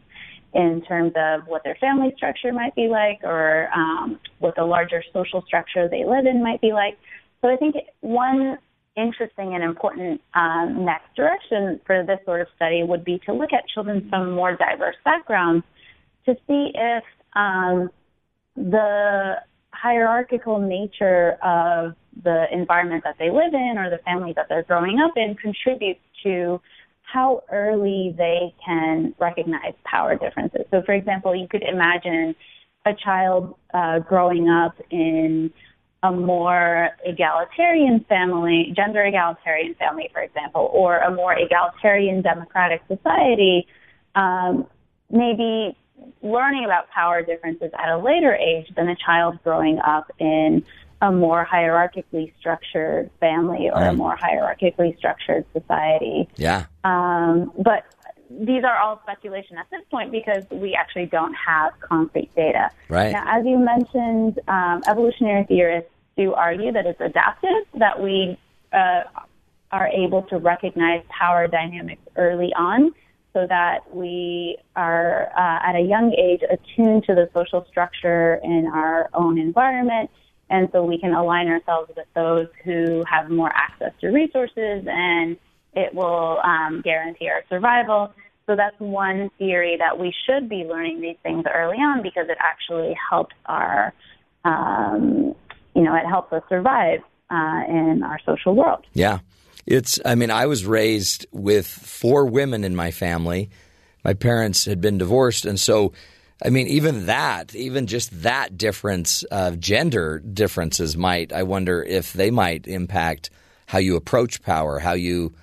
in terms of what their family structure might be like or um, what the larger social structure they live in might be like. So I think one interesting and important um, next direction for this sort of study would be to look at children from more diverse backgrounds to see if um, the hierarchical nature of the environment that they live in or the family that they're growing up in contributes to how early they can recognize power differences. So, for example, you could imagine a child uh, growing up in a more egalitarian family, gender egalitarian family, for example, or a more egalitarian democratic society, um, maybe learning about power differences at a later age than a child growing up in a more hierarchically structured family or a more hierarchically structured society. Yeah. Um, but these are all speculation at this point because we actually don't have concrete data. Right. Now, as you mentioned, um, evolutionary theorists do argue that it's adaptive, that we uh, are able to recognize power dynamics early on so that we are uh, at a young age attuned to the social structure in our own environment. And so we can align ourselves with those who have more access to resources and it will um, guarantee our survival. So that's one theory that we should be learning these things early on because it actually helps our, um, you know, it helps us survive uh, in our social world. Yeah. It's, I mean, I was raised with four women in my family. My parents had been divorced. And so, I mean, even that, even just that difference of gender differences might, I wonder if they might impact how you approach power, how you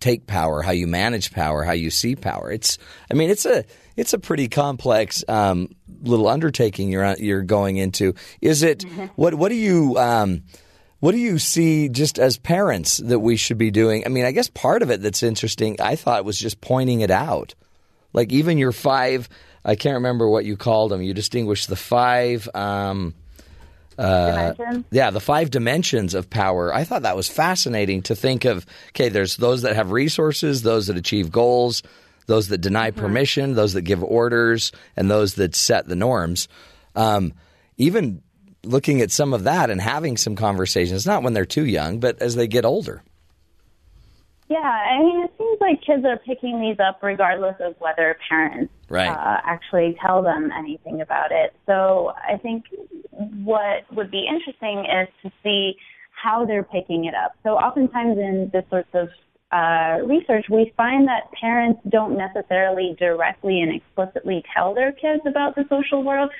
take power, how you manage power, how you see power. It's, I mean, it's a, it's a pretty complex um, little undertaking you're you're going into. Is it? What what do you um, what do you see just as parents that we should be doing? I mean, I guess part of it that's interesting, I thought was just pointing it out. Like even your five, I can't remember what you called them. You distinguish the five. Um, uh, yeah, the five dimensions of power. I thought that was fascinating to think of. Okay, there's those that have resources, those that achieve goals, those that deny permission, those that give orders, and those that set the norms. Um, even looking at some of that and having some conversations, not when they're too young, but as they get older. Yeah, I mean, it seems like kids are picking these up regardless of whether parents Right. uh, actually tell them anything about it. So I think what would be interesting is to see how they're picking it up. So oftentimes in this sorts of uh, research, we find that parents don't necessarily directly and explicitly tell their kids about the social world,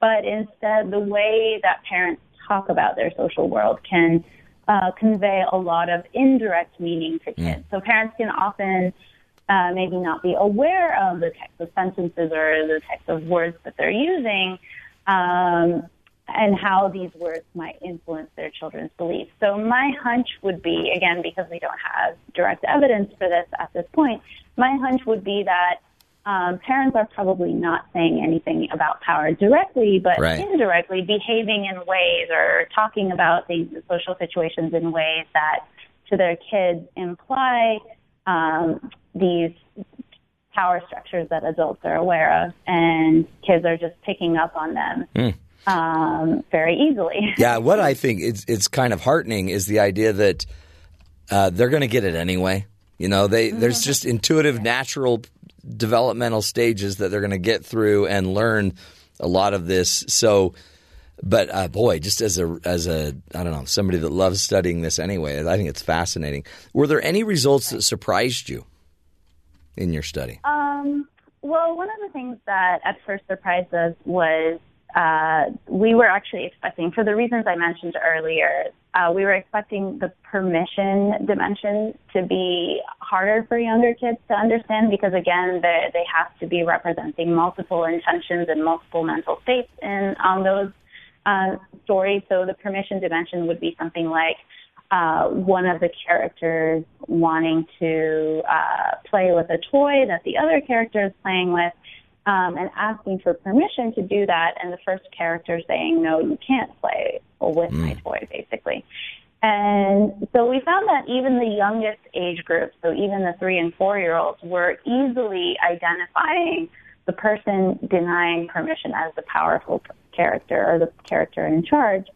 but instead the way that parents talk about their social world can uh, convey a lot of indirect meaning to kids. So parents can often uh, maybe not be aware of the types of sentences or the types of words that they're using, um, and how these words might influence their children's beliefs. So my hunch would be, again, because we don't have direct evidence for this at this point, my hunch would be that um, parents are probably not saying anything about power directly, but Right. indirectly behaving in ways or talking about these social situations in ways that to their kids imply um, these power structures that adults are aware of, and kids are just picking up on them um, very easily. Yeah, what I think it's it's kind of heartening is the idea that uh, they're going to get it anyway. You know, they there's just intuitive, natural developmental stages that they're going to get through and learn a lot of this. So, but uh, boy, just as a as a I don't know somebody that loves studying this anyway, I think it's fascinating. Were there any results that surprised you in your study? Um, well, one of the things that at first surprised us was uh, we were actually expecting, for the reasons I mentioned earlier, uh, we were expecting the permission dimension to be harder for younger kids to understand because, again, they, they have to be representing multiple intentions and multiple mental states in on those uh, stories. So the permission dimension would be something like uh, one of the characters wanting to uh, play with a toy that the other character is playing with, um, and asking for permission to do that, and the first character saying, "No, you can't play with my toy," basically. And so we found that even the youngest age groups, so even the three and four year olds, were easily identifying the person denying permission as the powerful character or the character in charge.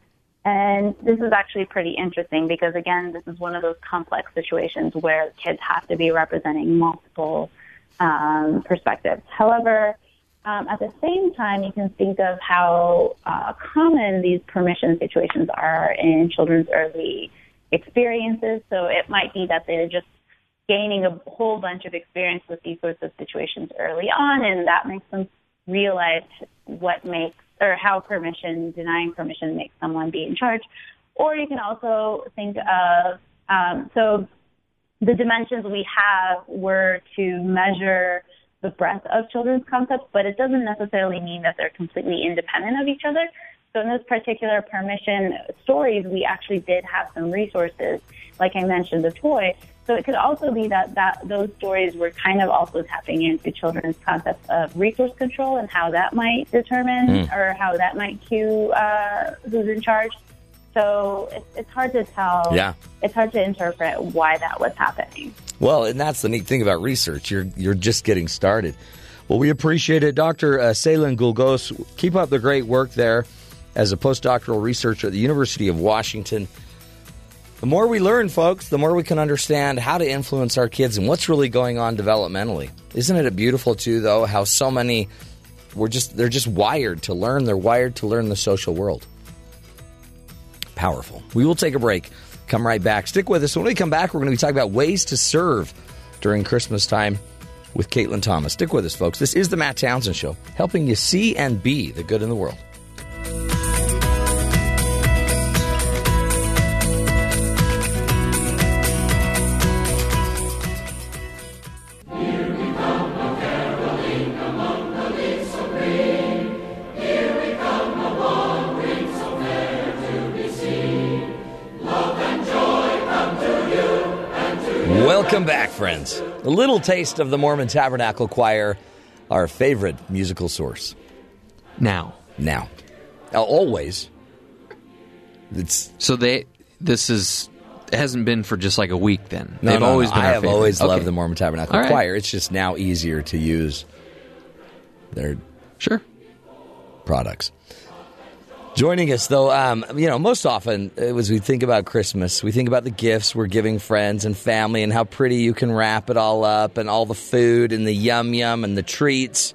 And this is actually pretty interesting because, again, this is one of those complex situations where kids have to be representing multiple um, perspectives. However, um, at the same time, you can think of how uh, common these permission situations are in children's early experiences. So it might be that they're just gaining a whole bunch of experience with these sorts of situations early on, and that makes them realize what makes or how permission, denying permission, makes someone be in charge. Or you can also think of um, so the dimensions we have were to measure the breadth of children's concepts, but it doesn't necessarily mean that they're completely independent of each other. So in this particular permission stories, we actually did have some resources, like I mentioned, the toy. So it could also be that, that those stories were kind of also tapping into children's concepts of resource control and how that might determine Mm. or how that might cue uh, who's in charge. So it's, it's hard to tell. Yeah. It's hard to interpret why that was happening. Well, and that's the neat thing about research. You're you're just getting started. Well, we appreciate it, Dr. Uh, Selin Gülgöz. Keep up the great work there as a postdoctoral researcher at the University of Washington. The more we learn, folks, the more we can understand how to influence our kids and what's really going on developmentally. Isn't it beautiful too, though, how so many we're just they're just wired to learn. They're wired to learn the social world. Powerful. We will take a break. Come right back. Stick with us. When we come back, we're going to be talking about ways to serve during Christmas time with Caitlin Thomas. Stick with us, folks. This is the Matt Townsend Show, helping you see and be the good in the world. Friends. A little taste of the Mormon Tabernacle Choir, our favorite musical source. Now, Now, always. It's so they this is it hasn't been for just like a week. Then no, they've no, always no. been. I have favorite. always Okay. loved the Mormon Tabernacle right. Choir. It's just now easier to use their Sure. products. Joining us, though, um, you know, most often uh, as we think about Christmas, we think about the gifts we're giving friends and family and how pretty you can wrap it all up and all the food and the yum yum and the treats.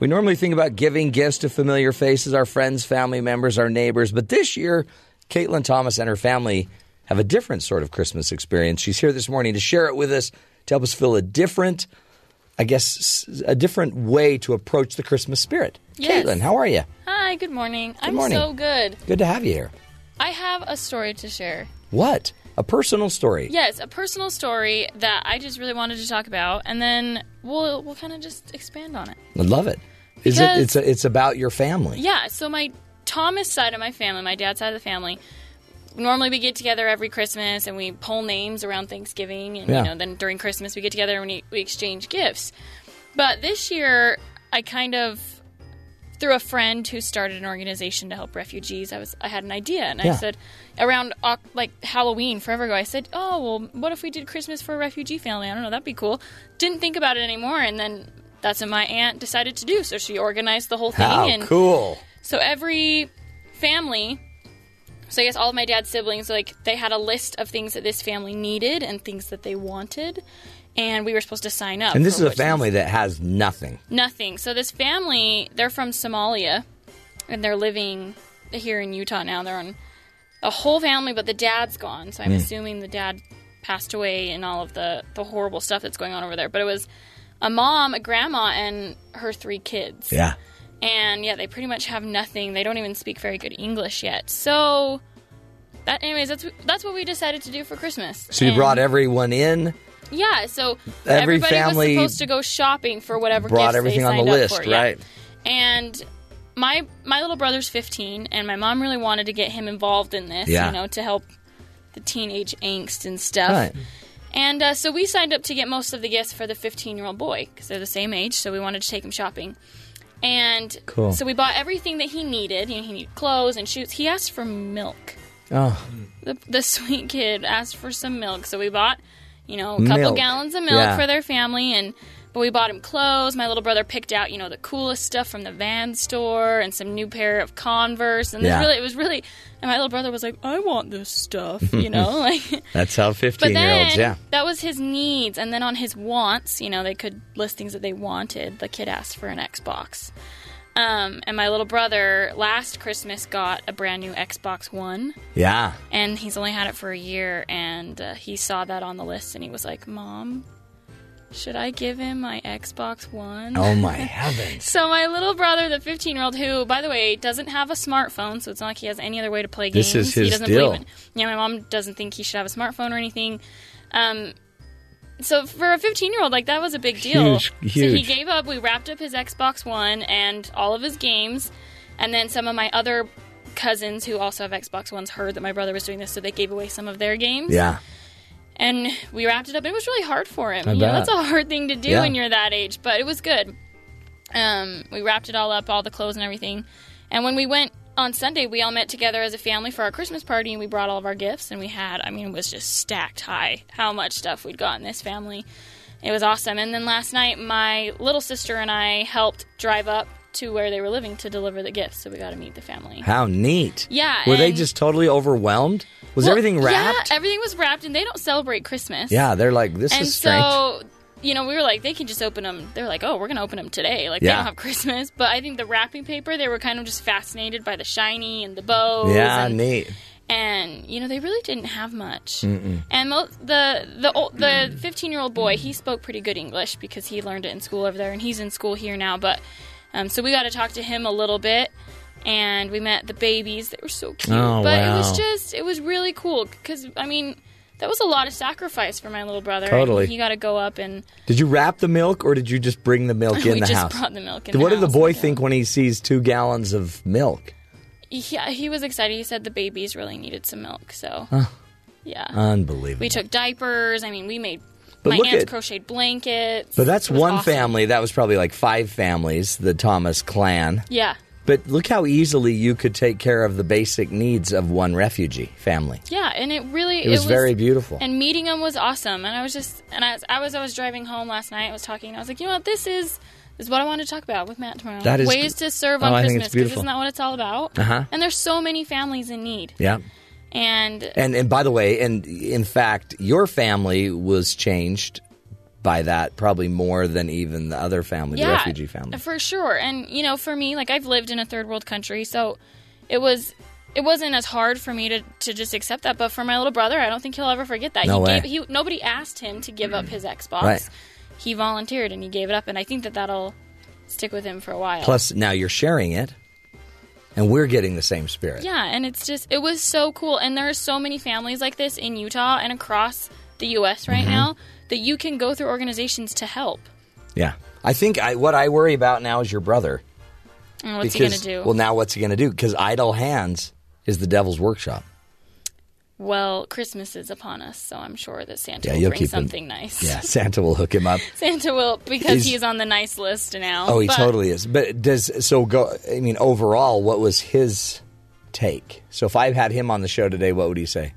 We normally think about giving gifts to familiar faces, our friends, family members, our neighbors. But this year, Caitlin Thomas and her family have a different sort of Christmas experience. She's here this morning to share it with us, to help us feel a different, I guess, a different way to approach the Christmas spirit. Yes. Caitlin, how are you? Hi, good morning. Good I'm morning. so good. Good to have you here. I have a story to share. What? A personal story. Yes, a personal story that I just really wanted to talk about, and then we'll we'll kind of just expand on it. I love it. Is Because- it? It's a, it's about your family. Yeah. So my Thomas side of my family, my dad's side of the family, normally we get together every Christmas and we pull names around Thanksgiving, and Yeah. you know then during Christmas we get together and we, we exchange gifts. But this year I kind of through a friend who started an organization to help refugees, I was I had an idea and Yeah. I said around uh, like Halloween forever ago, I said, "Oh well, what if we did Christmas for a refugee family? I don't know, that'd be cool." Didn't think about it anymore, and then that's what my aunt decided to do. So she organized the whole thing, How and cool. so every family, so I guess all of my dad's siblings, like they had a list of things that this family needed and things that they wanted, and we were supposed to sign up. And this is a family that has nothing. Nothing. So this family, they're from Somalia, and they're living here in Utah now. They're on a whole family, but the dad's gone. So I'm Hmm. assuming the dad passed away and all of the the horrible stuff that's going on over there. But it was a mom, a grandma, and her three kids. Yeah. And yeah, they pretty much have nothing. They don't even speak very good English yet. So that, anyways, that's that's what we decided to do for Christmas. So you And- brought everyone in, yeah. So Every everybody family was supposed to go shopping for whatever brought gifts everything they on the signed list, for, yeah. right? And my my little brother's 15, and my mom really wanted to get him involved in this, Yeah. you know, to help the teenage angst and stuff. Right. And uh, so we signed up to get most of the gifts for the 15 year old boy because they're the same age, so we wanted to take him shopping. And Cool. so we bought everything that he needed. You know, he needed clothes and shoes. He asked for milk. Oh, The, the sweet kid asked for some milk, so we bought, you know, a couple Milk. gallons of milk Yeah. for their family, and But we bought him clothes. My little brother picked out, you know, the coolest stuff from the van store and some new pair of Converse. And Yeah. really, it was really. And my little brother was like, "I want this stuff," you know, like. That's how fifteen-year-olds. yeah. that was his needs, and then on his wants, you know, they could list things that they wanted. The kid asked for an Xbox, um, and my little brother last Christmas got a brand new Xbox One, Yeah. and he's only had it for a year, and uh, he saw that on the list, and he was like, "Mom, should I give him my Xbox One?" Oh my heavens. So my little brother, the 15 year old, who, by the way, doesn't have a smartphone, so it's not like he has any other way to play games. This is he his doesn't deal. believe. Yeah, my mom doesn't think he should have a smartphone or anything. Um, so for a 15 year old, like that was a big deal. Huge, So he gave up. We wrapped up his Xbox One and all of his games, and then some of my other cousins who also have Xbox Ones heard that my brother was doing this, so they gave away some of their games. Yeah. And we wrapped it up. It was really hard for him. I you know, that's a hard thing to do Yeah. when you're that age, but it was good. Um, we wrapped it all up, all the clothes and everything. And when we went on Sunday, we all met together as a family for our Christmas party, and we brought all of our gifts. And we had, I mean, it was just stacked high how much stuff we'd got in this family. It was awesome. And then last night, my little sister and I helped drive up to where they were living to deliver the gifts, so we got to meet the family. How neat. Yeah, Were they and- just totally overwhelmed? Was Well, everything wrapped? Yeah, everything was wrapped, and they don't celebrate Christmas. Yeah, they're like, this and is strange. so you know we were like they can just open them they're like oh we're gonna open them today like they Yeah. don't have christmas but i think the wrapping paper they were kind of just fascinated by the shiny and the bows yeah, and, neat. and you know they really didn't have much and mo- the the ol- the 15 year old boy he spoke pretty good english because he learned it in school over there and he's in school here now but um, so we got to talk to him a little bit and we met the babies they were so cute Oh, but it was just it was really cool because i mean that was a lot of sacrifice for my little brother Totally. he got to go up and Did you wrap the milk or did you just bring the milk in We the just house? brought the milk in the what did the boy think when he sees two gallons of milk? yeah, he was excited. He said the babies really needed some milk, so Huh. yeah, Unbelievable. we took diapers. I mean, we made But my aunt's at- crocheted blankets. But that's one awesome. family. That was probably like five families, the Thomas clan. Yeah, But look how easily you could take care of the basic needs of one refugee family. yeah, and it really It was very beautiful. And meeting them was awesome. And I was just and I was, I was I was driving home last night. I was talking. and I was like, you know what, this is is what I want to talk about with Matt tomorrow. That is ways to serve Oh, on I Christmas because isn't that what it's all about? Uh-huh. And there's so many families in need. Yeah. And And and by the way, and in fact, your family was changed by that probably more than even the other family, the refugee family. For sure. And you know, for me, like I've lived in a third world country, so it was it wasn't as hard for me to, to just accept that. But for my little brother, I don't think he'll ever forget that. No he way. gave he nobody asked him to give up his Xbox. Right. He volunteered and he gave it up, and I think that that'll stick with him for a while. Plus, now you're sharing it, and we're getting the same spirit. Yeah, and it's just it was so cool, and there are so many families like this in Utah and across the U.S. right Mhm. now that you can go through organizations to help. Yeah. I think I, what I worry about now is your brother. And what's because, he gonna do? Well, now what's he going to do? Because idle hands is the devil's workshop. Well, Christmas is upon us, so I'm sure that Santa Yeah, will bring keep him- something nice. Yeah, Santa will hook him up. Santa will because Is- he's on the nice list now. Oh, he But, totally is. But does so go? I mean, overall, what was his take? So if I had him on the show today, what would he say?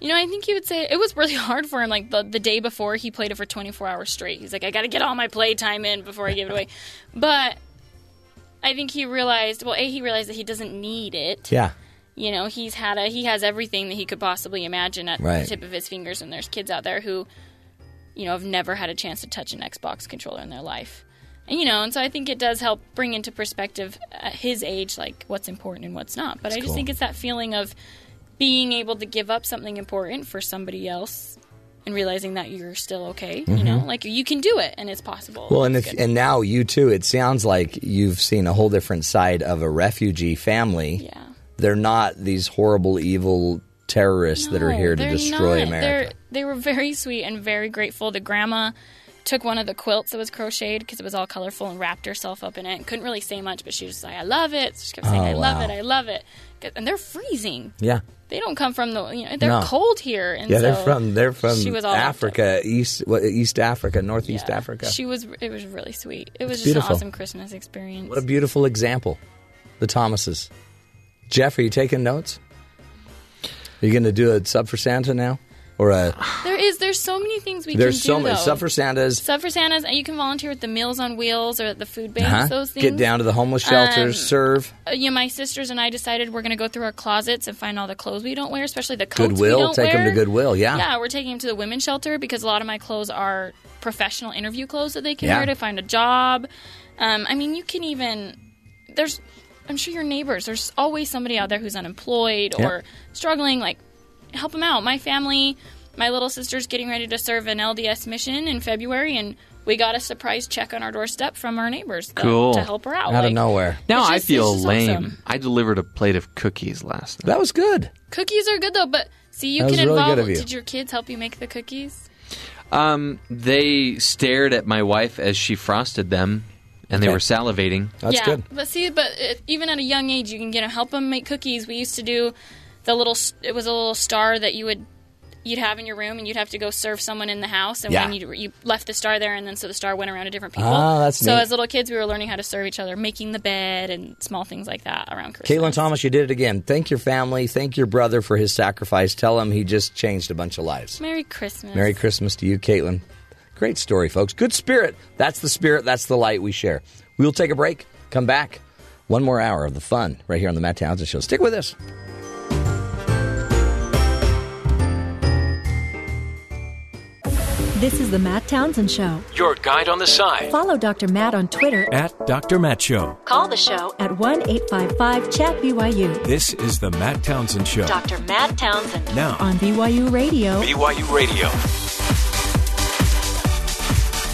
You know, I think he would say it was really hard for him. Like the the day before, he played it for 24 hours straight. He's like, I got to get all my playtime in before I give it away. But I think he realized. Well, a he realized that he doesn't need it. Yeah. You know, he's had a he has everything that he could possibly imagine at Right. the tip of his fingers, and there's kids out there who, you know, have never had a chance to touch an Xbox controller in their life. And you know, and so I think it does help bring into perspective at his age, like what's important and what's not. But That's I just cool. think it's that feeling of being able to give up something important for somebody else and realizing that you're still okay. You mm-hmm. know, like you can do it and it's possible. Well, and if and now you too. It sounds like you've seen a whole different side of a refugee family. Yeah. They're not these horrible, evil terrorists that are here to destroy not. America. They're, they were very sweet and very grateful. The grandma took one of the quilts that was crocheted because it was all colorful and wrapped herself up in it. and Couldn't really say much, but she was like, "I love it." She kept saying, Oh, "I love it, I love it," and they're freezing. Yeah. They don't come from the you know they're No. cold here. And yeah, they're from they're from she was all. Africa, East what, East Africa, Northeast Yeah. Africa. She was. It was really sweet. It was It's just beautiful. an awesome Christmas experience. What a beautiful example, the Thomases. Jeff, are you taking notes? Are you going to do a sub for Santa now? or a. There is. There's so many things we can do. There's can so do. many though. stuff for Santas. Stuff for Santas, and you can volunteer at the Meals on Wheels or at the food banks. Uh-huh. Those things. Get down to the homeless shelters, Um, serve. Uh, yeah, my sisters and I decided we're going to go through our closets and find all the clothes we don't wear, especially the coats we Goodwill, don't take wear. Them to Goodwill, yeah. yeah, we're taking them to the women's shelter because a lot of my clothes are professional interview clothes that they can Yeah. wear to find a job. Um, I mean, you can even there's. I'm sure your neighbors. There's always somebody out there who's unemployed Yeah. or struggling. Like, help them out. My family, my little sister's getting ready to serve an LDS mission in February, and we got a surprise check on our doorstep from our neighbors to- Cool. to help her out. Out of nowhere. Now It's I feel lame. awesome. I delivered a plate of cookies last night. That was good. Cookies are good though, but see, you That can really involve. good of you. Did your kids help you make the cookies? Um, they stared at my wife as she frosted them, and they Okay. were salivating. That's yeah, good. but see, but it, even at a young age, you can get help them make cookies. We used to do the little. It was a little star that you would. You'd have in your room, and you'd have to go serve someone in the house. And when you you left the star there, and then so the star went around to different people. Ah, that's so neat. as little kids, we were learning how to serve each other, making the bed and small things like that around Christmas. Caitlin Thomas, you did it again. Thank your family. Thank your brother for his sacrifice. Tell him he just changed a bunch of lives. Merry Christmas. Merry Christmas to you, Caitlin. Great story, folks. Good spirit. That's the spirit. That's the light we share. We'll take a break. Come back. One more hour of the fun right here on the Matt Townsend Show. Stick with us. This is the Matt Townsend Show. Your guide on the side. Follow Dr. Matt on Twitter. At Dr. Matt Show. Call the show at 1 855 Chat BYU. This is the Matt Townsend Show. Dr. Matt Townsend. Now, On BYU Radio. BYU Radio.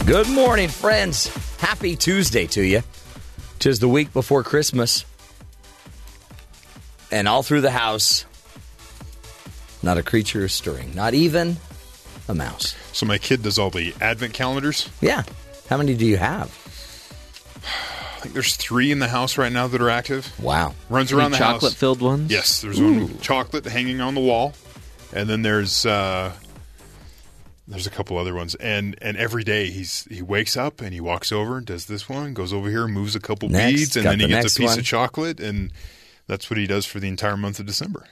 Good morning, friends. Happy Tuesday to you. Tis the week before Christmas. And all through the house, not a creature is stirring. Not even a mouse. So my kid does all the advent calendars. Yeah. How many do you have? I think there's three in the house right now that are active. Wow. Runs Any around the house. chocolate-filled ones? Yes, there's one chocolate hanging on the wall, and then there's uh, there's a couple other ones. And and every day he's he wakes up and he walks over and does this one, goes over here, moves a couple Next, beads, and then he the gets a piece one. of chocolate, and that's what he does for the entire month of December.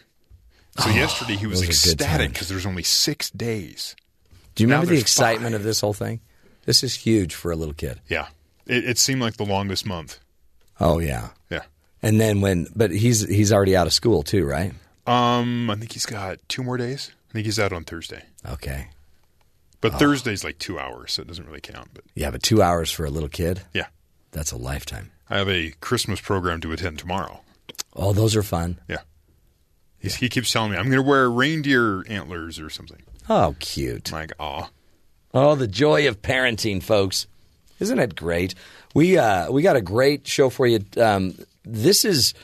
So yesterday he was Oh, those are good ecstatic because there's only six days. Do you Now remember the excitement five. of this whole thing? This is huge for a little kid. Yeah, it, it seemed like the longest month. Oh yeah. Yeah. And then when but he's he's already out of school too, right? Um, I think he's got two more days. I think he's out on Thursday. Okay. But Thursday's like two hours, so it doesn't really count. But Yeah, but 2 hours for a little kid, yeah, that's a lifetime. I have a Christmas program to attend tomorrow. Oh, those are fun. Yeah. He's, He keeps telling me I'm going to wear reindeer antlers or something. Oh, cute. I'm like, aw. Oh, the joy of parenting, folks. Isn't it great? We uh, we got a great show for you. Um, this is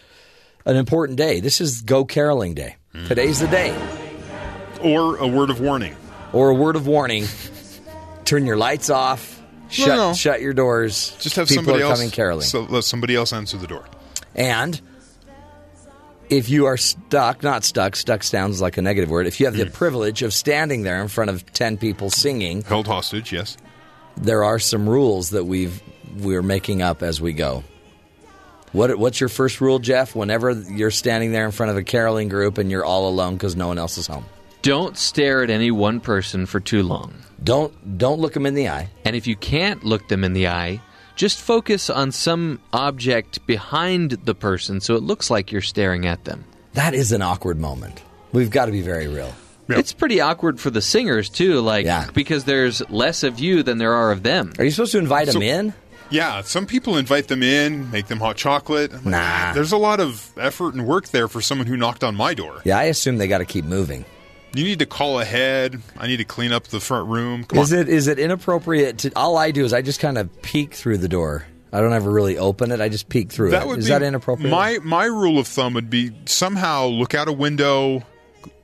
an important day. This is Go Caroling Day. Today's the day. Or a word of warning. Or a word of warning. Turn your lights off. No, Shut no. shut your doors. Just have People somebody are else coming caroling. So let somebody else answer the door. And if you are stuck, not stuck, stuck sounds like a negative word. If you have the mm. privilege of standing there in front of 10 people singing, Held hostage, yes. there are some rules that we've we're making up as we go. What what's your first rule, Jeff? Whenever you're standing there in front of a caroling group and you're all alone because no one else is home, Don't stare at any one person for too long. don't don't look them in the eye. And if you can't look them in the eye, just focus on some object behind the person so it looks like you're staring at them. That is an awkward moment. We've got to be very real. Yep. It's pretty awkward for the singers too, like Yeah. because there's less of you than there are of them. Are you supposed to invite So- them in? Yeah, some people invite them in, make them hot chocolate. Like, Nah. There's a lot of effort and work there for someone who knocked on my door. Yeah, I assume they got to keep moving. You need to call ahead. I need to clean up the front room. Come Is on. it is it inappropriate to? All I do is I just kind of peek through the door. I don't ever really open it. I just peek through That it. would Is be that inappropriate? My my rule of thumb would be somehow look out a window,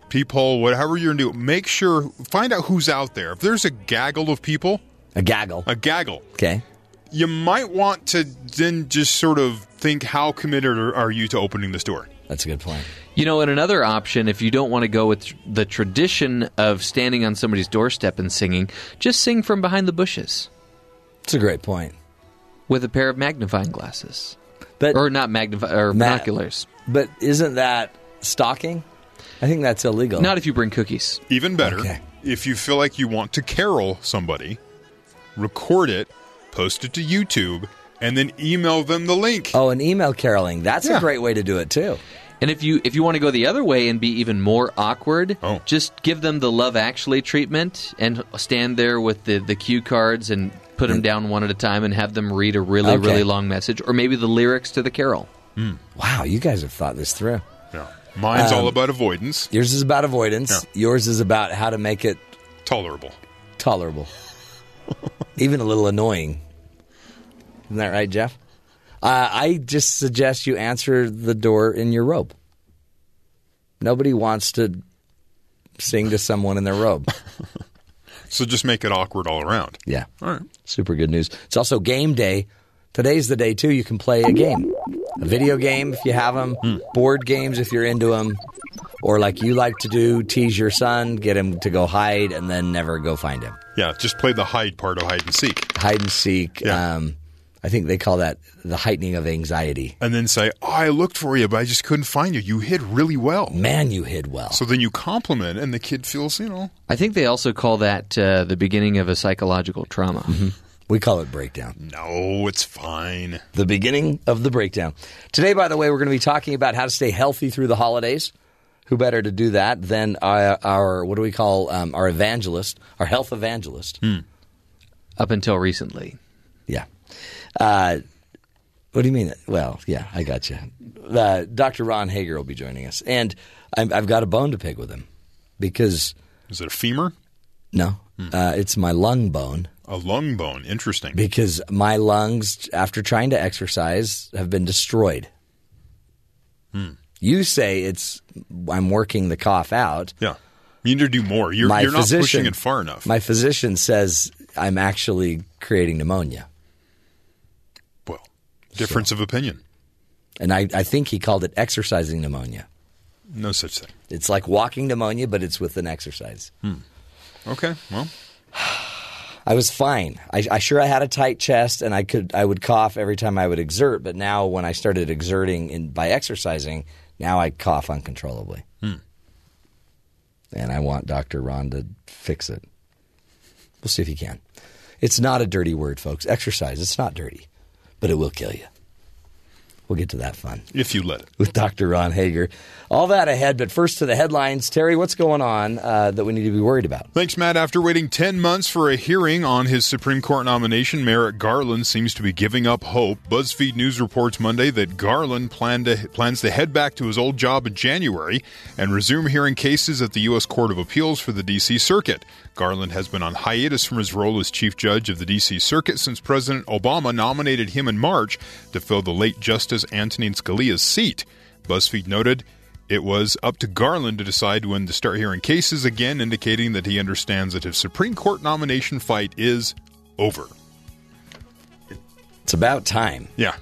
peephole, whatever you're gonna do. Make sure find out who's out there. If there's a gaggle of people, a gaggle. a gaggle, Okay. you might want to then just sort of think how committed are, are you to opening this door. That's a good point. You know, and another option, if you don't want to go with the tradition of standing on somebody's doorstep and singing, just sing from behind the bushes It's a great point. with a pair of magnifying glasses, But or not magnify or Ma- binoculars. but isn't that stalking? I think that's illegal. Not if you bring cookies. Even better, Okay. if you feel like you want to carol somebody, record it, post it to YouTube, and then email them the link. Oh, and email caroling. That's Yeah. a great way to do it too. And if you if you want to go the other way and be even more awkward, Oh. just give them the Love Actually treatment and stand there with the the cue cards and put them down one at a time and have them read a really Okay. really long message or maybe the lyrics to the carol. Wow, you guys have thought this through. Yeah. Mine's all Um, about avoidance. Yours is about avoidance. Yeah. Yours is about how to make it Tolerable. tolerable, even a little annoying. Isn't that right, Jeff? Uh, I just suggest you answer the door in your robe. Nobody wants to sing to someone in their robe. So just make it awkward all around. Yeah. All right. Super good news. It's also game day. Today's the day, too. You can play a game. A video game if you have them, board games if you're into them, or like you like to do, tease your son, get him to go hide, and then never go find him. Yeah, just play the hide part of hide and seek. Hide and seek. Yeah. Um, I think they call that the heightening of anxiety. And then say, Oh, I looked for you, but I just couldn't find you. You hid really well. Man, you hid well. So then you compliment, and the kid feels, you know, I think they also call that uh, the beginning of a psychological trauma. We call it breakdown. no, it's fine. The beginning of the breakdown. Today, by the way, we're going to be talking about how to stay healthy through the holidays. Who better to do that than our, our what do we call um, our evangelist, our health evangelist? Up until recently. Yeah. Uh, what do you mean? Well, yeah, I got you. Uh, Dr. Ron Hager will be joining us, and I'm, I've got a bone to pick with him because Is it a femur? no, uh, it's my lung bone. A lung bone. Interesting. because my lungs, after trying to exercise, have been destroyed. You say it's I'm working the cough out. Yeah. You need to do more. You're, you're not pushing it far enough. My physician says I'm actually creating pneumonia, difference of opinion. and I, I think he called it exercising pneumonia. No such thing. It's like walking pneumonia, but it's with an exercise. Hmm. Okay. Well, I was fine. I, I sure I had a tight chest, and I could I would cough every time I would exert. But now, when I started exerting in, by exercising, now I cough uncontrollably. Hmm. And I want Doctor Ron to fix it. We'll see if he can. It's not a dirty word, folks. Exercise. It's not dirty, but it will kill you. We'll get to that fun if you let it. with Dr. Ron Hager. All that ahead, but first to the headlines. Terry, what's going on uh, that we need to be worried about? Thanks, Matt. After waiting 10 months for a hearing on his Supreme Court nomination, Merrick Garland seems to be giving up hope. BuzzFeed News reports Monday that Garland to, plans to head back to his old job in January and resume hearing cases at the U.S. Court of Appeals for the D.C. Circuit. Garland has been on hiatus from his role as Chief Judge of the D.C. Circuit since President Obama nominated him in March to fill the late Justice Antonin Scalia's seat. BuzzFeed noted it was up to Garland to decide when to start hearing cases again, indicating that he understands that his Supreme Court nomination fight is over. It's about time. Yeah.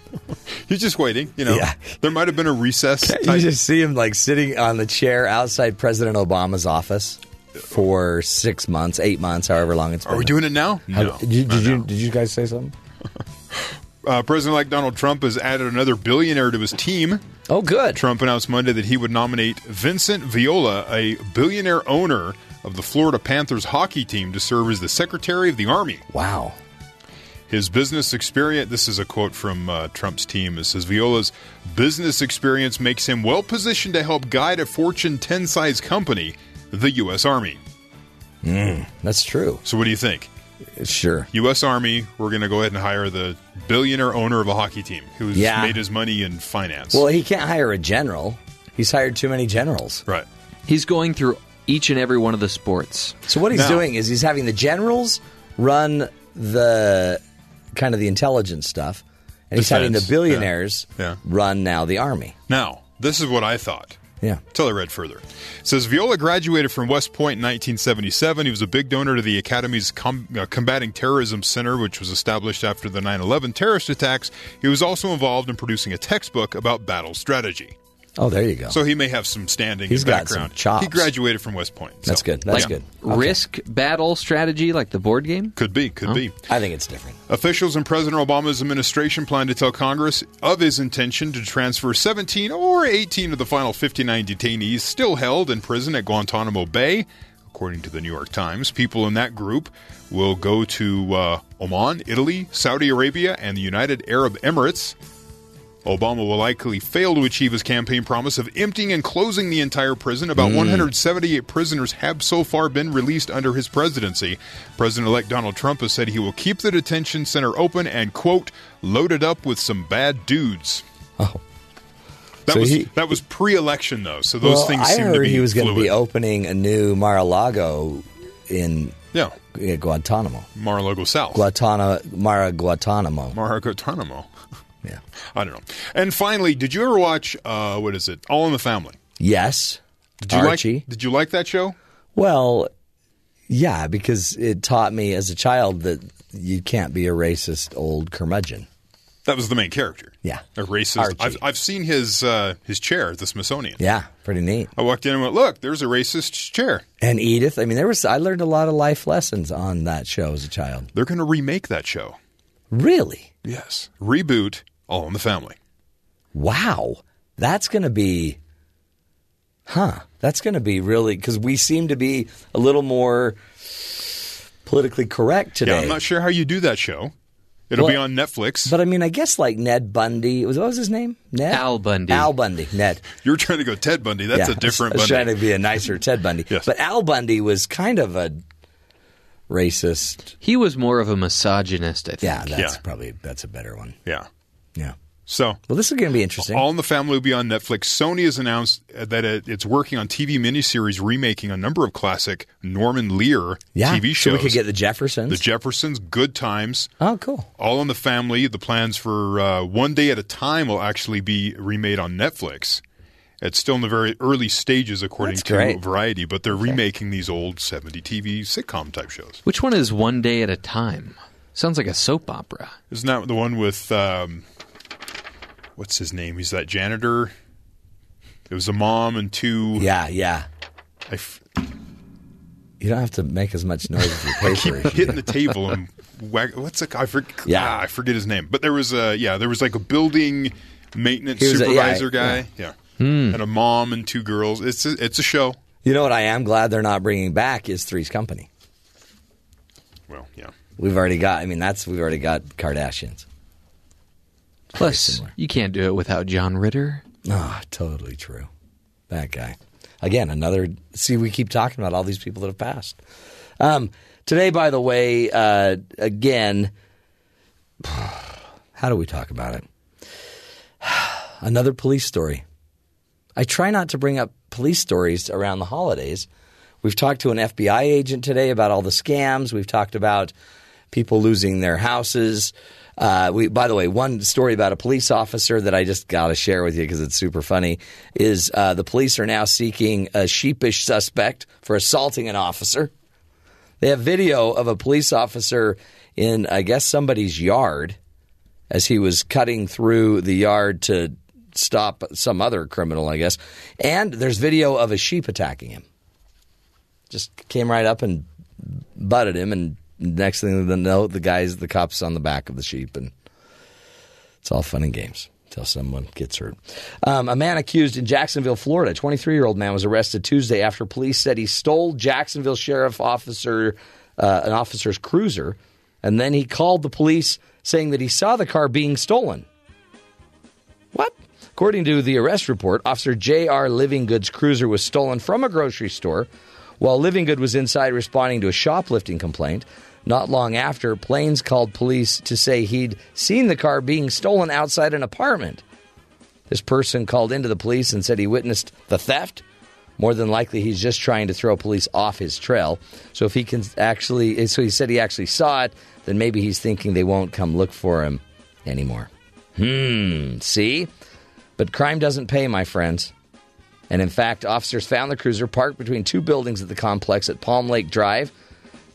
He's just waiting, you know. Yeah. There might have been a recess. You just see him like sitting on the chair outside President Obama's office for six months, eight months, however long it's been. Are we doing it now? How- No. Did, you, did, you, now. did you guys say something? Uh, President-elect Donald Trump has added another billionaire to his team. Oh, good. Trump announced Monday that he would nominate Vincent Viola, a billionaire owner of the Florida Panthers hockey team, to serve as the Secretary of the Army. Wow. His business experience, this is a quote from uh, Trump's team. It says Viola's business experience makes him well positioned to help guide a Fortune 10 size company, the U.S. Army. That's true. So, what do you think? Sure. U.S. Army, we're going to go ahead and hire the billionaire owner of a hockey team who's Yeah. made his money in finance. Well, he can't hire a general. He's hired too many generals. right. He's going through each and every one of the sports. So what he's Now- doing is he's having the generals run the kind of the intelligence stuff, and he's having the billionaires yeah. Yeah. run now the army. Now, this is what I thought. Yeah. Until I read further. It says Viola graduated from West Point in 1977. He was a big donor to the Academy's Com- uh, Combating Terrorism Center, which was established after the 9 11 terrorist attacks. He was also involved in producing a textbook about battle strategy. Oh, there you go. So he may have some standing He's and got some background. chops. He graduated from West Point. That's good. That's like good. risk battle strategy, like the board game. Could be, could be. I think it's different. Officials in President Obama's administration plan to tell Congress of his intention to transfer 17 or 18 of the final 59 detainees still held in prison at Guantanamo Bay. according to the New York Times. People in that group will go to uh, Oman, Italy, Saudi Arabia, and the United Arab Emirates. Obama will likely fail to achieve his campaign promise of emptying and closing the entire prison. About 178 prisoners have so far been released under his presidency. President elect Donald Trump has said he will keep the detention center open and, quote, loaded up with some bad dudes. Oh. That So was he- that was pre-election though, so those well, things I seem heard to be he was going to be opening a new Mar-a-Lago in yeah, uh, Guantanamo. Mar-a-Lago South. Guantanamo, Mara Guantanamo. Mar-a-Lago. Yeah. I don't know. And finally, did you ever watch uh, what is it? All in the Family. Yes. Did you Archie. like? Did you like that show? Well, yeah, because it taught me as a child that you can't be a racist old curmudgeon. That was the main character. Yeah. A racist. Archie. I've, I've seen his uh, his chair at the Smithsonian. Yeah, pretty neat. I walked in and went, "Look, there's a racist chair." And Edith, I mean, there was I learned a lot of life lessons on that show as a child. They're going to remake that show. Really? Yes. Reboot All in the Family. Wow. That's going to be Huh. That's going to be really cuz we seem to be a little more politically correct today. Yeah, I'm not sure how you do that show. It'll Well, be on Netflix. But I mean, I guess like Ned Bundy. Was what was his name? Ned Al Bundy. Al Bundy. Ned. You're trying to go Ted Bundy. That's Yeah, a different I was, I was Bundy. trying to be a nicer Ted Bundy. Yes. But Al Bundy was kind of a racist. He was more of a misogynist, I think. Yeah, that's Yeah. probably that's a better one. yeah. Yeah. So Well, this is going to be interesting. All in the Family will be on Netflix. Sony has announced that it, it's working on TV miniseries remaking a number of classic Norman Lear yeah. TV So shows. we could get the Jeffersons. the Jeffersons, Good Times, oh, cool. All in the Family. The plans for uh, One Day at a Time will actually be remade on Netflix. It's still in the very early stages, according That's to great. Variety, but they're remaking these old 70 TV sitcom type shows. Which one is One Day at a Time? Sounds like a soap opera. Isn't that the one with um, what's his name? He's that janitor. It was a mom and two. Yeah, yeah. I f- You don't have to make as much noise with your paper. as you hitting the table and whack, what's a, I forget. Yeah. ah, I forget his name. But there was a yeah, there was like a building maintenance He was a- yeah, supervisor guy. Yeah, Hmm. and a mom and two girls. It's a, it's a show. You know what I am glad they're not bringing back is Three's Company. Well, yeah. We've already got. I mean, that's we've already got Kardashians. Plus, you can't do it without John Ritter. Ah, totally true. That guy. Again, another. See, we keep talking about all these people that have passed. Um, today, by the way, uh, again, how do we talk about it? Another police story. I try not to bring up police stories around the holidays. We've talked to an FBI agent today about all the scams. We've talked about people losing their houses. Uh, we, by the way, one story about a police officer that I just got to share with you because it's super funny is uh, the police are now seeking a sheepish suspect for assaulting an officer. They have video of a police officer in, I guess, somebody's yard as he was cutting through the yard to stop some other criminal, I guess. And there's video of a sheep attacking him. Just came right up and butted him, and next thing they know, the guy's the cops on the back of the sheep, and it's all fun and games until someone gets hurt. Um, a man accused in Jacksonville, Florida, a 23 year old man was arrested Tuesday after police said he stole Jacksonville sheriff officer uh, an officer's cruiser, and then he called the police saying that he saw the car being stolen. What? According to the arrest report, Officer J.R. Living Good's cruiser was stolen from a grocery store while Living Good was inside responding to a shoplifting complaint. Not long after, Plains called police to say he'd seen the car being stolen outside an apartment. This person called into the police and said he witnessed the theft. More than likely, he's just trying to throw police off his trail. So if he can actually, so he said he actually saw it, then maybe he's thinking they won't come look for him anymore. Hmm. See, but crime doesn't pay, my friends. And in fact, officers found the cruiser parked between two buildings at the complex at Palm Lake Drive,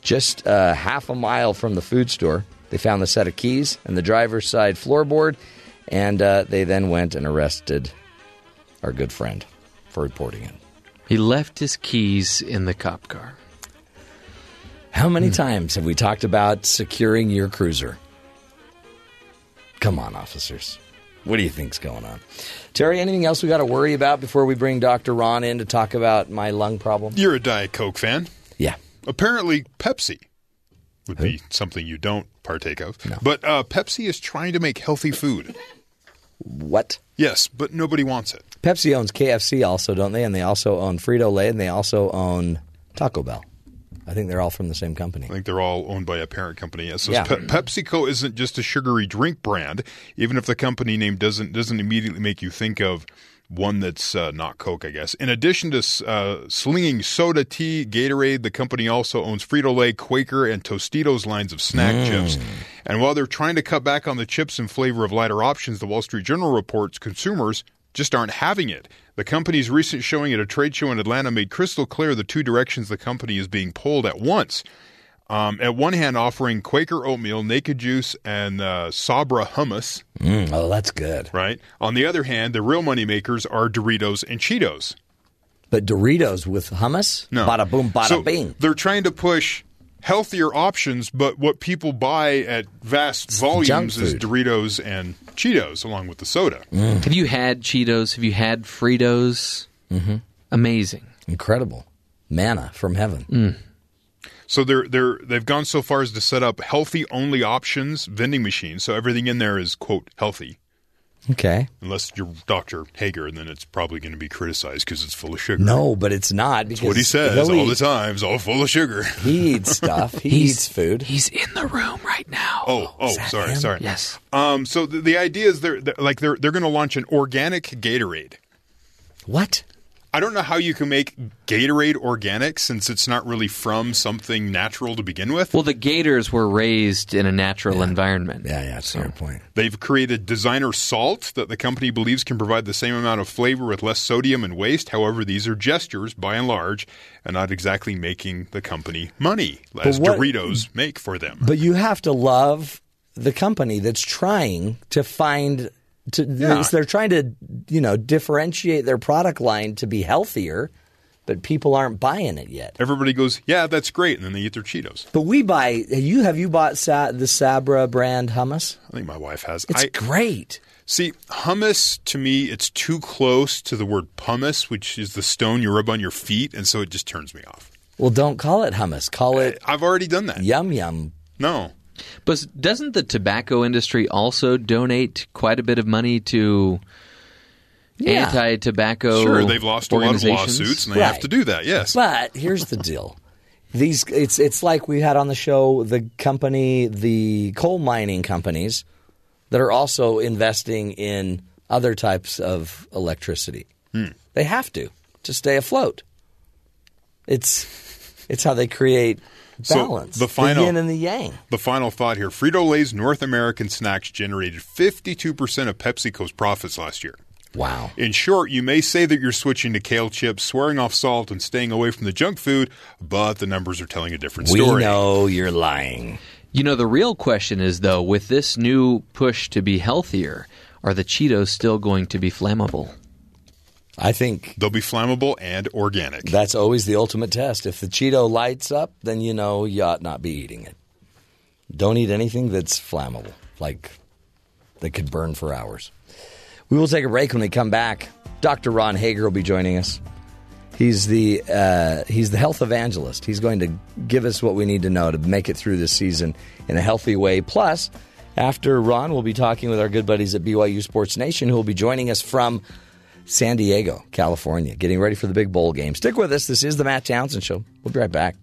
just uh, half a mile from the food store. They found the set of keys and the driver's side floorboard, and uh, they then went and arrested our good friend for reporting it. He left his keys in the cop car. How many times have we talked about securing your cruiser? Come on, officers. What do you think's going on? Terry, anything else we got to worry about before we bring Dr. Ron in to talk about my lung problem? You're a Diet Coke fan. Yeah. Apparently, Pepsi would be something you don't partake of. But uh, Pepsi is trying to make healthy food. What? Yes, but nobody wants it. Pepsi owns KFC also, don't they? And they also own Frito Lay, and they also own Taco Bell. I think they're all from the same company. I think they're all owned by a parent company. Yeah, so Yeah. Pe- PepsiCo isn't just a sugary drink brand, even if the company name doesn't doesn't immediately make you think of one that's uh, not Coke, I guess. In addition to uh, slinging soda, tea, Gatorade, the company also owns Frito Lay, Quaker, and Tostitos lines of snack Mm. chips. And while they're trying to cut back on the chips in flavor of lighter options, the Wall Street Journal reports consumers just aren't having it. The company's recent showing at a trade show in Atlanta made crystal clear the two directions the company is being pulled at once. Um, at one hand, offering Quaker oatmeal, Naked Juice, and uh, Sabra hummus. Mm, oh, that's good. Right. On the other hand, the real money makers are Doritos and Cheetos. But Doritos with hummus? No. Bada boom, bada so bing. They're trying to push healthier options, but what people buy at vast volumes is. Doritos and Cheetos, along with the soda. Have you had Cheetos? Have you had Fritos? Mm-hmm. Amazing. Incredible. Manna from heaven. Mm. So they're they're they've gone so far as to set up healthy only options vending machines. So everything in there is quote healthy, Okay. unless you're Dr. Hager, then it's probably going to be criticized because it's full of sugar. No, but it's not because That's what he says he'll all the eat- time. It's all full of sugar. He eats stuff. He He's- eats food. He's in the room right now. Oh, oh, sorry, him? sorry. Yes. Um, so the, the idea is they're, they're like they're they're going to launch an organic Gatorade. What? I don't know how you can make Gatorade organic since it's not really from something natural to begin with. Well, the Gators were raised in a natural environment. Yeah, yeah, that's a good point. They've created designer salt that the company believes can provide the same amount of flavor with less sodium and waste. However, these are gestures by and large and not exactly making the company money as what- Doritos make for them. But you have to love the company that's trying to find to Yeah. they're trying to you know differentiate their product line to be healthier, but people aren't buying it yet. Everybody goes, "Yeah, that's great," and then they eat their Cheetos. But we buy you have you bought Sa- the Sabra brand hummus? I think my wife has. It's I, great. See, hummus to me, it's too close to the word pumice, which is the stone you rub on your feet, and so it just turns me off. Well, don't call it hummus. Call it I've already done that. yum yum. No. But doesn't the tobacco industry also donate quite a bit of money to Yeah. anti-tobacco? Sure, they've lost a lot of lawsuits, and they have to do that. Yes. But here's the deal. These it's it's like we had on the show the company, the coal mining companies that are also investing in other types of electricity. Hmm. They have to to stay afloat. It's it's how they create So, the final- yin and the yang. The final thought here Frito Lay's North American snacks generated 52% of PepsiCo's profits last year. Wow. In short, you may say that you're switching to kale chips, swearing off salt, and staying away from the junk food, but the numbers are telling a different We story. know you're lying. You know, the real question is though, with this new push to be healthier, are the Cheetos still going to be flammable? I think They'll be flammable and organic. that's always the ultimate test. If the Cheeto lights up, then you know you ought not be eating it. Don't eat anything that's flammable, like that could burn for hours. We will take a break when we come back. Dr. Ron Hager will be joining us. He's the uh, he's the health evangelist. He's going to give us what we need to know to make it through this season in a healthy way. Plus, after Ron, we'll be talking with our good buddies at BYU Sports Nation, who will be joining us from San Diego, California, getting ready for the big bowl game. Stick with us. This is the Matt Townsend Show. We'll be right back.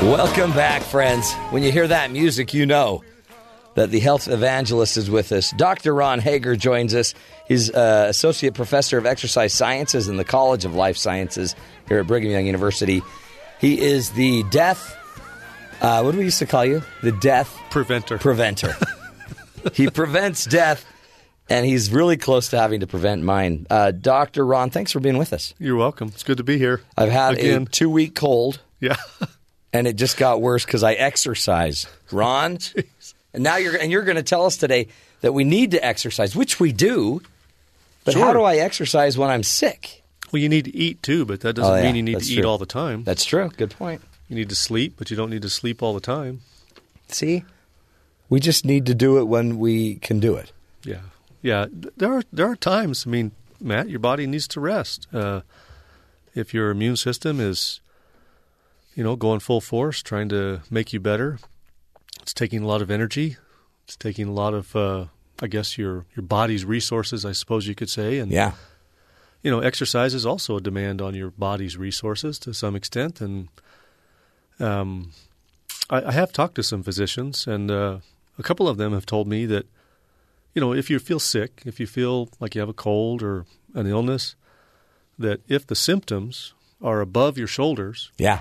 Welcome back, friends. When you hear that music, you know that the health evangelist is with us. Dr. Ron Hager joins us. He's uh, associate professor of exercise sciences in the College of Life Sciences here at Brigham Young University. He is the death. Uh, what do we used to call you? The death Preventer. preventer. he prevents death, and he's really close to having to prevent mine. Uh, Dr. Ron, thanks for being with us. You're welcome. It's good to be here. I've had Again. a two week cold. Yeah. and it just got worse because I exercise. Ron, and now you're and you're going to tell us today that we need to exercise, which we do. But how do I exercise when I'm sick? Well, you need to eat too, but that doesn't Oh, yeah, mean you need that's to eat all the time. That's true. Good point. You need to sleep, but you don't need to sleep all the time. See, we just need to do it when we can do it. Yeah, yeah. There are there are times. I mean, Matt, your body needs to rest. Uh, if your immune system is, you know, going full force, trying to make you better, it's taking a lot of energy. It's taking a lot of, uh, I guess, your your body's resources. I suppose you could say, and Yeah. you know, exercise is also a demand on your body's resources to some extent. And um, I, I have talked to some physicians, and uh, a couple of them have told me that, you know, if you feel sick, if you feel like you have a cold or an illness, that if the symptoms are above your shoulders, Yeah.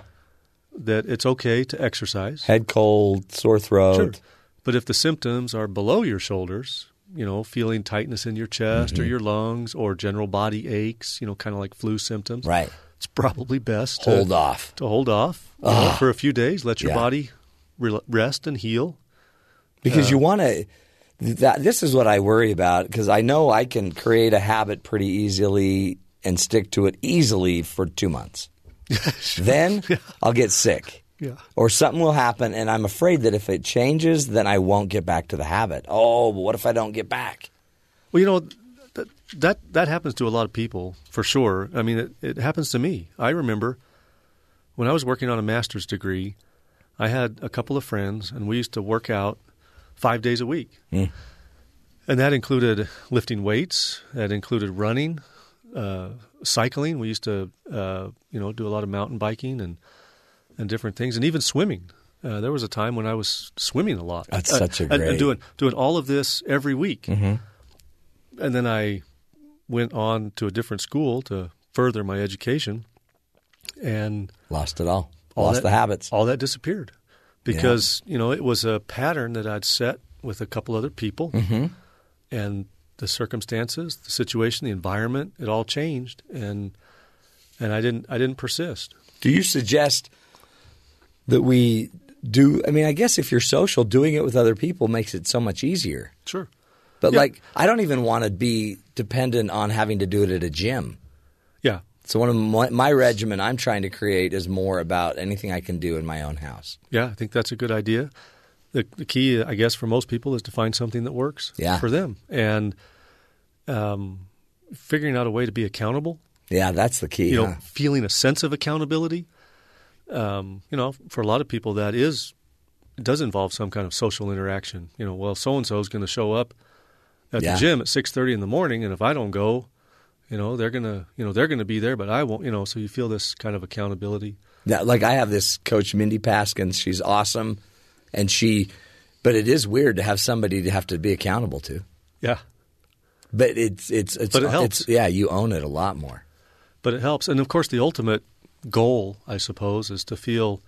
That it's okay to exercise. Head cold, sore throat. Sure. But if the symptoms are below your shoulders, you know, feeling tightness in your chest or Mm-hmm. your lungs or general body aches, you know, kind of like flu symptoms, Right. it's probably best Hold to, off. to hold off know, for a few days. Let your Yeah. body re- rest and heal. because Uh, you want to. That this is what I worry about because I know I can create a habit pretty easily and stick to it easily for two months. Then I'll get sick. Yeah. Or something will happen, and I'm afraid that if it changes, then I won't get back to the habit. Oh, but what if I don't get back? Well, you know, that that that happens to a lot of people for sure. I mean, it, it happens to me. I remember when I was working on a master's degree, I had a couple of friends, and we used to work out five days a week, Mm. and that included lifting weights. That included running, uh, cycling. We used to, uh, you know, do a lot of mountain biking and and different things, and even swimming. Uh, there was a time when I was swimming a lot. That's Uh, such a and- and great- doing doing all of this every week Mhm. and then I went on to a different school to further my education, and Lost it all. all Lost that- the habits. All that disappeared because you know it was a pattern that I'd set with a couple other people, Mhm. and the circumstances, the situation, the environment, it all changed, and and I didn't I didn't persist. Do you suggest that we do? I mean, I guess if you're social, doing it with other people makes it so much easier. Sure. But Yeah. like, I don't even want to be dependent on having to do it at a gym. Yeah. So one of my, my regimen I'm trying to create is more about anything I can do in my own house. Yeah, I think that's a good idea. The, the key, I guess, for most people is to find something that works Yeah. for them, and um, figuring out a way to be accountable. Yeah, that's the key. You know, feeling a sense of accountability. Um, you know, for a lot of people, that is it does involve some kind of social interaction. You know, well, so and so is going to show up at Yeah. the gym at six thirty in the morning, and if I don't go, you know, they're gonna, you know, they're going to be there, but I won't. You know, so you feel this kind of accountability. Yeah, like I have this coach, Mindy Paskins. She's awesome, and she. But it is weird to have somebody to have to be accountable to. Yeah. But it's it's it's But it it's- helps. yeah, you own it a lot more. but it helps. And of course, the ultimate goal, I suppose, is to feel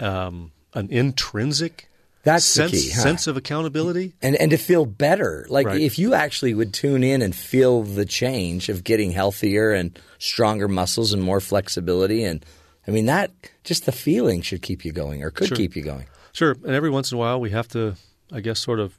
um, an intrinsic That's sense, key, huh? sense of accountability. and and to feel better. Like Right. if you actually would tune in and feel the change of getting healthier and stronger muscles and more flexibility, and I mean that just the feeling should keep you going or could Sure. keep you going. Sure. And every once in a while, we have to, I guess, sort of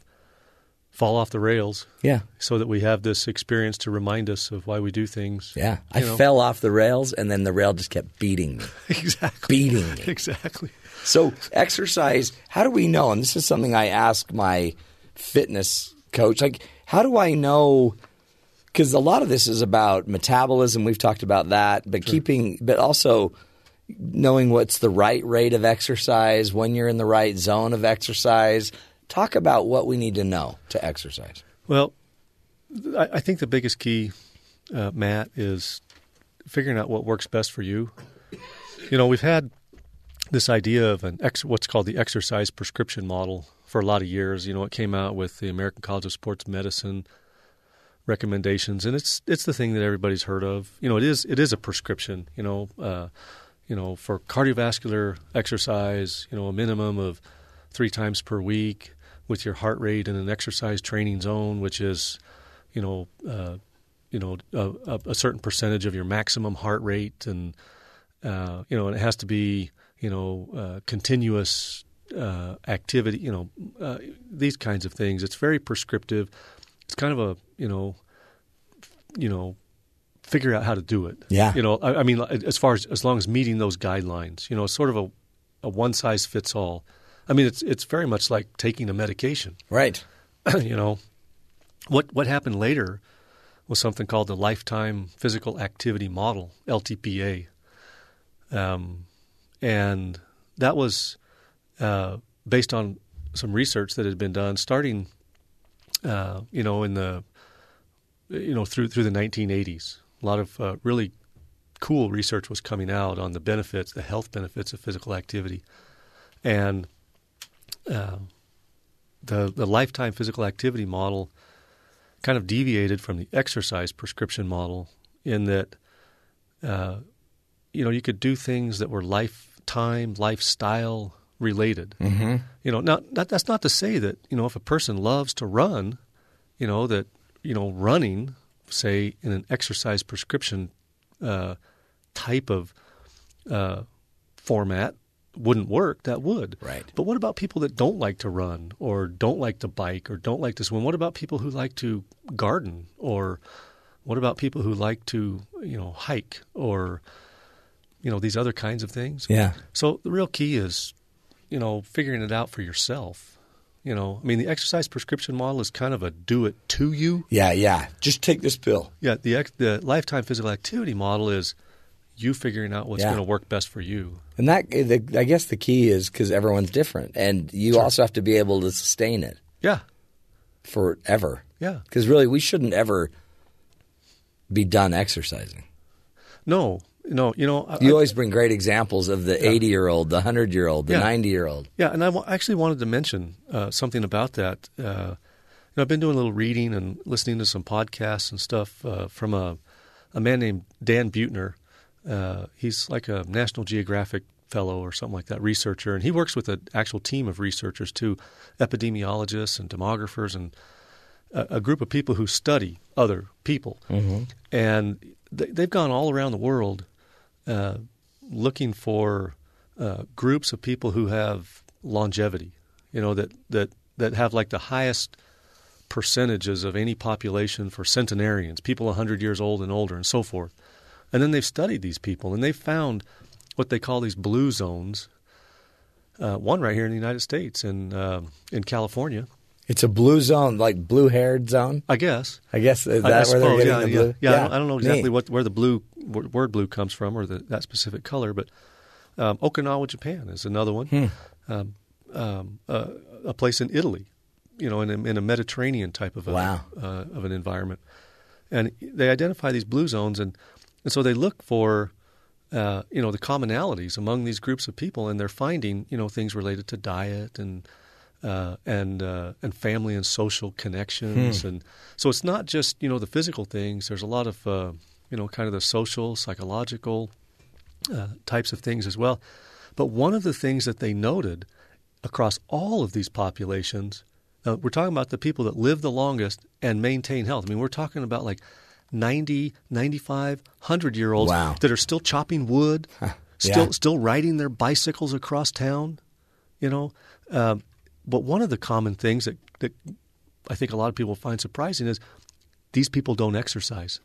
fall off the rails. Yeah. So that we have this experience to remind us of why we do things. Yeah, I know? fell off the rails, and then the rail just kept beating me, exactly, beating me. exactly. So exercise. How do we know? And this is something I ask my fitness coach. Like, how do I know? Because a lot of this is about metabolism. We've talked about that, but keeping, but also knowing what's the right rate of exercise when you're in the right zone of exercise. Talk about what we need to know to exercise. Well, I, think the biggest key, uh, Matt, is figuring out what works best for you. You know, we've had this idea of an ex, what's called the exercise prescription model for a lot of years. You know, it came out with the American College of Sports Medicine recommendations, and it's it's the thing that everybody's heard of. You know, it is it is a prescription. You know, uh, you know, for cardiovascular exercise, you know, a minimum of three times per week with your heart rate in an exercise training zone, which is, you know, uh, you know, a, a, certain percentage of your maximum heart rate, and uh, you know, and it has to be, you know, uh, continuous uh, activity. You know, uh, these kinds of things. It's very prescriptive. It's kind of a, you know, you know, figure out how to do it. Yeah. You know, I, I mean, as far as as long as meeting those guidelines, you know, it's sort of a, a one size fits all. I mean, it's it's very much like taking a medication. Right. you know, what what happened later was something called the Lifetime Physical Activity Model (LTPA), um, and that was uh, based on some research that had been done starting, uh, you know, in the you know through through the 1980s. A lot of uh, really cool research was coming out on the benefits, the health benefits of physical activity, and uh, the the lifetime physical activity model kind of deviated from the exercise prescription model in that uh, you know you could do things that were lifetime lifestyle related. Mm-hmm. You know, now that, that's not to say that you know if a person loves to run, you know that you know running, say in an exercise prescription uh, type of uh, format wouldn't work, that would. Right. But what about people that don't like to run or don't like to bike or don't like to swim? What about people who like to garden or what about people who like to, you know, hike or you know, these other kinds of things? Yeah. So the real key is, you know, figuring it out for yourself. You know, I mean, the exercise prescription model is kind of a do it to you. Yeah, yeah. Just take this pill. Yeah, the ex- the lifetime physical activity model is you figuring out what's Yeah. going to work best for you. And that, the, I guess, the key is because everyone's different, and you also have to be able to sustain it Yeah, forever. yeah. Because really, we shouldn't ever be done exercising. No, no, you know, I- You always bring great examples of the 80 year old, the 100 year old, the 90 year old. Yeah, and I actually wanted to mention uh, something about that. Uh, you know, I've been doing a little reading and listening to some podcasts and stuff uh, from a, a man named Dan Buettner. Uh, he's like a National Geographic fellow or something like that, researcher, and he works with an actual team of researchers too, epidemiologists and demographers, and a, a group of people who study other people. And they've gone all around the world looking for uh, groups of people who have longevity, you know, that, that, that have like the highest percentages of any population for centenarians, people 100 years old and older, and so forth. And then they've studied these people, and they've found what they call these blue zones. Uh, one right here in the United States, in uh, in California, It's a blue zone, like blue haired zone. I guess. I guess is I- that where they're getting yeah, the yeah. blue? Yeah, I, don't, I don't know exactly Neat. what where the blue word word blue comes from or the, that specific color, but um, Okinawa, Japan is another one. Hmm. Um, um, uh, a place in Italy, you know, in a, in a Mediterranean type of a, Wow. uh, of an environment, and they identify these blue zones, and and so they look for. Uh, you know the commonalities among these groups of people, and they're finding you know things related to diet and uh, and uh, and family and social connections, Hmm. and so it's not just you know the physical things. There's a lot of uh, you know kind of the social, psychological uh, types of things as well. But one of the things that they noted across all of these populations, uh, we're talking about the people that live the longest and maintain health. I mean, we're talking about like 90, 95, 100 year olds Wow. that are still chopping wood, still still riding their bicycles across town, you know. Um, but one of the common things that, that I think a lot of people find surprising is these people don't exercise.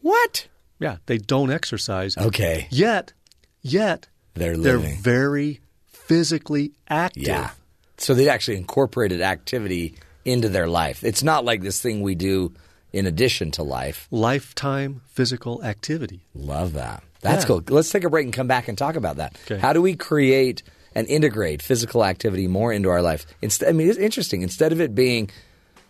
What? Yeah, they don't exercise. Okay. Yet, yet They're they're very physically active. Yeah. So they actually incorporated activity into their life. It's not like this thing we do in addition to life. Lifetime physical activity. Love that. That's Yeah. cool. Let's take a break and come back and talk about that. Okay. How do we create and integrate physical activity more into our life? Instead, I mean, it's interesting. Instead of it being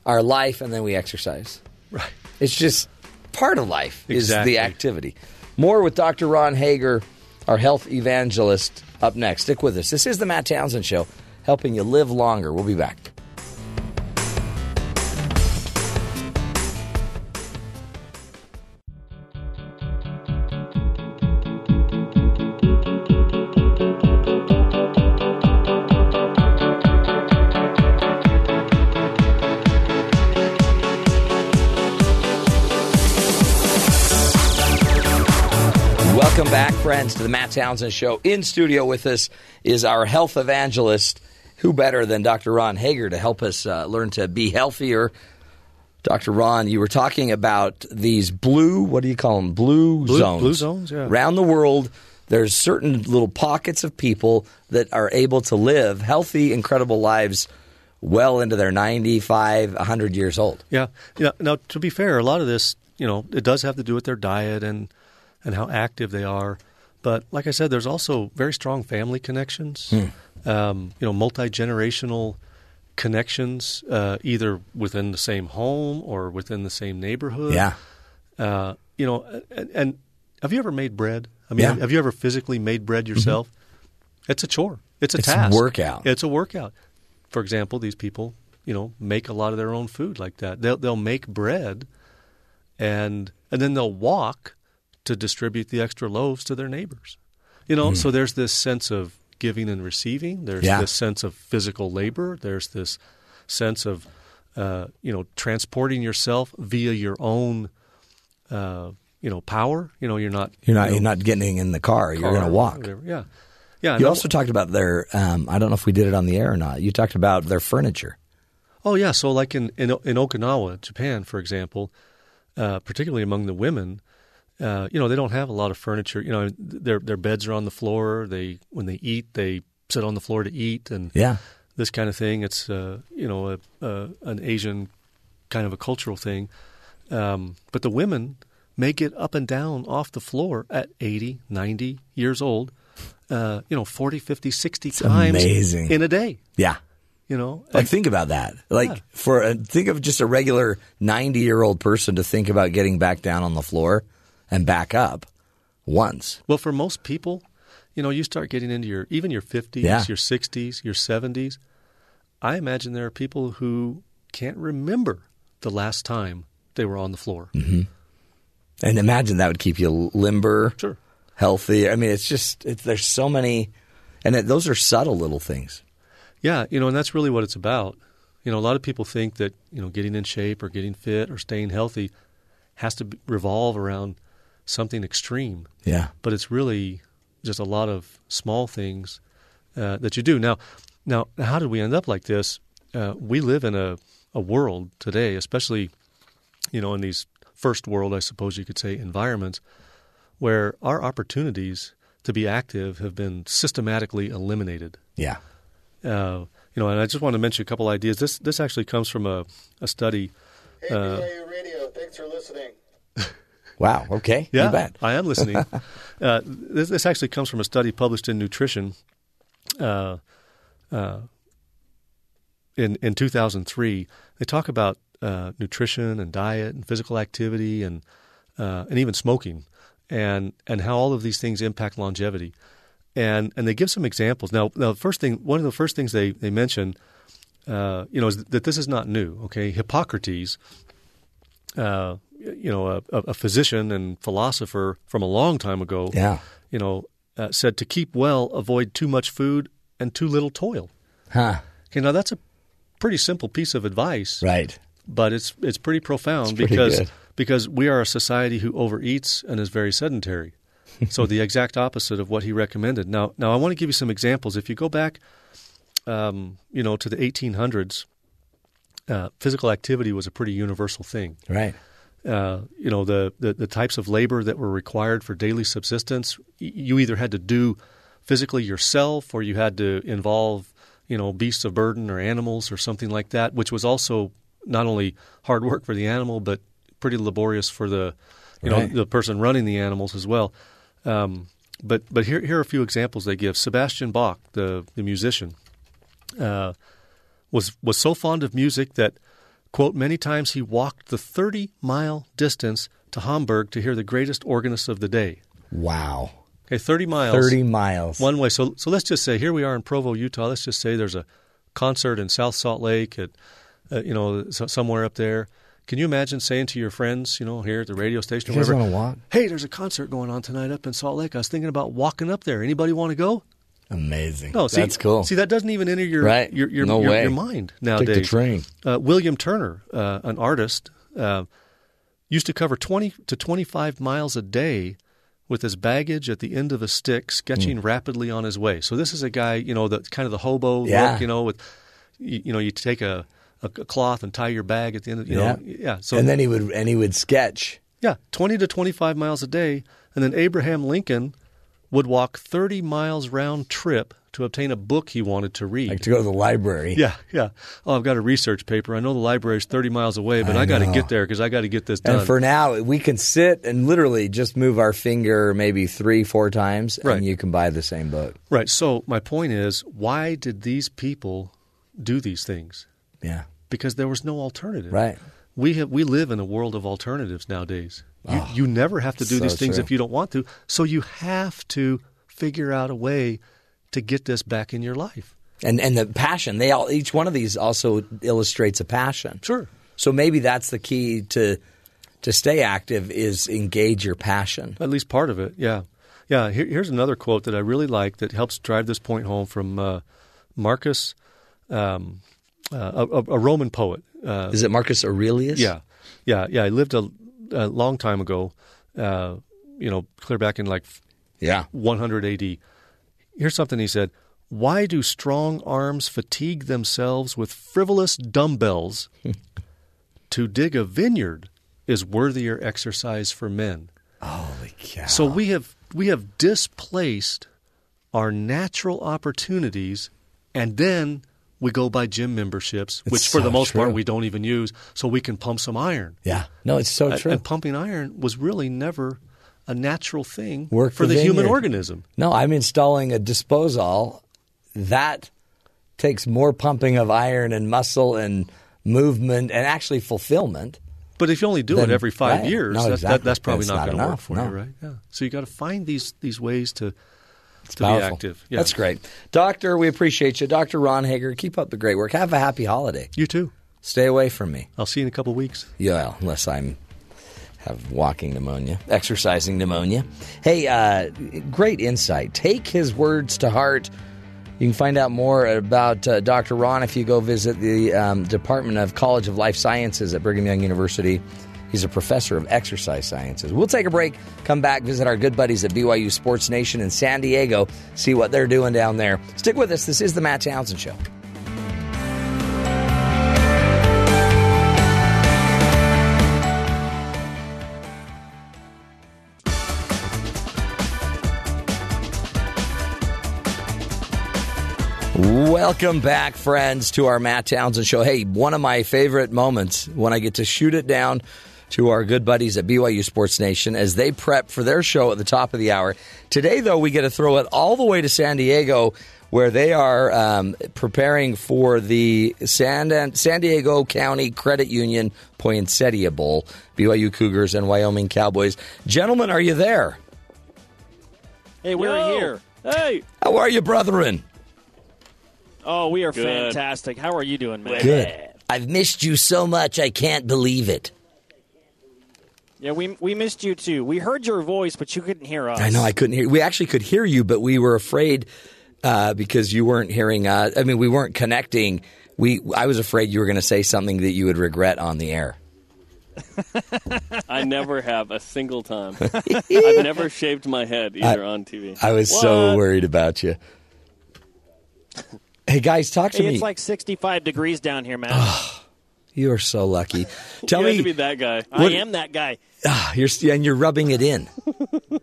our life and then we exercise, Right. it's just part of life is the activity. More with Dr. Ron Hager, our health evangelist, up next. Stick with us. This is the Matt Townsend Show, helping you live longer. We'll be back. Friends, to the Matt Townsend Show. In studio with us is our health evangelist. Who better than Dr. Ron Hager to help us uh, learn to be healthier, Dr. Ron, you were talking about these blue, what do you call them? Blue, Blue- zones. blue zones, yeah. Around the world, there's certain little pockets of people that are able to live healthy, incredible lives well into their 95, 100 years old. Yeah. Yeah. Now, to be fair, a lot of this, you know, it does have to do with their diet and and how active they are. But like I said, there's also very strong family connections. Hmm. Um, you know, multi generational connections, uh, either within the same home or within the same neighborhood. Yeah. Uh, you know, and, and have you ever made bread? I mean, Yeah. have you ever physically made bread yourself? It's a chore. It's a It's a task. workout. It's a workout. For example, these people, you know, make a lot of their own food like that. They'll they'll make bread, and and then they'll walk to distribute the extra loaves to their neighbors. You know, Mm. so there's this sense of giving and receiving. There's Yeah. this sense of physical labor. There's this sense of uh, you know transporting yourself via your own uh, you know power. You know, you're not You're not you know, you're not getting in the car. You're going to walk. Yeah, yeah. You also talked about their. Um, I don't know if we did it on the air or not. You talked about their furniture. Oh yeah, so like in in, in Okinawa, Japan, for example, uh, particularly among the women, uh, you know, they don't have a lot of furniture. You know, their their beds are on the floor. They when they eat, they sit on the floor to eat, and Yeah. this kind of thing. It's uh, you know a, a, an Asian kind of a cultural thing, um, but the women may get up and down off the floor at 80, 90 years old. Uh, you know, 40, 50, 60 times amazing. in a day. Yeah. You know, Like think about that. Like Yeah. for a, think of just a regular 90-year-old person to think about getting back down on the floor and back up once. Well, for most people, you know, you start getting into your even your 50s, Yeah. your 60s, your 70s. I imagine there are people who can't remember the last time they were on the floor. Mm-hmm. And imagine that would keep you limber, Sure. healthy. I mean, it's just it's, there's so many and it, those are subtle little things. Yeah, you know, and that's really what it's about. You know, a lot of people think that, you know, getting in shape or getting fit or staying healthy has to revolve around something extreme. Yeah. But it's really just a lot of small things uh, that you do. Now, now, how did we end up like this? Uh, we live in a, a world today, especially, you know, in these first world, I suppose you could say, environments, where our opportunities to be active have been systematically eliminated. Yeah. Uh, you know, and I just want to mention a couple ideas. This this actually comes from a, a study. Hey, Uh, Radio, thanks for listening. Wow. Okay. yeah. I am listening. uh, this, this actually comes from a study published in Nutrition uh, uh, in in 2003. They talk about uh, nutrition and diet and physical activity and uh, and even smoking and and how all of these things impact longevity. And and they give some examples. Now, now the first thing, one of the first things they they mention, uh, you know, is that this is not new. Okay, Hippocrates, uh, you know, a, a physician and philosopher from a long time ago, Yeah. you know, uh, said to keep well, avoid too much food and too little toil. Huh. Okay, now that's a pretty simple piece of advice, Right. but it's it's pretty profound It's pretty because good. because we are a society who overeats and is very sedentary. so the exact opposite of what he recommended. Now, now I want to give you some examples. If you go back, um, you know, to the 1800s, uh, physical activity was a pretty universal thing. Right. Uh, you know, the, the the types of labor that were required for daily subsistence, you either had to do physically yourself or you had to involve, you know, beasts of burden or animals or something like that, which was also not only hard work for the animal but pretty laborious for the, you know, the person running the animals as well. Um, but but here here are a few examples they give. Sebastian Bach, the the musician, uh, was was so fond of music that quote many times he walked the 30 mile distance to Hamburg to hear the greatest organist of the day. Wow. Okay, 30 miles. 30 miles. One way. So so let's just say here we are in Provo, Utah. Let's just say there's a concert in South Salt Lake at uh, you know somewhere up there. Can you imagine saying to your friends, you know, here at the radio station or whatever? "Hey, there's a concert going on tonight up in Salt Lake. I was thinking about walking up there. Anybody want to go?" Amazing. No, see, That's cool. See, that doesn't even enter your Right. your your, No your, your mind Take nowadays. the train. Uh, William Turner, uh, an artist, uh, used to cover twenty to twenty five miles a day with his baggage at the end of a stick, sketching Hmm. rapidly on his way. So this is a guy, you know, the kind of the hobo Yeah. look, you know, with you, you know, you take a a, cloth and tie your bag at the end of you yeah, know yeah. So and then he would and he would sketch. yeah, twenty to twenty five miles a day, and then Abraham Lincoln would walk thirty miles round trip to obtain a book he wanted to read. Like to go to the library. Yeah, yeah. Oh, I've got a research paper. I know the library is 30 miles away, but I I, got to get there because I got to get this done. And for now, we can sit and literally just move our finger maybe three, four times, Right. and you can buy the same book. right. So my point is, why did these people do these things? Yeah. Because there was no alternative. Right. We have we live in a world of alternatives nowadays. You, you never have to do Oh, so these things true. if you don't want to. So you have to figure out a way to get this back in your life. And and the passion. They all each one of these also illustrates a passion. Sure. So maybe that's the key to to stay active is engage your passion. At least part of it, yeah. Yeah, here, here's another quote that I really like that helps drive this point home from uh, Marcus, um, uh, a, a Roman poet. Uh, Is it Marcus Aurelius? Yeah, yeah, yeah. He lived a, a long time ago, uh, you know, clear back in like Yeah. 100 AD. Here's something he said Why do strong arms fatigue themselves with frivolous dumbbells? to dig a vineyard is worthier exercise for men. Holy cow. So we have we have displaced our natural opportunities, and then we go buy gym memberships, which It's for the most true. part we don't even use, so we can pump some iron. Yeah. No, it's so true. And pumping iron was really never a natural thing Work for the human organism. No, I'm installing a disposal that takes more pumping of iron and muscle and movement and actually fulfillment. But if you only do it every five right. years, No, that, exactly. that, that's probably That's not, not going to work for no. you, right? Yeah. So you got to find these these ways to to be Powerful. active. Yeah. That's great. Doctor, we appreciate you. Dr. Ron Hager, keep up the great work. Have a happy holiday. You too. Stay away from me. I'll see you in a couple weeks. Yeah, unless I'm have walking pneumonia, exercising pneumonia. Hey, uh, great insight. Take his words to heart. You can find out more about uh, Dr. Ron if you go visit the um, Department of College of Life Sciences at Brigham Young University. He's a professor of exercise sciences. We'll take a break, come back, visit our good buddies at BYU Sports Nation in San Diego, see what they're doing down there. Stick with us. This is the Matt Townsend Show. Welcome back, friends, to our Matt Townsend show. Hey, one of my favorite moments when I get to shoot it down to our good buddies at BYU Sports Nation as they prep for their show at the top of the hour. Today, though, we get to throw it all the way to San Diego, where they are um, preparing for the San, San Diego County Credit Union Poinsettia Bowl, BYU Cougars and Wyoming Cowboys. Gentlemen, are you there? Hey, we're Yo. here. Hey. How are you, brethren? Oh, we are Good. fantastic. How are you doing, man? Good. I've missed you so much, I can't believe it. Yeah, we we missed you too. We heard your voice, but you couldn't hear us. I know I couldn't hear. We actually could hear you, but we were afraid uh, because you weren't hearing. Uh, I mean, we weren't connecting. We I was afraid you were going to say something that you would regret on the air. I never have a single time. I've never shaved my head either on TV. I was so worried about you. Hey guys, talk to Hey, me. it's like 65 degrees down here, man. You are so lucky. Tell you me, to be that guy. I am that guy. Ah, you're and you're rubbing it in.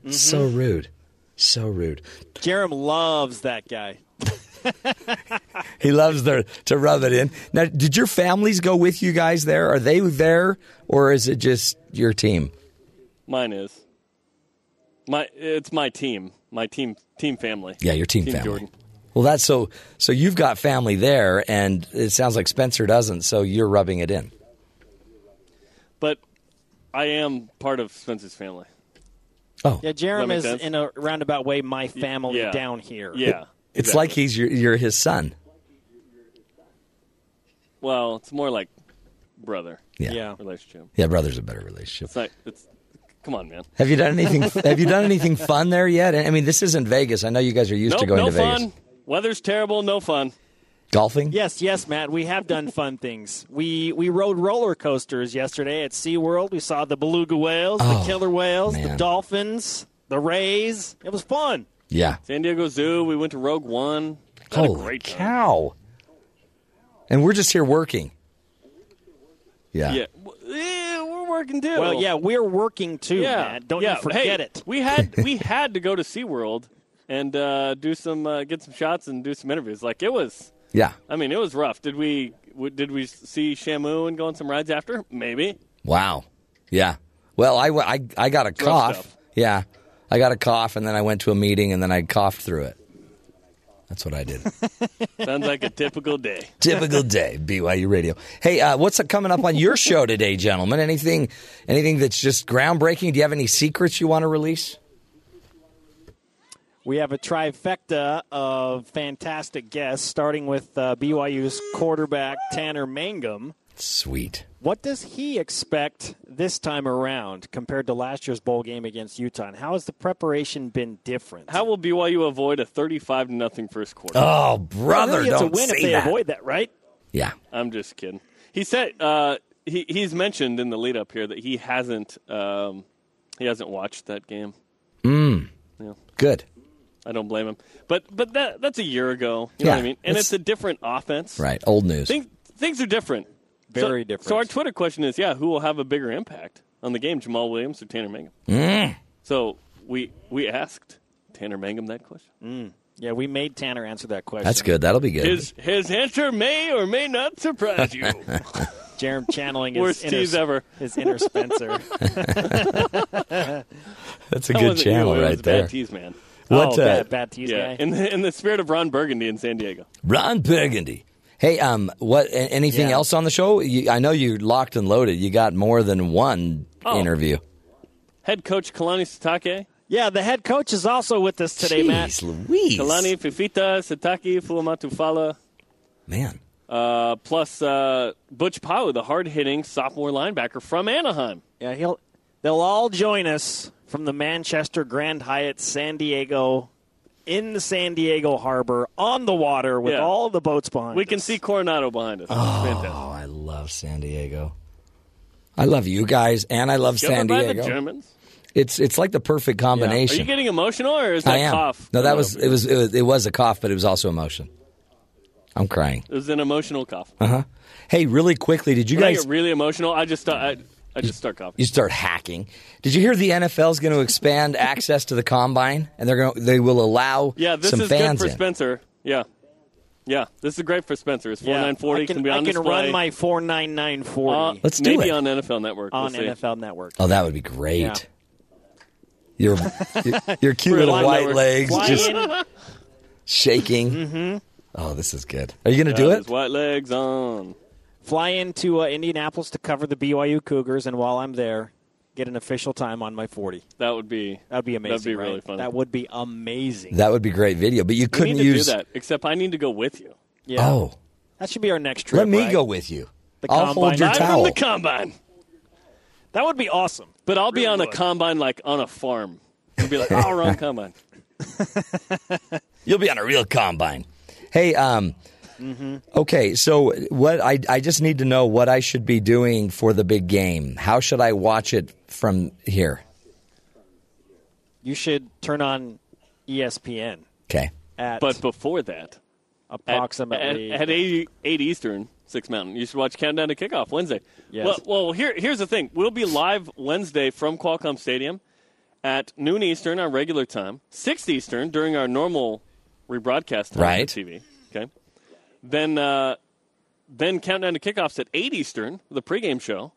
Mm-hmm. So rude, so rude. Jarom loves that guy. He loves the, to rub it in. Now, did your families go with you guys there? Are they there, or is it just your team? Mine is. My it's my team. My team team family. Yeah, your team, Team family. Jordan. Well, that's so. So you've got family there, and it sounds like Spencer doesn't. So you're rubbing it in. But I am part of Spencer's family. Oh, Yeah, Does that Jarom is sense? in a roundabout way my family yeah. down here. Yeah. it's exactly. like he's your, you're his son. Well, it's more like brother Yeah. Yeah. relationship. Yeah, brother's a better relationship. It's like it's. Come on, man. Have you done anything? have you done anything fun there yet? I mean, this isn't Vegas. I know you guys are used Nope, to going no to Vegas. fun. Weather's terrible. No fun. Golfing. Yes, yes, Matt. We have done fun things. We we rode roller coasters yesterday at SeaWorld. We saw the beluga whales, Oh, the killer whales, the dolphins, the rays. It was fun. Yeah. San Diego Zoo. We went to Rogue One. Had Holy a great time. cow! And we're just here working. Yeah. Yeah. W- eh, we're working too. Well, yeah, we're working too, yeah. Matt. Don't yeah. you forget hey, it. We had we had to go to SeaWorld and uh, do some uh, get some shots and do some interviews. Like it was. Yeah. I mean, it was rough. Did we w- did we see Shamu and go on some rides after? Maybe. Wow. Yeah. Well, I, w- I, I got a cough. Yeah. I got a cough, and then I went to a meeting, and then I coughed through it. That's what I did. Sounds like a typical day. Typical day, BYU Radio. Hey, uh, what's coming up on your show today, gentlemen? Anything, anything that's just groundbreaking? Do you have any secrets you want to release? We have a trifecta of fantastic guests, starting with uh, BYU's quarterback Tanner Mangum. Sweet. What does he expect this time around compared to last year's bowl game against Utah? And how has the preparation been different? How will BYU avoid a thirty-five to nothing first quarter? Oh, brother, really, it's don't a win say if they that. avoid that, right? Yeah. I'm just kidding. He said uh, he he's mentioned in the lead up here that he hasn't um, he hasn't watched that game. Mm. Yeah. Good. I don't blame him. But but that that's a year ago. You know Yeah, what I mean? And it's- it's a different offense. Right. Old news. Things things are different. Very So- different. So our Twitter question is, yeah, who will have a bigger impact on the game, Jamaal Williams or Tanner Mangum? Mm. So we we asked Tanner Mangum that question. Mm. Yeah, we made Tanner answer that question. That's good. That'll be good. His his answer may or may not surprise you. Jarom channeling his Worst inner, tease ever. his inner Spencer. That's a That good channel you, it right was a there. Bad tease, man. What, oh, uh, bad, bad tease yeah, guy. in the in the spirit of Ron Burgundy in San Diego. Ron Burgundy. Hey, um, what? Anything Yeah. else on the show? You, I know you locked and loaded. You got more than one Oh. interview. Head coach Kalani Sitake. Yeah, the head coach is also with us today, Matt. Jeez Louise. Kalani Fifita Sitake Fulamatufala. Man. Uh, plus uh, Butch Pau'u, the hard hitting sophomore linebacker from Anaheim. Yeah, he'll. They'll all join us from the Manchester Grand Hyatt, San Diego, in the San Diego Harbor, on the water with Yeah. all the boats behind. We us. can see Coronado behind us. It's fantastic. Oh, I love San Diego. I love you guys, and I love San Discovered by Diego. the Germans. It's it's like the perfect combination. Are you getting emotional, or is that I am. cough? No, that was it was it was it was a cough, but it was also emotion. I'm crying. It was an emotional cough. Uh huh. Hey, really quickly, did you when I guys get really emotional, I just start, I, I just start coughing. you start hacking? Did you hear the NFL is going to expand access to the combine, and they're going to, they will allow Yeah, this some is good for in? Spencer. Yeah, yeah, this is great for Spencer. It's four Yeah, nine forty I can, can be on I can display. run my four nine nine Uh, forty Let's do maybe it. on NFL Network. on we'll see. NFL Network. Oh, that would be great. Yeah. Your, your your cute little white network. legs Fly just shaking. Mm-hmm. Oh, this is good. Are you going to Got do his it? White legs on. Fly into uh, Indianapolis to cover the BYU Cougars, and while I'm there, get an official time on my forty. That would be That'd be amazing. That'd be right? really fun. That would be amazing. That would be great video, but you couldn't need to use. do that. Except I need to go with you. yeah. Oh, that should be our next trip. let me right? go with you. The I'll hold combine. your Live towel. from the combine. That would be awesome. But I'll be Really on a combine, like on a farm. I'll be like, oh, wrong combine. You'll be on a real combine. Hey, um, Mm-hmm. okay. So what? I I just need to know what I should be doing for the big game. How should I watch it from here? You should turn on ESPN Okay. at But before that, at, approximately at, at 8, 8 Eastern, 6 Mountain, you should watch Countdown to Kickoff Wednesday. Yes. Well, well here, here's the thing. We'll be live Wednesday from Qualcomm Stadium at noon Eastern, our regular time, 6 Eastern during our normal rebroadcast time Right. on TV. Okay. Then, uh, then Countdown to Kickoffs at 8 Eastern, the pregame show,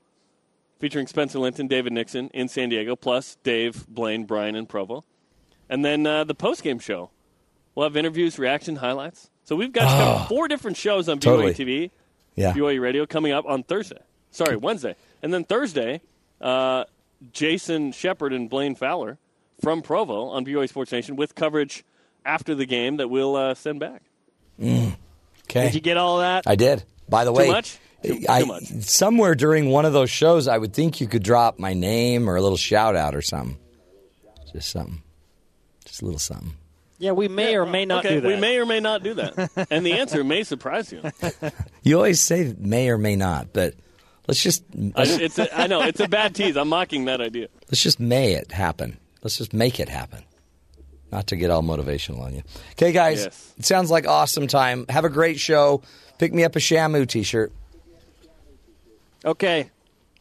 featuring Spencer Linton, David Nixon in San Diego, plus Dave, Blaine, Brian, and Provo. And then uh, the postgame show. We'll have interviews, reaction, highlights. So we've got of four different shows on BYU Totally. TV, Yeah. BYU Radio coming up on Thursday. Sorry, Wednesday. And then Thursday, uh, Jason Shepard and Blaine Fowler from Provo on BYU Sports Nation with coverage after the game that we'll uh, send back. Okay. Did you get all that? I did. By the way, much? Too- too I, much. somewhere during one of those shows, I would think you could drop my name or a little shout out or something. Just something. Just a little something. Yeah, we may or may not okay, do that. we may or may not do that. and the answer may surprise you. You always say may or may not, but let's just I, it's a, I know, it's a bad tease. I'm mocking that idea. let's just may it happen. Let's just make it happen. Not to get all motivational on you. Okay, guys. Yes. It sounds like awesome time. Have a great show. Pick me up a Shamu T-shirt. Okay.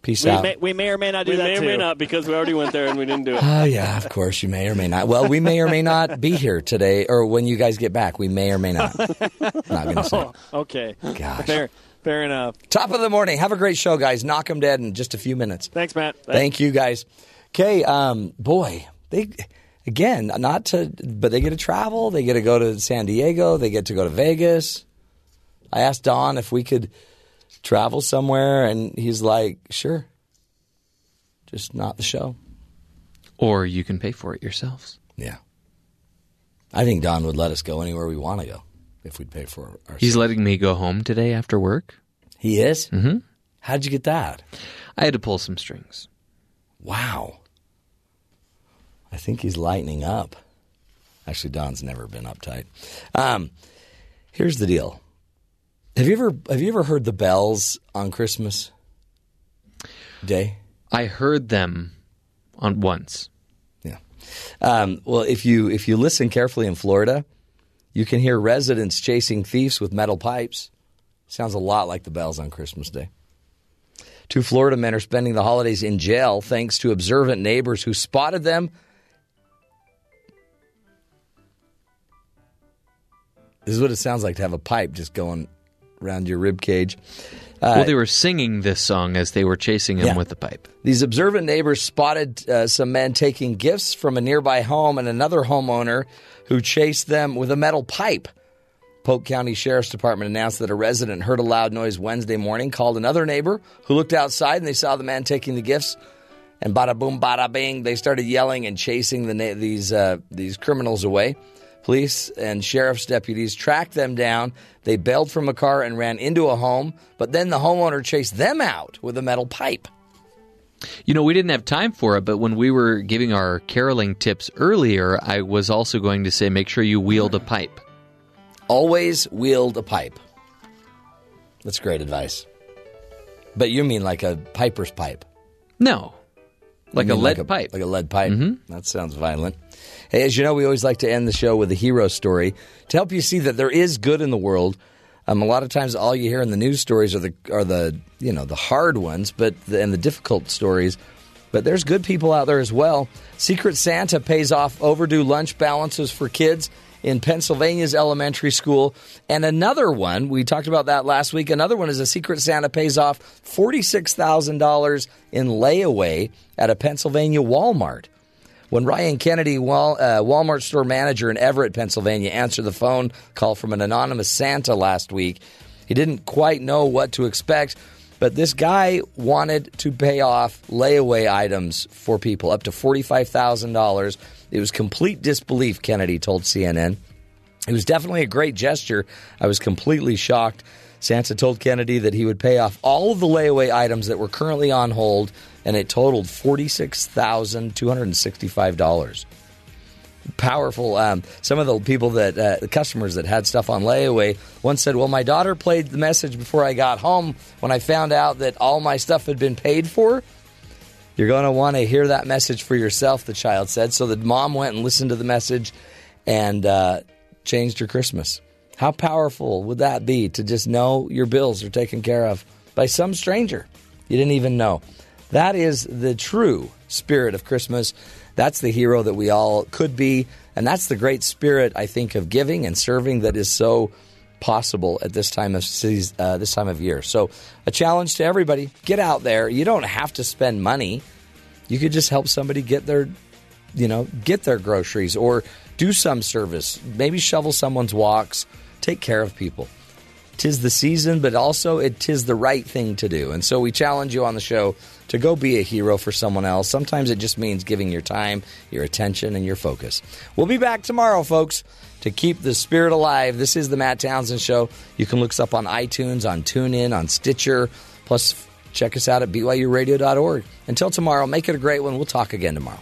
Peace we out. May, we may or may not do we that We may too. or may not because we already went there and we didn't do it. Oh yeah, of course you may or may not. Well, we may or may not be here today, or when you guys get back, we may or may not. not gonna say. Oh, okay. Gosh. Fair, fair enough. Top of the morning. Have a great show, guys. Knock them dead in just a few minutes. Thanks, Matt. Thank you, guys. Okay, um, boy, they again not to, but they get to travel. They get to go to San Diego. They get to go to Vegas. I asked Don if we could travel somewhere, and he's like, "Sure." Just not the show. Or you can pay for it yourselves. Yeah. I think Don would let us go anywhere we want to go if we'd pay for it. He's letting me go home today after work. He is? Mm-hmm. How'd you get that? I had to pull some strings. Wow. I think he's lightening up. Actually, Don's never been uptight. Um, here's the deal. Have you ever have you ever heard the bells on Christmas Day? I heard them on once. Yeah. Um, well, if you if you listen carefully in Florida, you can hear residents chasing thieves with metal pipes. Sounds a lot like the bells on Christmas Day. Two Florida men are spending the holidays in jail thanks to observant neighbors who spotted them. This is what it sounds like to have a pipe just going around your rib cage. Uh, well, they were singing this song as they were chasing him Yeah. with the pipe. These observant neighbors spotted uh, some men taking gifts from a nearby home and another homeowner who chased them with a metal pipe. Polk County Sheriff's Department announced that a resident heard a loud noise Wednesday morning, called another neighbor who looked outside and they saw the man taking the gifts. And bada boom, bada bing, they started yelling and chasing the na- these uh, these criminals away. Police and sheriff's deputies tracked them down. They bailed from a car and ran into a home, but then the homeowner chased them out with a metal pipe. You know, we didn't have time for it, but when we were giving our caroling tips earlier, I was also going to say make sure you wield a pipe. Always wield a pipe. That's great advice. But you mean like a piper's pipe? No. Like a lead pipe. Like a lead pipe. Mm-hmm. That sounds violent. Hey, as you know, we always like to end the show with a hero story to help you see that there is good in the world. Um, a lot of times, all you hear in the news stories are the are the you know the hard ones, but the, and the difficult stories. But there's good people out there as well. Secret Santa pays off overdue lunch balances for kids in Pennsylvania's elementary school. And another one, we talked about that last week. Another one is a Secret Santa pays off $46,000 in layaway at a Pennsylvania Walmart. When Ryan Kennedy, Wal, uh, Walmart store manager in Everett, Pennsylvania, answered the phone call from an anonymous Santa last week, he didn't quite know what to expect. But this guy wanted to pay off layaway items for people up to $45,000. It was complete disbelief, Kennedy told CNN. It was definitely a great gesture. I was completely shocked. Santa told Kennedy that he would pay off all of the layaway items that were currently on hold, and it totaled $46,265 powerful. Um, some of the people that uh, the customers that had stuff on layaway once said, "Well, my daughter played the message before I got home. When I found out that all my stuff had been paid for." You're going to want to hear that message for yourself, the child said. So the mom went and listened to the message and uh, changed her Christmas. How powerful would that be to just know your bills are taken care of by some stranger you didn't even know? That is the true spirit of Christmas. That's the hero that we all could be. And that's the great spirit, I think, of giving and serving that is so possible at this time of uh, this time of year. So, a challenge to everybody: get out there. You don't have to spend money. You could just help somebody get their, you know, get their groceries or do some service. Maybe shovel someone's walks. Take care of people. Tis the season, but also it tis the right thing to do. And so we challenge you on the show to go be a hero for someone else. Sometimes it just means giving your time, your attention, and your focus. We'll be back tomorrow, folks, to keep the spirit alive. This is the Matt Townsend Show. You can look us up on iTunes, on TuneIn, on Stitcher. Plus, check us out at BYURadio.org. Until tomorrow, make it a great one. We'll talk again tomorrow.